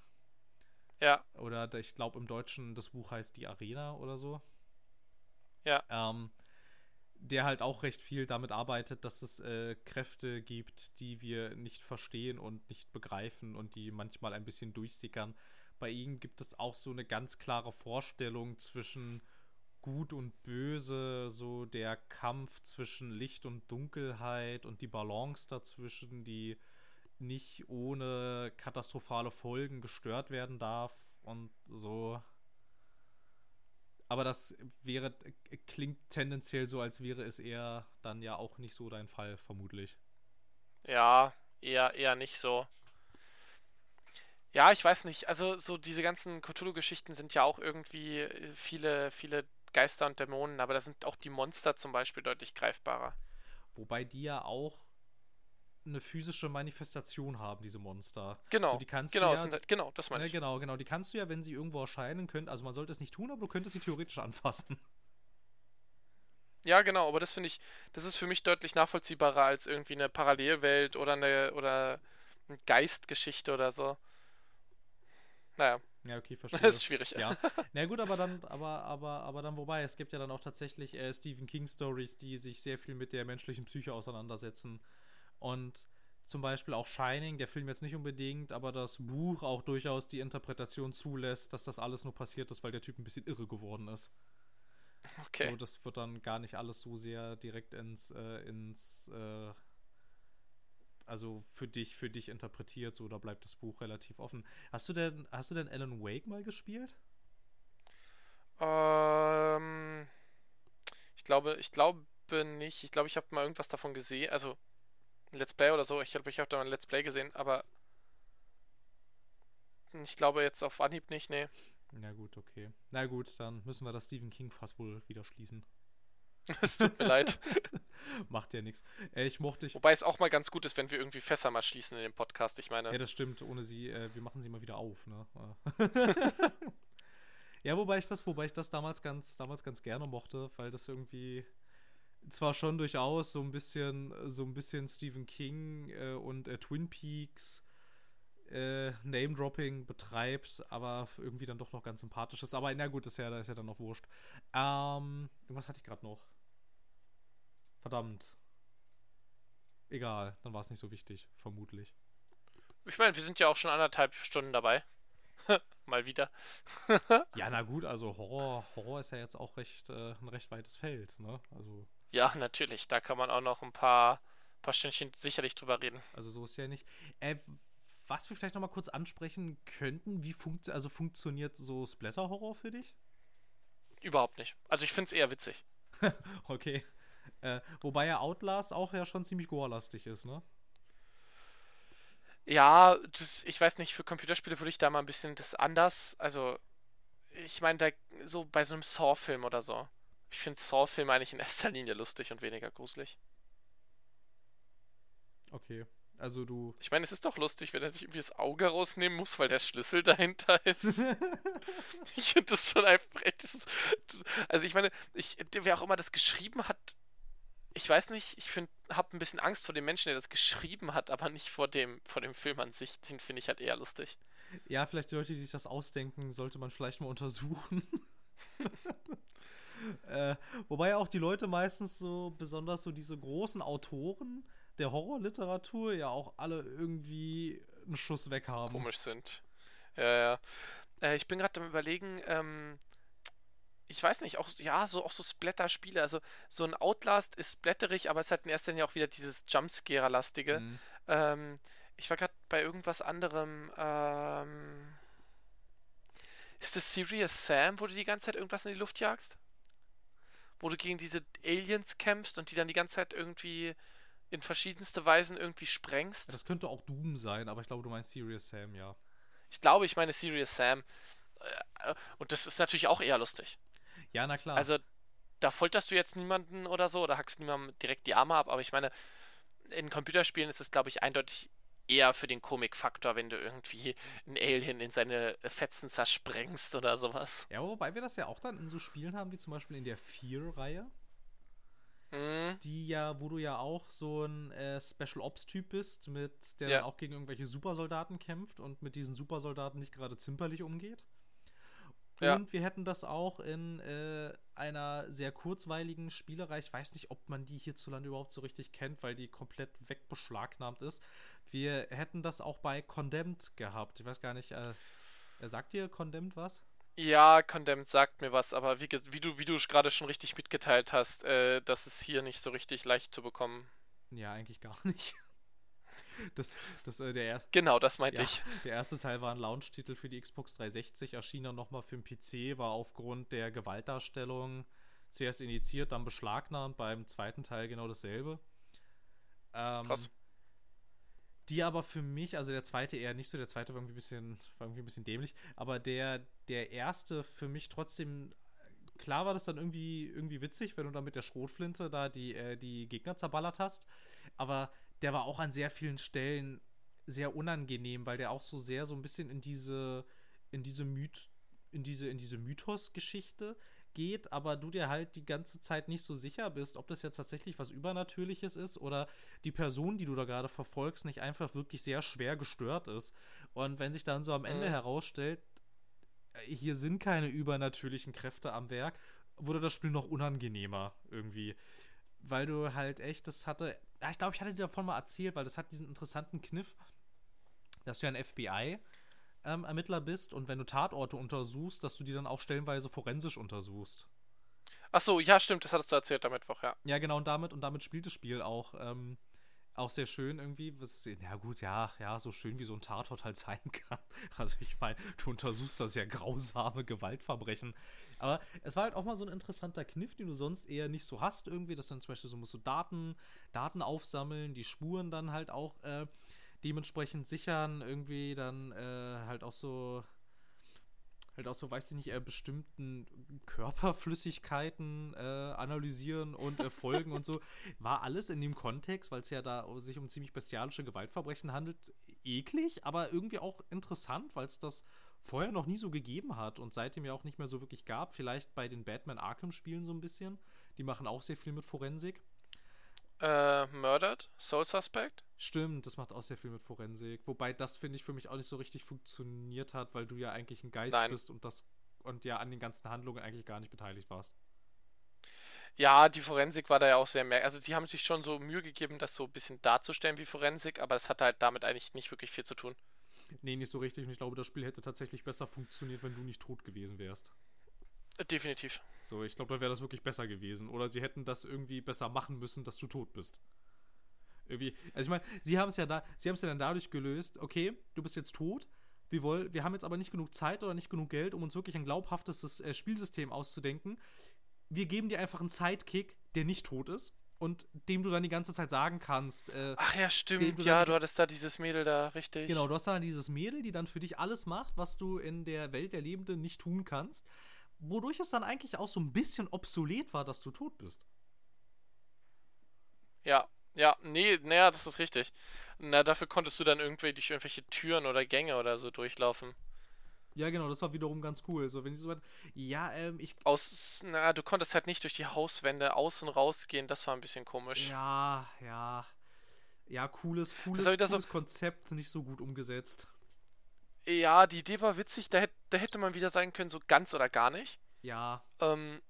Ja, Oder der- ich glaube im Deutschen das Buch heißt Die Arena oder so. Ja. Ähm, der halt auch recht viel damit arbeitet, dass es äh, Kräfte gibt, die wir nicht verstehen und nicht begreifen und die manchmal ein bisschen durchsickern. Bei ihm gibt es auch so eine ganz klare Vorstellung zwischen Gut und Böse, so der Kampf zwischen Licht und Dunkelheit und die Balance dazwischen, die nicht ohne katastrophale Folgen gestört werden darf und so. Aber das wäre, klingt tendenziell so, als wäre es eher dann ja auch nicht so dein Fall, vermutlich. ja, eher, eher nicht so. Ja, ich weiß nicht. Also, so diese ganzen Cthulhu-Geschichten sind ja auch irgendwie äh, viele, viele Geister und Dämonen, aber da sind auch die Monster zum Beispiel deutlich greifbarer. Wobei die ja auch eine physische Manifestation haben, diese Monster. Genau, Also die kannst genau, du ja, sind, genau, das meine ne, ich. genau, genau, die kannst du ja, wenn sie irgendwo erscheinen können, also man sollte es nicht tun, aber du könntest sie theoretisch anfassen. Ja, genau, aber das finde ich, das ist für mich deutlich nachvollziehbarer als irgendwie eine Parallelwelt oder eine, oder eine Geistgeschichte oder so. Naja, Ja, okay, verstehe. das ist schwierig. Ja. Na gut, aber dann, aber, aber, aber dann wobei, es gibt ja dann auch tatsächlich äh, Stephen King Stories, die sich sehr viel mit der menschlichen Psyche auseinandersetzen. Und zum Beispiel auch Shining, der Film jetzt nicht unbedingt, aber das Buch auch durchaus die Interpretation zulässt, dass das alles nur passiert ist, weil der Typ ein bisschen irre geworden ist. Okay. So, das wird dann gar nicht alles so sehr direkt ins, äh, ins, äh, also für dich, für dich interpretiert, so, da bleibt das Buch relativ offen. Hast du denn, hast du denn Alan Wake mal gespielt? Ähm, ich glaube, ich glaube nicht. Ich glaube, ich habe mal irgendwas davon gesehen. Also ein Let's Play oder so. Ich glaube, ich habe da mal ein Let's Play gesehen, aber ich glaube jetzt auf Anhieb nicht. Nee. Na gut, okay. Na gut, dann müssen wir das Stephen King-Fass wohl wieder schließen. Es tut mir leid. Macht ja nichts. Äh, ich mochte ich. Wobei es auch mal ganz gut ist, wenn wir irgendwie Fässer mal schließen in dem Podcast. Ich meine, Ja, das stimmt. Ohne sie, äh, wir machen sie mal wieder auf, ne? Ja, wobei ich das, wobei ich das damals ganz, damals ganz gerne mochte, weil das irgendwie zwar schon durchaus so ein bisschen, so ein bisschen Stephen King äh, und äh, Twin Peaks äh, Name-Dropping betreibt, aber irgendwie dann doch noch ganz sympathisch ist. Aber na gut, ist ja, ist ja dann noch wurscht. Ähm, irgendwas hatte ich gerade noch. Verdammt. Egal, dann war es nicht so wichtig, vermutlich. ich meine, wir sind ja auch schon anderthalb Stunden dabei. mal wieder. Ja, na gut, also Horror, Horror ist ja jetzt auch recht, äh, ein recht weites Feld, ne? Also, Ja, natürlich. Da kann man auch noch ein paar, paar Stündchen sicherlich drüber reden. also so ist ja nicht. Äh, was wir vielleicht noch mal kurz ansprechen könnten, wie funkt, also funktioniert so Splatter-Horror für dich? Überhaupt nicht. Also ich finde es eher witzig. Okay. Äh, wobei ja Outlast auch ja schon ziemlich gore-lastig ist, ne? Ja, das, ich weiß nicht, für Computerspiele würde ich da mal ein bisschen das anders. Also, ich meine, da so bei so einem Saw-Film oder so. Ich finde Saw-Filme eigentlich in erster Linie lustig und weniger gruselig. Okay. Also du. Ich meine, es ist doch lustig, wenn er sich irgendwie das Auge rausnehmen muss, weil der Schlüssel dahinter ist. Ich finde das schon einfach. echt, also ich meine, ich, wer auch immer das geschrieben hat, ich weiß nicht, ich finde, habe ein bisschen Angst vor dem Menschen, der das geschrieben hat, aber nicht vor dem, vor dem Film an sich. Den finde ich halt eher lustig. Ja, vielleicht die Leute, die sich das ausdenken, sollte man vielleicht mal untersuchen. äh, wobei auch die Leute meistens so, besonders so diese großen Autoren der Horrorliteratur, ja auch alle irgendwie einen Schuss weg haben. Komisch sind. Ja, ja. Äh, ich bin gerade am überlegen, ähm, ich weiß nicht, auch, ja, so, auch so Splatter-Spiele, also so ein Outlast ist splatterig, aber es hat in erster Linie auch wieder dieses Jumpscare-lastige. Mhm. Ähm, ich war gerade bei irgendwas anderem. Ähm, ist das Serious Sam, wo du die ganze Zeit irgendwas in die Luft jagst? Wo du gegen diese Aliens kämpfst und die dann die ganze Zeit irgendwie in verschiedenste Weisen irgendwie sprengst? Das könnte auch Doom sein, aber ich glaube, du meinst Serious Sam, ja. Ich glaube, ich meine Serious Sam. Äh, Und das ist natürlich auch eher lustig. Ja, na klar. Also, da folterst du jetzt niemanden oder so oder hackst niemandem direkt die Arme ab, aber ich meine, in Computerspielen ist es, glaube ich, eindeutig eher für den Komikfaktor, wenn du irgendwie ein Alien in seine Fetzen zersprengst oder sowas. Ja, wobei wir das ja auch dann in so Spielen haben, wie zum Beispiel in der Fear-Reihe. Mhm. Die ja, wo du ja auch so ein äh, Special Ops-Typ bist, mit der Ja. dann auch gegen irgendwelche Supersoldaten kämpft und mit diesen Supersoldaten nicht gerade zimperlich umgeht. Ja. Und wir hätten das auch in äh, einer sehr kurzweiligen Spielerei. Ich weiß nicht, ob man die hierzulande überhaupt so richtig kennt, weil die komplett wegbeschlagnahmt ist. Wir hätten das auch bei Condemned gehabt. Ich weiß gar nicht, äh, sagt dir Condemned was? Ja, Condemned sagt mir was, aber wie, wie du, wie du gerade schon richtig mitgeteilt hast, äh, das ist hier nicht so richtig leicht zu bekommen. Ja, eigentlich gar nicht. Das, das, äh, der, erste, Genau, das meinte ja, ich. der erste Teil war ein Launch-Titel für die Xbox 360, erschien dann nochmal für den PC, war aufgrund der Gewaltdarstellung zuerst initiiert, dann beschlagnahmt, beim zweiten Teil genau dasselbe. Ähm, Krass. Die aber für mich, also der zweite eher nicht so, der zweite war irgendwie ein bisschen, war irgendwie ein bisschen dämlich, aber der, der erste für mich trotzdem, klar war das dann irgendwie, irgendwie witzig, wenn du da mit der Schrotflinte da die, äh, die Gegner zerballert hast, aber der war auch an sehr vielen Stellen sehr unangenehm, weil der auch so sehr so ein bisschen in diese, in diese Myth, in diese, in diese Mythos-Geschichte geht, aber du dir halt die ganze Zeit nicht so sicher bist, ob das jetzt tatsächlich was Übernatürliches ist oder die Person, die du da gerade verfolgst, nicht einfach wirklich sehr schwer gestört ist. Und wenn sich dann so am Ende Mhm. herausstellt, hier sind keine übernatürlichen Kräfte am Werk, wurde das Spiel noch unangenehmer irgendwie. Weil du halt echt, das hatte, ja, ich glaube, ich hatte dir davon mal erzählt, weil das hat diesen interessanten Kniff, dass du ja ein FBI ähm, Ermittler bist und wenn du Tatorte untersuchst, dass du die dann auch stellenweise forensisch untersuchst. Ach so, ja, stimmt, das hattest du erzählt am Mittwoch, ja. Ja, genau, und damit, und damit spielt das Spiel auch, ähm, auch sehr schön irgendwie. Was ja, gut, ja, ja, so schön wie so ein Tatort halt sein kann. Also, ich meine, du untersuchst da sehr grausame Gewaltverbrechen. Aber es war halt auch mal so ein interessanter Kniff, den du sonst eher nicht so hast, irgendwie. Dass dann zum Beispiel so musst du Daten, Daten aufsammeln, die Spuren dann halt auch äh, dementsprechend sichern, irgendwie dann äh, halt auch so halt auch so, weiß ich nicht, äh, bestimmten Körperflüssigkeiten äh, analysieren und äh, folgen und so. War alles in dem Kontext, weil es ja da sich um ziemlich bestialische Gewaltverbrechen handelt, eklig, aber irgendwie auch interessant, weil es das vorher noch nie so gegeben hat und seitdem ja auch nicht mehr so wirklich gab. Vielleicht bei den Batman Arkham-Spielen so ein bisschen. Die machen auch sehr viel mit Forensik. Äh, Murdered? Soul Suspect? Stimmt, das macht auch sehr viel mit Forensik. Wobei das, finde ich, für mich auch nicht so richtig funktioniert hat, weil du ja eigentlich ein Geist Nein. bist und das und ja an den ganzen Handlungen eigentlich gar nicht beteiligt warst. Ja, die Forensik war da ja auch sehr merkwürdig. Also, sie haben sich schon so Mühe gegeben, das so ein bisschen darzustellen wie Forensik, aber es hat halt damit eigentlich nicht wirklich viel zu tun. Nee, nicht so richtig. Und ich glaube, das Spiel hätte tatsächlich besser funktioniert, wenn du nicht tot gewesen wärst. Definitiv. So, ich glaube, da wäre das wirklich besser gewesen. Oder sie hätten das irgendwie besser machen müssen, dass du tot bist. Irgendwie, also ich meine, sie haben es ja da, sie haben es ja dann dadurch gelöst, okay, du bist jetzt tot. Wir, wollen, wir haben jetzt aber nicht genug Zeit oder nicht genug Geld, um uns wirklich ein glaubhaftes äh, Spielsystem auszudenken. Wir geben dir einfach einen Sidekick, der nicht tot ist und dem du dann die ganze Zeit sagen kannst, äh, Ach ja, stimmt. du Ja, du hattest da dieses Mädel da, richtig. Genau, du hast dann dieses Mädel, die dann für dich alles macht, was du in der Welt der Lebenden nicht tun kannst. Wodurch es dann eigentlich auch so ein bisschen obsolet war, dass du tot bist. Ja, ja, nee, naja, das ist richtig. Na, dafür konntest du dann irgendwie durch irgendwelche Türen oder Gänge oder so durchlaufen. Ja, genau, das war wiederum ganz cool. So, wenn sie so weit. Ja, ähm, ich. Aus, na, du konntest halt nicht durch die Hauswände außen rausgehen, das war ein bisschen komisch. Ja, ja. Ja, cooles, cooles, war wieder so- cooles Konzept, nicht so gut umgesetzt. Ja, die Idee war witzig, da, hätt, da hätte man wieder sagen können, so ganz oder gar nicht. Ja, Ähm,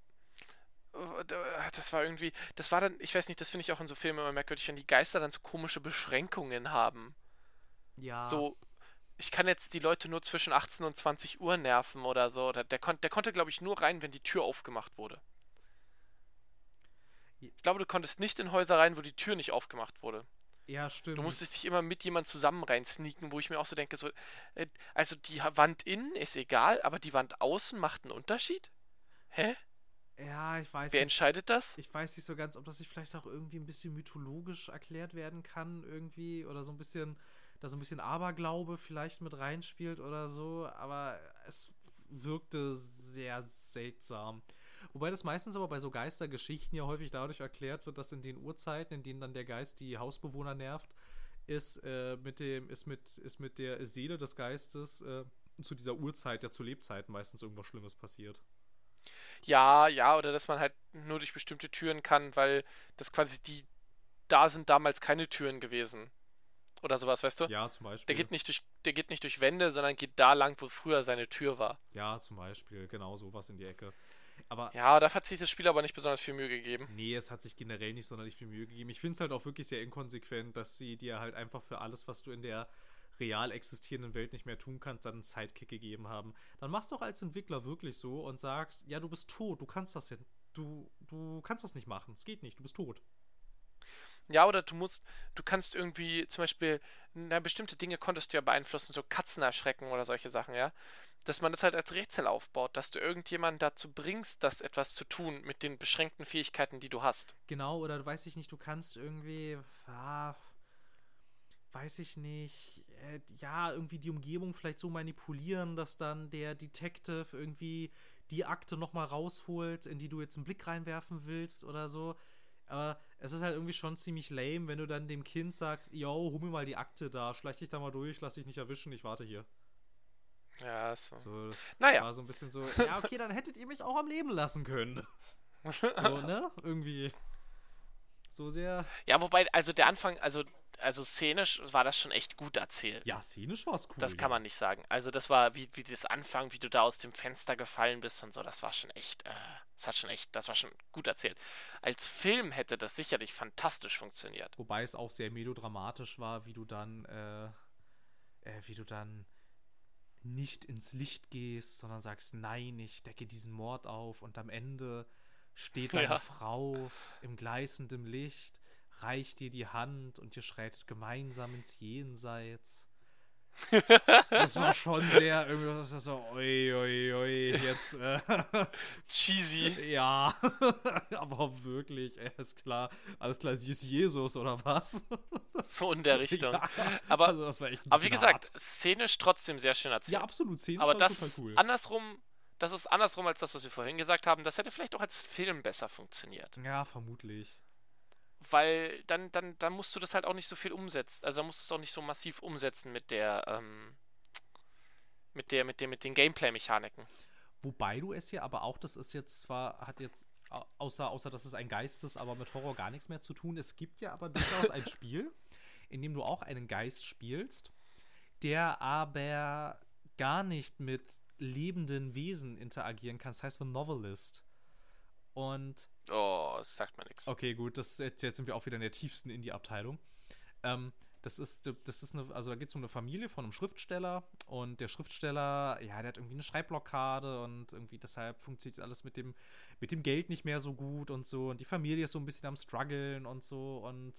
äh, da- das war irgendwie, das war dann, ich weiß nicht, das finde ich auch in so Filmen immer merkwürdig, wenn die Geister dann so komische Beschränkungen haben. ja. So, ich kann jetzt die Leute nur zwischen 18 und 20 Uhr nerven oder so. Oder der, kon der konnte, glaube ich, nur rein, wenn die Tür aufgemacht wurde. Ich glaube, du konntest nicht in Häuser rein, wo die Tür nicht aufgemacht wurde. Ja, stimmt. Du musstest dich immer mit jemand zusammen rein sneaken, wo ich mir auch so denke, so, äh, also die Wand innen ist egal, aber die Wand außen macht einen Unterschied? Hä? Ja, ich weiß Wer nicht. entscheidet das? Ich weiß nicht so ganz, ob das nicht vielleicht auch irgendwie ein bisschen mythologisch erklärt werden kann, irgendwie. Oder so ein bisschen, da so ein bisschen Aberglaube vielleicht mit reinspielt oder so. Aber es wirkte sehr seltsam. Wobei das meistens aber bei so Geistergeschichten ja häufig dadurch erklärt wird, dass in den Uhrzeiten, in denen dann der Geist die Hausbewohner nervt, ist, äh, mit, dem, ist, mit, ist mit der Seele des Geistes äh, zu dieser Uhrzeit, ja zu Lebzeiten meistens irgendwas Schlimmes passiert. Ja, ja, oder dass man halt nur durch bestimmte Türen kann, weil das quasi die, da sind damals keine Türen gewesen. Oder sowas, weißt du? Ja, zum Beispiel. Der geht nicht durch, der geht nicht durch Wände, sondern geht da lang, wo früher seine Tür war. Ja, zum Beispiel, genau sowas in die Ecke. Aber Ja, da hat sich das Spiel aber nicht besonders viel Mühe gegeben. Nee, es hat sich generell nicht sonderlich viel Mühe gegeben. Ich finde es halt auch wirklich sehr inkonsequent, dass sie dir halt einfach für alles, was du in der real existierenden Welt nicht mehr tun kannst, dann einen Sidekick gegeben haben. Dann machst du doch als Entwickler wirklich so und sagst, ja, du bist tot, du kannst das ja, du, du kannst das nicht machen, es geht nicht, du bist tot. Ja, oder du musst, du kannst irgendwie zum Beispiel, na, bestimmte Dinge konntest du ja beeinflussen, so Katzen erschrecken oder solche Sachen, ja. Dass man das halt als Rätsel aufbaut, dass du irgendjemanden dazu bringst, das etwas zu tun mit den beschränkten Fähigkeiten, die du hast. Genau, oder weiß ich nicht, du kannst irgendwie, ah, weiß ich nicht, äh, ja, irgendwie die Umgebung vielleicht so manipulieren, dass dann der Detective irgendwie die Akte nochmal rausholt, in die du jetzt einen Blick reinwerfen willst oder so. Aber es ist halt irgendwie schon ziemlich lame, wenn du dann dem Kind sagst, yo, hol mir mal die Akte da, schleich dich da mal durch, lass dich nicht erwischen, ich warte hier. Ja, so. So, das, Naja. das war so ein bisschen so, ja, okay, dann hättet ihr mich auch am Leben lassen können. So, ne? Irgendwie. So sehr. Ja, wobei, also der Anfang, also, also szenisch war das schon echt gut erzählt. Ja, szenisch war es cool. Das ja. kann man nicht sagen. Also das war, wie, wie das Anfang, wie du da aus dem Fenster gefallen bist und so, das war schon echt, äh, das hat schon echt, das war schon gut erzählt. Als Film hätte das sicherlich fantastisch funktioniert. Wobei es auch sehr melodramatisch war, wie du dann, äh, äh, wie du dann nicht ins Licht gehst, sondern sagst, nein, ich decke diesen Mord auf und am Ende steht deine Ja. Frau im gleißenden Licht, reicht dir die Hand und ihr schreitet gemeinsam ins Jenseits. Das war schon sehr irgendwie das war so, oi, oi, oi, jetzt, äh, Cheesy. ja, aber wirklich, ey, ist klar, alles klar, sie ist Jesus oder was? So in der Richtung. Ja, aber, also das war echt aber wie gesagt, hart. szenisch trotzdem sehr schön erzählt. Ja, absolut, Szenen aber das total cool. andersrum, das ist andersrum als das, was wir vorhin gesagt haben. Das hätte vielleicht auch als Film besser funktioniert. Ja, vermutlich. Weil dann, dann, dann musst du das halt auch nicht so viel umsetzen. Also dann musst du es auch nicht so massiv umsetzen mit der, ähm, mit der, mit der, mit den Gameplay-Mechaniken. Wobei du es ja aber auch, das ist jetzt zwar, hat jetzt, au- außer, außer dass es ein Geist ist, aber mit Horror gar nichts mehr zu tun. Es gibt ja aber durchaus ein Spiel, in dem du auch einen Geist spielst, der aber gar nicht mit lebenden Wesen interagieren kann. Das heißt The Novelist. Und Oh, das sagt mir nichts. Okay, gut, das jetzt, jetzt sind wir auch wieder in der tiefsten Indie-Abteilung. Ähm, das ist, das ist eine, also da geht es um eine Familie von einem Schriftsteller und der Schriftsteller, ja, der hat irgendwie eine Schreibblockade und irgendwie deshalb funktioniert alles mit dem, mit dem Geld nicht mehr so gut und so und die Familie ist so ein bisschen am struggeln und so und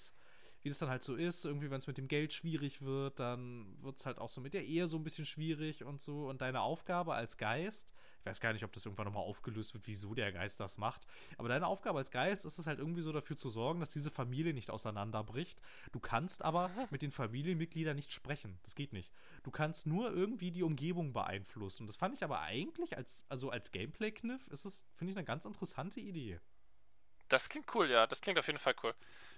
wie das dann halt so ist, irgendwie, wenn es mit dem Geld schwierig wird, dann wird es halt auch so mit der Ehe so ein bisschen schwierig und so. Und deine Aufgabe als Geist, ich weiß gar nicht, ob das irgendwann nochmal aufgelöst wird, wieso der Geist das macht, aber deine Aufgabe als Geist ist es halt irgendwie so dafür zu sorgen, dass diese Familie nicht auseinanderbricht. Du kannst aber mit den Familienmitgliedern nicht sprechen. Das geht nicht. Du kannst nur irgendwie die Umgebung beeinflussen. Und das fand ich aber eigentlich als, also als Gameplay-Kniff ist es, finde ich, eine ganz interessante Idee. Das klingt cool, ja. Das klingt auf jeden Fall cool.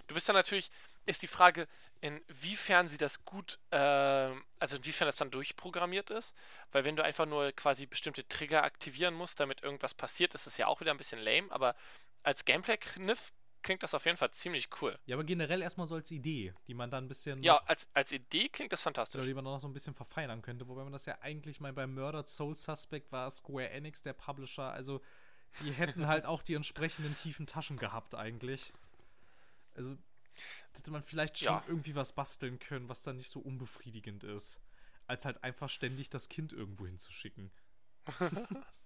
Du bist dann natürlich, ist die Frage, inwiefern sie das gut, ähm, also inwiefern das dann durchprogrammiert ist. Weil wenn du einfach nur quasi bestimmte Trigger aktivieren musst, damit irgendwas passiert, ist es ja auch wieder ein bisschen lame. Aber als Gameplay-Kniff klingt das auf jeden Fall ziemlich cool. Ja, aber generell erstmal so als Idee, die man dann ein bisschen. Ja, als, als Idee klingt das Oder fantastisch. die man noch so ein bisschen verfeinern könnte, wobei man das ja eigentlich mal beim Murdered Soul Suspect war Square Enix der Publisher, also die hätten halt auch die entsprechenden tiefen Taschen gehabt eigentlich. Also hätte man vielleicht schon Ja. irgendwie was basteln können, was dann nicht so unbefriedigend ist, als halt einfach ständig das Kind irgendwo hinzuschicken.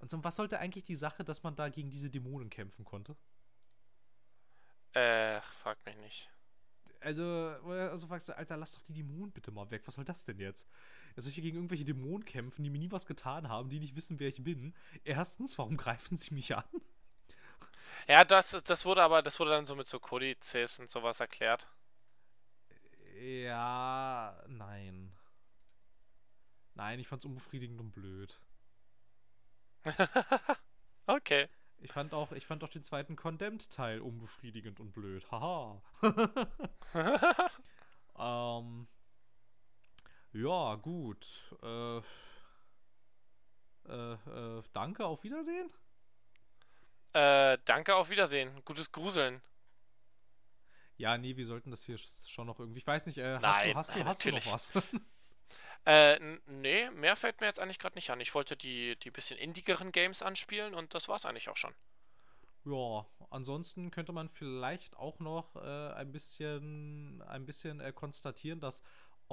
Und so, was sollte eigentlich die Sache, dass man da gegen diese Dämonen kämpfen konnte? Äh, frag mich nicht. Also, also fragst du, Alter, lass doch die Dämonen bitte mal weg. Was soll das denn jetzt? Soll ich hier gegen irgendwelche Dämonen kämpfen, die mir nie was getan haben, die nicht wissen, wer ich bin? Erstens, warum greifen sie mich an? Ja, das, das wurde aber, das wurde dann so mit so Kodizes und sowas erklärt. Ja, nein. Nein, ich fand's unbefriedigend und blöd. Okay. Ich fand auch, ich fand auch den zweiten Condemned-Teil unbefriedigend und blöd. Haha. ähm, ja, gut. Äh, äh, äh, danke, auf Wiedersehen. Äh, danke, auf Wiedersehen. Gutes Gruseln. Ja, nee, wir sollten das hier schon noch irgendwie. Ich weiß nicht, äh, hast, Nein, du, hast, nein, du, hast du noch was? Äh, nee, mehr fällt mir jetzt eigentlich gerade nicht an. Ich wollte die, die bisschen indigeren Games anspielen und das war's eigentlich auch schon. Ja, ansonsten könnte man vielleicht auch noch äh, ein bisschen, ein bisschen äh, konstatieren, dass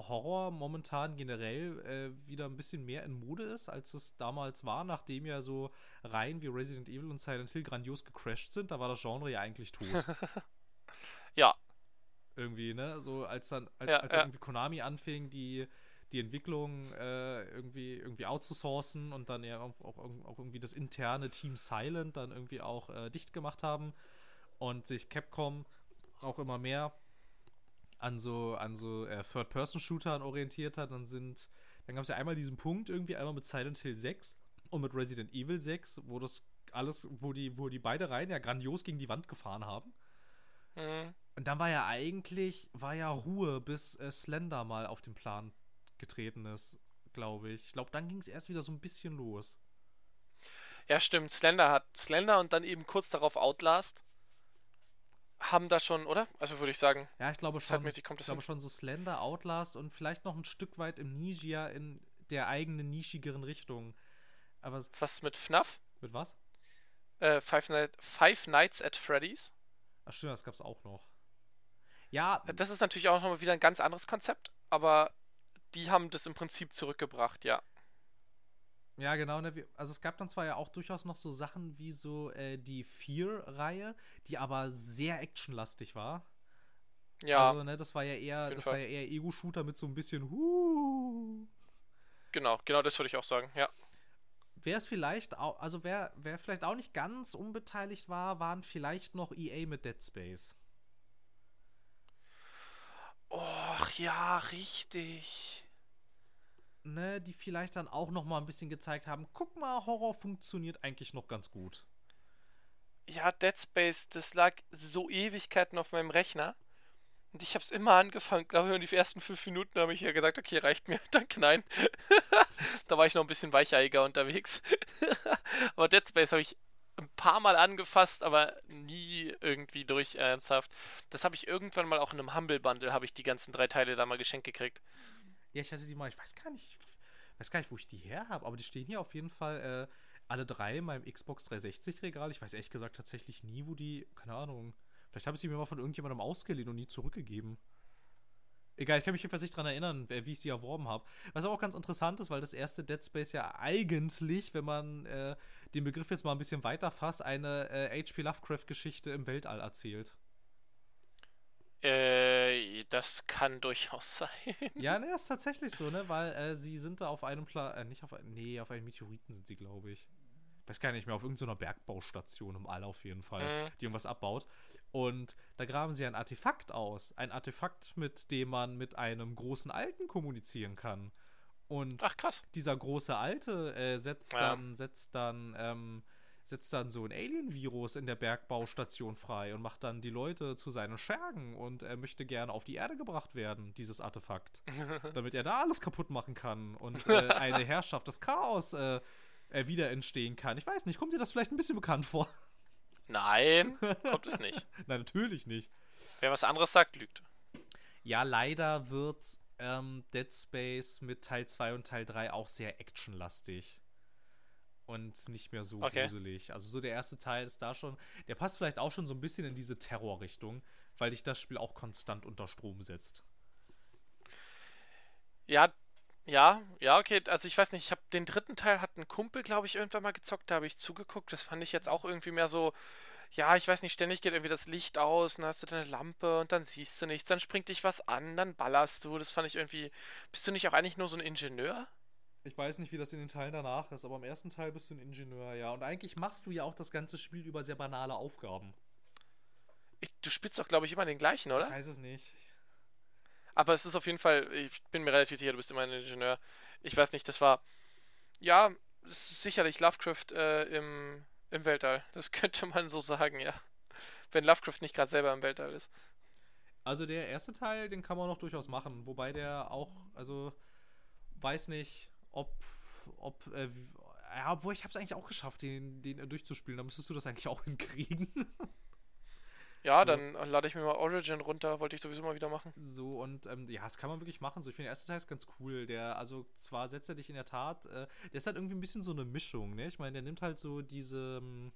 Horror momentan generell äh, wieder ein bisschen mehr in Mode ist, als es damals war, nachdem ja so Reihen wie Resident Evil und Silent Hill grandios gecrashed sind. Da war das Genre ja eigentlich tot. Ja, irgendwie, ne? So als dann, als, Ja, als ja. irgendwie Konami anfing, die, die Entwicklung äh, irgendwie, irgendwie outzusourcen und dann ja auch, auch, auch irgendwie das interne Team Silent dann irgendwie auch äh, dicht gemacht haben und sich Capcom auch immer mehr an so, an so äh, Third-Person-Shootern orientiert hat, dann sind, dann gab es ja einmal diesen Punkt irgendwie, einmal mit Silent Hill 6 und mit Resident Evil 6, wo das alles, wo die, wo die beide Reihen ja grandios gegen die Wand gefahren haben. hm, Und dann war ja eigentlich, war ja Ruhe, bis äh, Slender mal auf den Plan getreten ist, glaube ich. Ich glaube, dann ging es erst wieder so ein bisschen los. ja stimmt. Slender hat Slender und dann eben kurz darauf Outlast. Haben da schon, oder? Also würde ich sagen, Ja, ich glaube schon. kommt Ich das glaube hin. schon so Slender, Outlast und vielleicht noch ein Stück weit im Nischia in der eigenen nischigeren Richtung. Aber Was mit FNAF? mit was? Äh, Five, Night, Five Nights at Freddy's. Ach stimmt, das gab's auch noch. Ja, Das ist natürlich auch nochmal wieder ein ganz anderes Konzept, aber die haben das im Prinzip zurückgebracht, ja. Ja, genau. Ne, also es gab dann zwar ja auch durchaus noch so Sachen wie so äh, die Fear-Reihe, die aber sehr actionlastig war. Ja, Also, ne, das war ja eher, das Fall. war ja eher Ego-Shooter mit so ein bisschen Huh. genau, genau das würde ich auch sagen, ja. Wer es vielleicht auch, also wer, wer vielleicht auch nicht ganz unbeteiligt war, waren vielleicht noch EA mit Dead Space. Och, ja, richtig. Ne, die vielleicht dann auch noch mal ein bisschen gezeigt haben, guck mal, Horror funktioniert eigentlich noch ganz gut. Ja, Dead Space, das lag so Ewigkeiten auf meinem Rechner. Und ich habe es immer angefangen, glaube ich, und die ersten fünf Minuten habe ich ja gesagt, okay, reicht mir, danke, nein. da war ich noch ein bisschen weicheiger unterwegs. aber Dead Space habe ich ein paar Mal angefasst, aber nie irgendwie durch ernsthaft. Das habe ich irgendwann mal auch in einem Humble Bundle, habe ich die ganzen drei Teile da mal geschenkt gekriegt. Ja, ich hatte die mal, ich weiß gar nicht, weiß gar nicht, wo ich die her habe, aber die stehen hier auf jeden Fall äh, alle drei in meinem Xbox 360 Regal. Ich weiß ehrlich gesagt tatsächlich nie, wo die, keine Ahnung. Vielleicht habe ich sie mir mal von irgendjemandem ausgeliehen und nie zurückgegeben. Egal, ich kann mich jedenfalls nicht dran erinnern, wie ich sie erworben habe. Was aber auch ganz interessant ist, weil das erste Dead Space ja eigentlich, wenn man äh, den Begriff jetzt mal ein bisschen weiter fasst, eine äh, H.P. Lovecraft-Geschichte im Weltall erzählt. Äh, das kann durchaus sein. Ja, ne, ist tatsächlich so, ne, weil äh, sie sind da auf einem Plan, äh, nicht auf, nee, auf einem Meteoriten sind sie, glaube ich. Weiß gar nicht mehr, auf irgendeiner Bergbaustation im All auf jeden Fall, Mhm. die irgendwas abbaut. Und da graben sie ein Artefakt aus. Ein Artefakt, mit dem man mit einem großen Alten kommunizieren kann. Und Ach, krass. dieser große Alte äh, setzt Ja. dann, setzt dann, ähm, setzt dann so ein Alien-Virus in der Bergbaustation frei und macht dann die Leute zu seinen Schergen und er möchte gerne auf die Erde gebracht werden, dieses Artefakt. damit er da alles kaputt machen kann und äh, eine Herrschaft des Chaos äh, wieder entstehen kann. Ich weiß nicht, kommt dir das vielleicht ein bisschen bekannt vor? Nein, kommt es nicht. Nein, natürlich nicht. Wer was anderes sagt, lügt. Ja, leider wird ähm, Dead Space mit Teil 2 und Teil 3 auch sehr actionlastig. Und nicht mehr so Okay. gruselig. Also so der erste Teil ist da schon, der passt vielleicht auch schon so ein bisschen in diese Terrorrichtung, weil dich das Spiel auch konstant unter Strom setzt. Ja, ja, ja, okay. Also ich weiß nicht, ich habe den dritten Teil hat ein Kumpel, glaube ich, irgendwann mal gezockt, da habe ich zugeguckt. Das fand ich jetzt auch irgendwie mehr so, ja, ich weiß nicht, ständig geht irgendwie das Licht aus, dann hast du deine Lampe und dann siehst du nichts, dann springt dich was an, dann ballerst du. Das fand ich irgendwie. Bist du nicht auch eigentlich nur so ein Ingenieur? Ich weiß nicht, wie das in den Teilen danach ist, aber im ersten Teil bist du ein Ingenieur, ja. Und eigentlich machst du ja auch das ganze Spiel über sehr banale Aufgaben. Ich, du spielst doch, glaube ich, immer den gleichen, Ich oder? weiß es nicht. Aber es ist auf jeden Fall, ich bin mir relativ sicher, du bist immer ein Ingenieur. Ich weiß nicht, das war, ja, sicherlich Lovecraft äh, im, Im Weltall. Das könnte man so sagen, ja. Wenn Lovecraft nicht gerade selber im Weltall ist. Also der erste Teil, den kann man noch durchaus machen, wobei der auch, also weiß nicht, ob, ob, äh, ja, obwohl ich habe es eigentlich auch geschafft, den, den durchzuspielen. Da müsstest du das eigentlich auch hinkriegen. Ja, so. dann lade ich mir mal Origin runter, wollte ich sowieso mal wieder machen. So, und ähm, ja, das kann man wirklich machen. So, ich finde, der erste Teil ist ganz cool. Der, also zwar setzt er dich in der Tat, äh, der ist halt irgendwie ein bisschen so eine Mischung, ne? Ich meine, der nimmt halt so diese, ähm,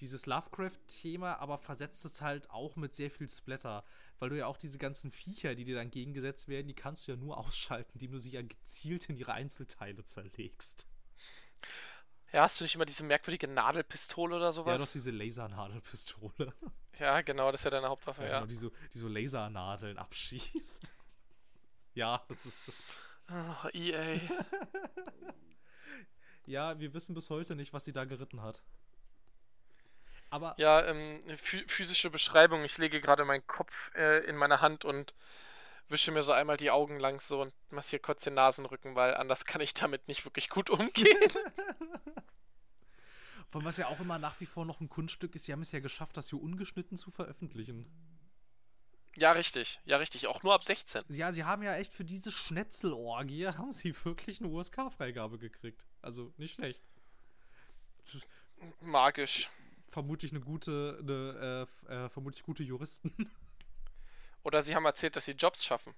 dieses Lovecraft-Thema, aber versetzt es halt auch mit sehr viel Splatter. Weil du ja auch diese ganzen Viecher, die dir dann gegengesetzt werden, die kannst du ja nur ausschalten, indem du sie ja gezielt in ihre Einzelteile zerlegst. Ja, hast du nicht immer diese merkwürdige Nadelpistole oder sowas? Ja, du hast diese Lasernadelpistole. Ja, genau, das ist ja deine Hauptwaffe, ja. ja. Genau, die so, die so Lasernadeln abschießt. ja, das ist. Oh, EA. ja, wir wissen bis heute nicht, was sie da geritten hat. Aber. Ja, ähm, physische Beschreibung. Ich lege gerade meinen Kopf äh, in meine Hand und wische mir so einmal die Augen lang so und massiere kurz den Nasenrücken, weil anders kann ich damit nicht wirklich gut umgehen. Von was ja auch immer nach wie vor noch ein Kunststück ist, sie haben es ja geschafft, das hier ungeschnitten zu veröffentlichen. Ja, richtig. Ja, richtig. Auch nur ab 16. Ja, sie haben ja echt für diese Schnetzelorgie haben sie wirklich eine USK-Freigabe gekriegt. Also nicht schlecht. Magisch. Vermutlich eine gute, eine, äh, äh, vermutlich gute Juristen. Oder sie haben erzählt, dass sie Jobs schaffen.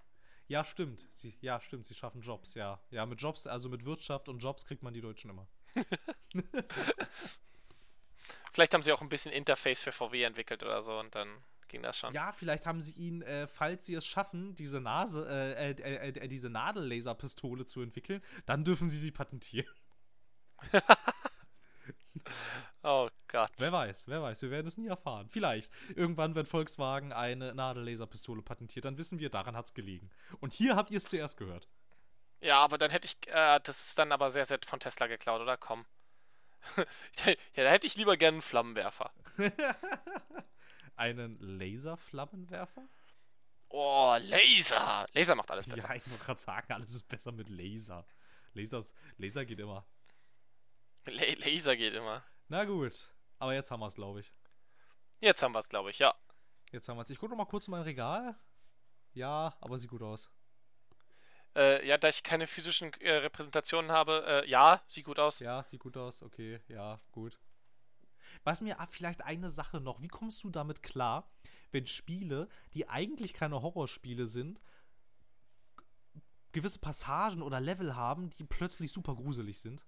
Ja, stimmt. Sie, ja, stimmt. Sie schaffen Jobs, ja. Ja, mit Jobs, also mit Wirtschaft und Jobs kriegt man die Deutschen immer. vielleicht haben sie auch ein bisschen Interface für VW entwickelt oder so und dann ging das schon. Ja, vielleicht haben sie ihn, äh, falls sie es schaffen, diese Nase, äh, äh, äh, äh diese Nadellaserpistole zu entwickeln, dann dürfen sie sie patentieren. oh Gott. Wer weiß, wer weiß, wir werden es nie erfahren. Vielleicht. Irgendwann wird Volkswagen eine Nadellaserpistole patentiert, dann wissen wir, daran hat es gelegen. Und hier habt ihr es zuerst gehört. Ja, aber dann hätte ich, äh, das ist dann aber sehr, sehr von Tesla geklaut, oder? Komm. ja, da hätte ich lieber gerne einen Flammenwerfer. einen Laserflammenwerfer? Oh, Laser! Laser macht alles besser. Ja, ich wollte gerade sagen, alles ist besser mit Laser. Lasers, Laser geht immer. La Laser geht immer. Na gut, aber jetzt haben wir es, glaube ich. Jetzt haben wir es, glaube ich, ja. Jetzt haben wir es. Ich gucke noch mal kurz in mein Regal. Ja, aber sieht gut aus. Äh, ja, da ich keine physischen äh, Repräsentationen habe, äh, ja, sieht gut aus. Ja, sieht gut aus, okay, ja, gut. Was mir ah, vielleicht eine Sache noch, wie kommst du damit klar, wenn Spiele, die eigentlich keine Horrorspiele sind, gewisse Passagen oder Level haben, die plötzlich super gruselig sind?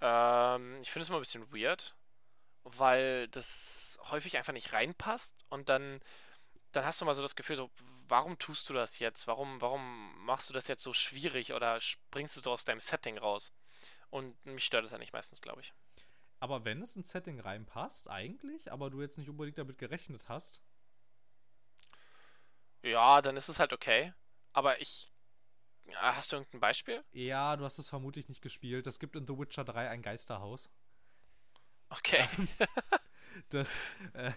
Ähm, ich finde es immer ein bisschen weird, weil das häufig einfach nicht reinpasst und dann, dann hast du mal so das Gefühl, so, warum tust du das jetzt? Warum, warum machst du das jetzt so schwierig oder springst du so aus deinem Setting raus? Und mich stört es eigentlich meistens, glaube ich. Aber wenn es ins Setting reinpasst, eigentlich, aber du jetzt nicht unbedingt damit gerechnet hast. Ja, dann ist es halt okay. Aber ich. Hast du irgendein Beispiel? Ja, du hast es vermutlich nicht gespielt. Es gibt in The Witcher 3 ein Geisterhaus. Okay. das, äh,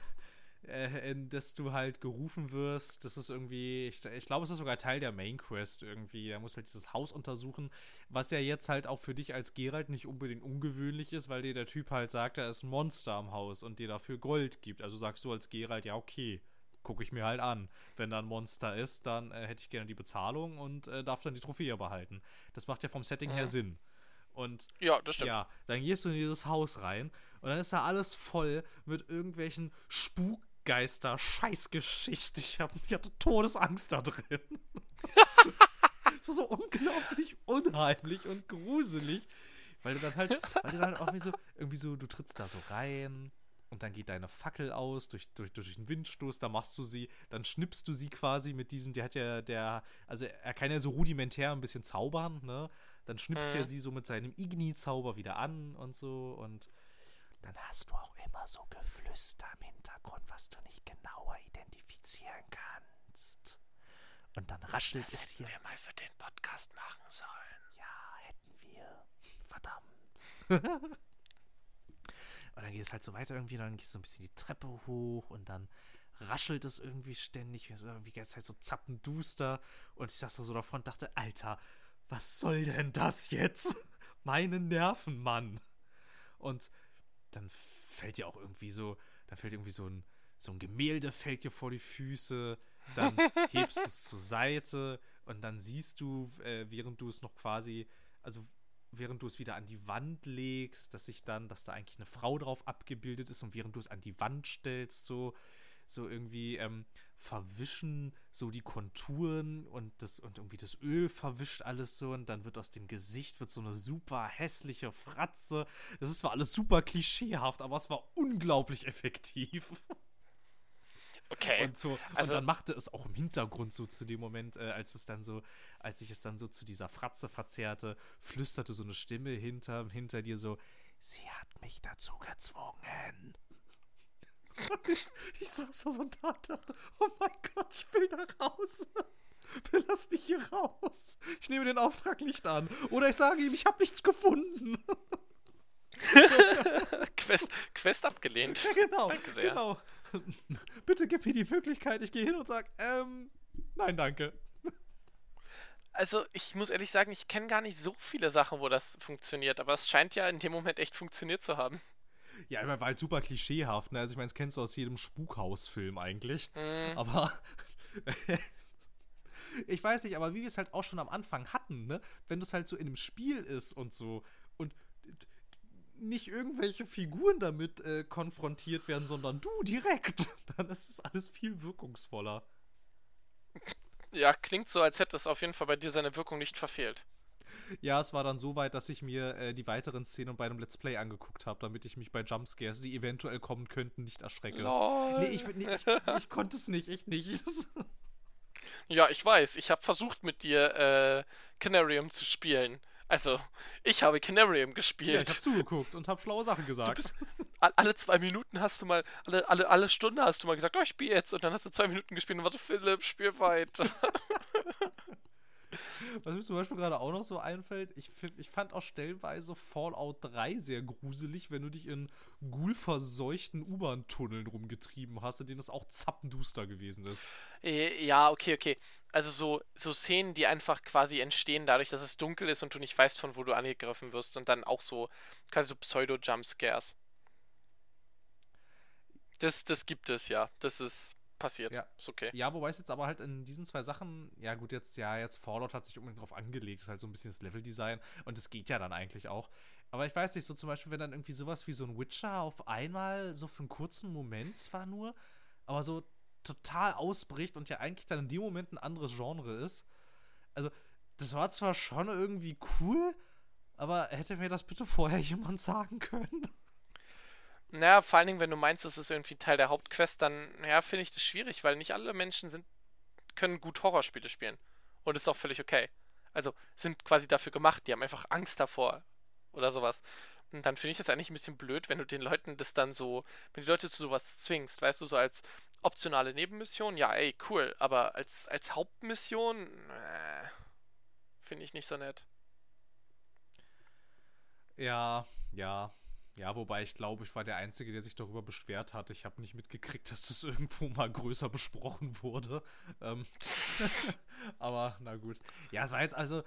äh, in das du halt gerufen wirst. Das ist irgendwie, ich, ich glaube, es ist sogar Teil der Main Quest irgendwie. Da musst halt dieses Haus untersuchen, was ja jetzt halt auch für dich als Geralt nicht unbedingt ungewöhnlich ist, weil dir der Typ halt sagt, da ist ein Monster am Haus und dir dafür Gold gibt. Also sagst du als Geralt, ja, okay, gucke ich mir halt an. Wenn da ein Monster ist, dann äh, hätte ich gerne die Bezahlung und äh, darf dann die Trophäe behalten. Das macht ja vom Setting mhm. her Sinn. Und ja, das stimmt. Ja, dann gehst du in dieses Haus rein und dann ist da alles voll mit irgendwelchen Spuk Geister, Scheißgeschichte. Ich, hab, ich hatte Todesangst da drin. war so unglaublich unheimlich und gruselig. Weil du dann halt, weil du dann auch irgendwie so, irgendwie so, du trittst da so rein und dann geht deine Fackel aus durch, durch, durch den Windstoß, da machst du sie, dann schnippst du sie quasi mit diesem, der hat ja, der, also er kann ja so rudimentär ein bisschen zaubern, ne? Dann schnippst mhm. er sie so mit seinem Igni-Zauber wieder an und so und dann hast du auch immer so Geflüster im Hintergrund, was du nicht genauer identifizieren kannst. Und dann raschelt das es hier. wir mal für den Podcast machen sollen. Ja, hätten wir. Verdammt. und dann geht es halt so weiter irgendwie, dann gehst du ein bisschen die Treppe hoch und dann raschelt es irgendwie ständig, wie jetzt halt so zappenduster. Und ich saß da so davor und dachte, Alter, was soll denn das jetzt? Meine Nerven, Mann. Und dann fällt dir auch irgendwie so, dann fällt irgendwie so ein, so ein Gemälde fällt dir vor die Füße, dann hebst du es zur Seite und dann siehst du, äh, während du es noch quasi, also während du es wieder an die Wand legst, dass sich dann, dass da eigentlich eine Frau drauf abgebildet ist und während du es an die Wand stellst, so, so irgendwie ähm, verwischen so die Konturen und das und irgendwie das Öl verwischt alles so und dann wird aus dem Gesicht wird so eine super hässliche Fratze. Das ist zwar alles super klischeehaft, aber es war unglaublich effektiv. Okay. Und, so, also, und dann machte es auch im Hintergrund so zu dem Moment, äh, als es dann so, als ich es dann so zu dieser Fratze verzerrte, flüsterte so eine Stimme hinter, hinter dir so, sie hat mich dazu gezwungen. Ich saß da so und dachte, oh mein Gott, ich will nach Hause. Lass mich hier raus. Ich nehme den Auftrag nicht an. Oder ich sage ihm, ich habe nichts gefunden. Quest, Quest abgelehnt. Ja, genau. Danke sehr. Genau. Bitte gib mir die Möglichkeit, ich gehe hin und sage, ähm, nein, danke. Also, ich muss ehrlich sagen, ich kenne gar nicht so viele Sachen, wo das funktioniert, aber es scheint ja in dem Moment echt funktioniert zu haben. Ja, er war halt super klischeehaft, ne? Also, ich meine, das kennst du aus jedem Spukhausfilm eigentlich. Mhm. Aber. ich weiß nicht, aber wie wir es halt auch schon am Anfang hatten, ne? Wenn das halt so in einem Spiel ist und so nicht irgendwelche Figuren damit äh, konfrontiert werden, sondern du direkt, dann ist es alles viel wirkungsvoller. Ja, klingt so, als hätte es auf jeden Fall bei dir seine Wirkung nicht verfehlt. Ja, es war dann so weit, dass ich mir äh, die weiteren Szenen bei einem Let's Play angeguckt habe, damit ich mich bei Jumpscares, die eventuell kommen könnten, nicht erschrecke. Lol. Nee, ich, nee, ich, ich konnte es nicht, echt nicht. ja, ich weiß. Ich habe versucht, mit dir äh, Canarium zu spielen. Also, ich habe Canarium gespielt. Ja, ich habe zugeguckt und habe schlaue Sachen gesagt. Bist, alle zwei Minuten hast du mal, alle, alle, alle Stunde hast du mal gesagt, oh, ich spiele jetzt. Und dann hast du zwei Minuten gespielt und war so, Philipp, spiel weiter. Was mir zum Beispiel gerade auch noch so einfällt, ich, ich fand auch stellenweise Fallout 3 sehr gruselig, wenn du dich in ghoul-verseuchten U-Bahn-Tunneln rumgetrieben hast, in denen das auch zappenduster gewesen ist. Äh, ja, okay, okay. Also so, so Szenen, die einfach quasi entstehen dadurch, dass es dunkel ist und du nicht weißt, von wo du angegriffen wirst und dann auch so quasi so Pseudo-Jumpscares. Das, das gibt es, ja. Das ist passiert. Ja. Ist okay. Ja, wobei es jetzt aber halt in diesen zwei Sachen, ja gut, jetzt, ja, jetzt Fallout hat sich unbedingt drauf angelegt, ist halt so ein bisschen das Leveldesign und es geht ja dann eigentlich auch. Aber ich weiß nicht, so zum Beispiel, wenn dann irgendwie sowas wie so ein Witcher auf einmal so für einen kurzen Moment zwar nur, aber so total ausbricht und ja eigentlich dann in dem Moment ein anderes Genre ist. Also, das war zwar schon irgendwie cool, aber hätte mir das bitte vorher jemand sagen können? Naja, vor allen Dingen, wenn du meinst, das ist irgendwie Teil der Hauptquest, dann, ja, finde ich das schwierig, weil nicht alle Menschen sind, können gut Horrorspiele spielen. Und ist auch völlig okay. Also, sind quasi dafür gemacht, die haben einfach Angst davor. Oder sowas. Und dann finde ich das eigentlich ein bisschen blöd, wenn du den Leuten das dann so, wenn die Leute zu sowas zwingst, weißt du, so als optionale Nebenmission, ja, ey, cool, aber als, als Hauptmission, äh, finde ich nicht so nett. Ja, ja, ja, wobei ich glaube, ich war der Einzige, der sich darüber beschwert hat. Ich habe nicht mitgekriegt, dass das irgendwo mal größer besprochen wurde. Ähm aber na gut. Ja, es war jetzt also,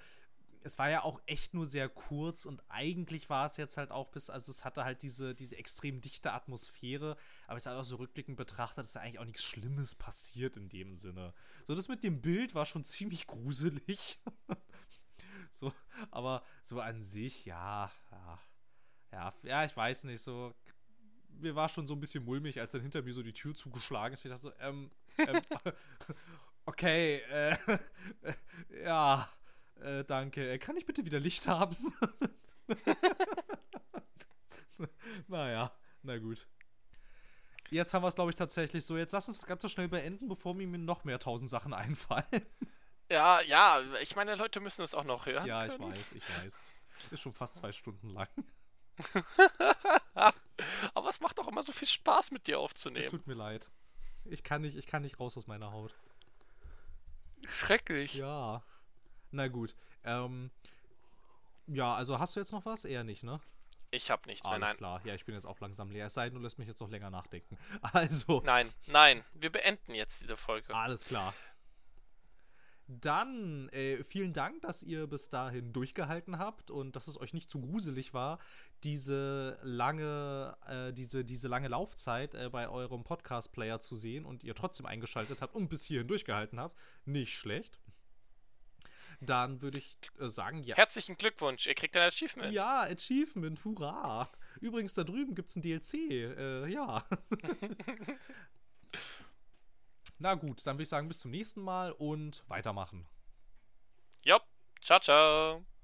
es war ja auch echt nur sehr kurz und eigentlich war es jetzt halt auch bis, also es hatte halt diese, diese extrem dichte Atmosphäre, aber es halt auch so rückblickend betrachtet, ist ja eigentlich auch nichts Schlimmes passiert in dem Sinne. So, das mit dem Bild war schon ziemlich gruselig. so, aber so an sich, ja, ja ja, ja, ich weiß nicht, so. Mir war schon so ein bisschen mulmig, als dann hinter mir so die Tür zugeschlagen ist. Ich dachte so, ähm, ähm okay, äh, ja, äh, danke. Äh, kann ich bitte wieder Licht haben? naja, na gut. Jetzt haben wir es, glaube ich, tatsächlich so. Jetzt lass uns das Ganze schnell beenden, bevor mir noch mehr tausend Sachen einfallen. Ja, ja, ich meine, Leute müssen es auch noch hören. Ja, ich weiß, ich weiß. Ist schon fast zwei Stunden lang. Aber es macht doch immer so viel Spaß, mit dir aufzunehmen. Es tut mir leid. Ich kann nicht, ich kann nicht raus aus meiner Haut. Schrecklich. Ja. Na gut. Ähm, ja, also hast du jetzt noch was? Eher nicht, ne? Ich hab nichts Alles mehr, nein. klar. Ja, ich bin jetzt auch langsam leer. Es sei denn, du lässt mich jetzt noch länger nachdenken. Also. Nein, nein. Wir beenden jetzt diese Folge. Alles klar. Dann äh, vielen Dank, dass ihr bis dahin durchgehalten habt und dass es euch nicht zu gruselig war, diese lange, äh, diese, diese lange Laufzeit äh, bei eurem Podcast-Player zu sehen und ihr trotzdem eingeschaltet habt und bis hierhin durchgehalten habt. Nicht schlecht. Dann würde ich äh, sagen, ja. Herzlichen Glückwunsch, ihr kriegt ein Achievement. Ja, Achievement, hurra. Übrigens, da drüben gibt es ein DLC. Äh, ja. Na gut, dann würde ich sagen, bis zum nächsten Mal und weitermachen. Jopp, ciao, ciao.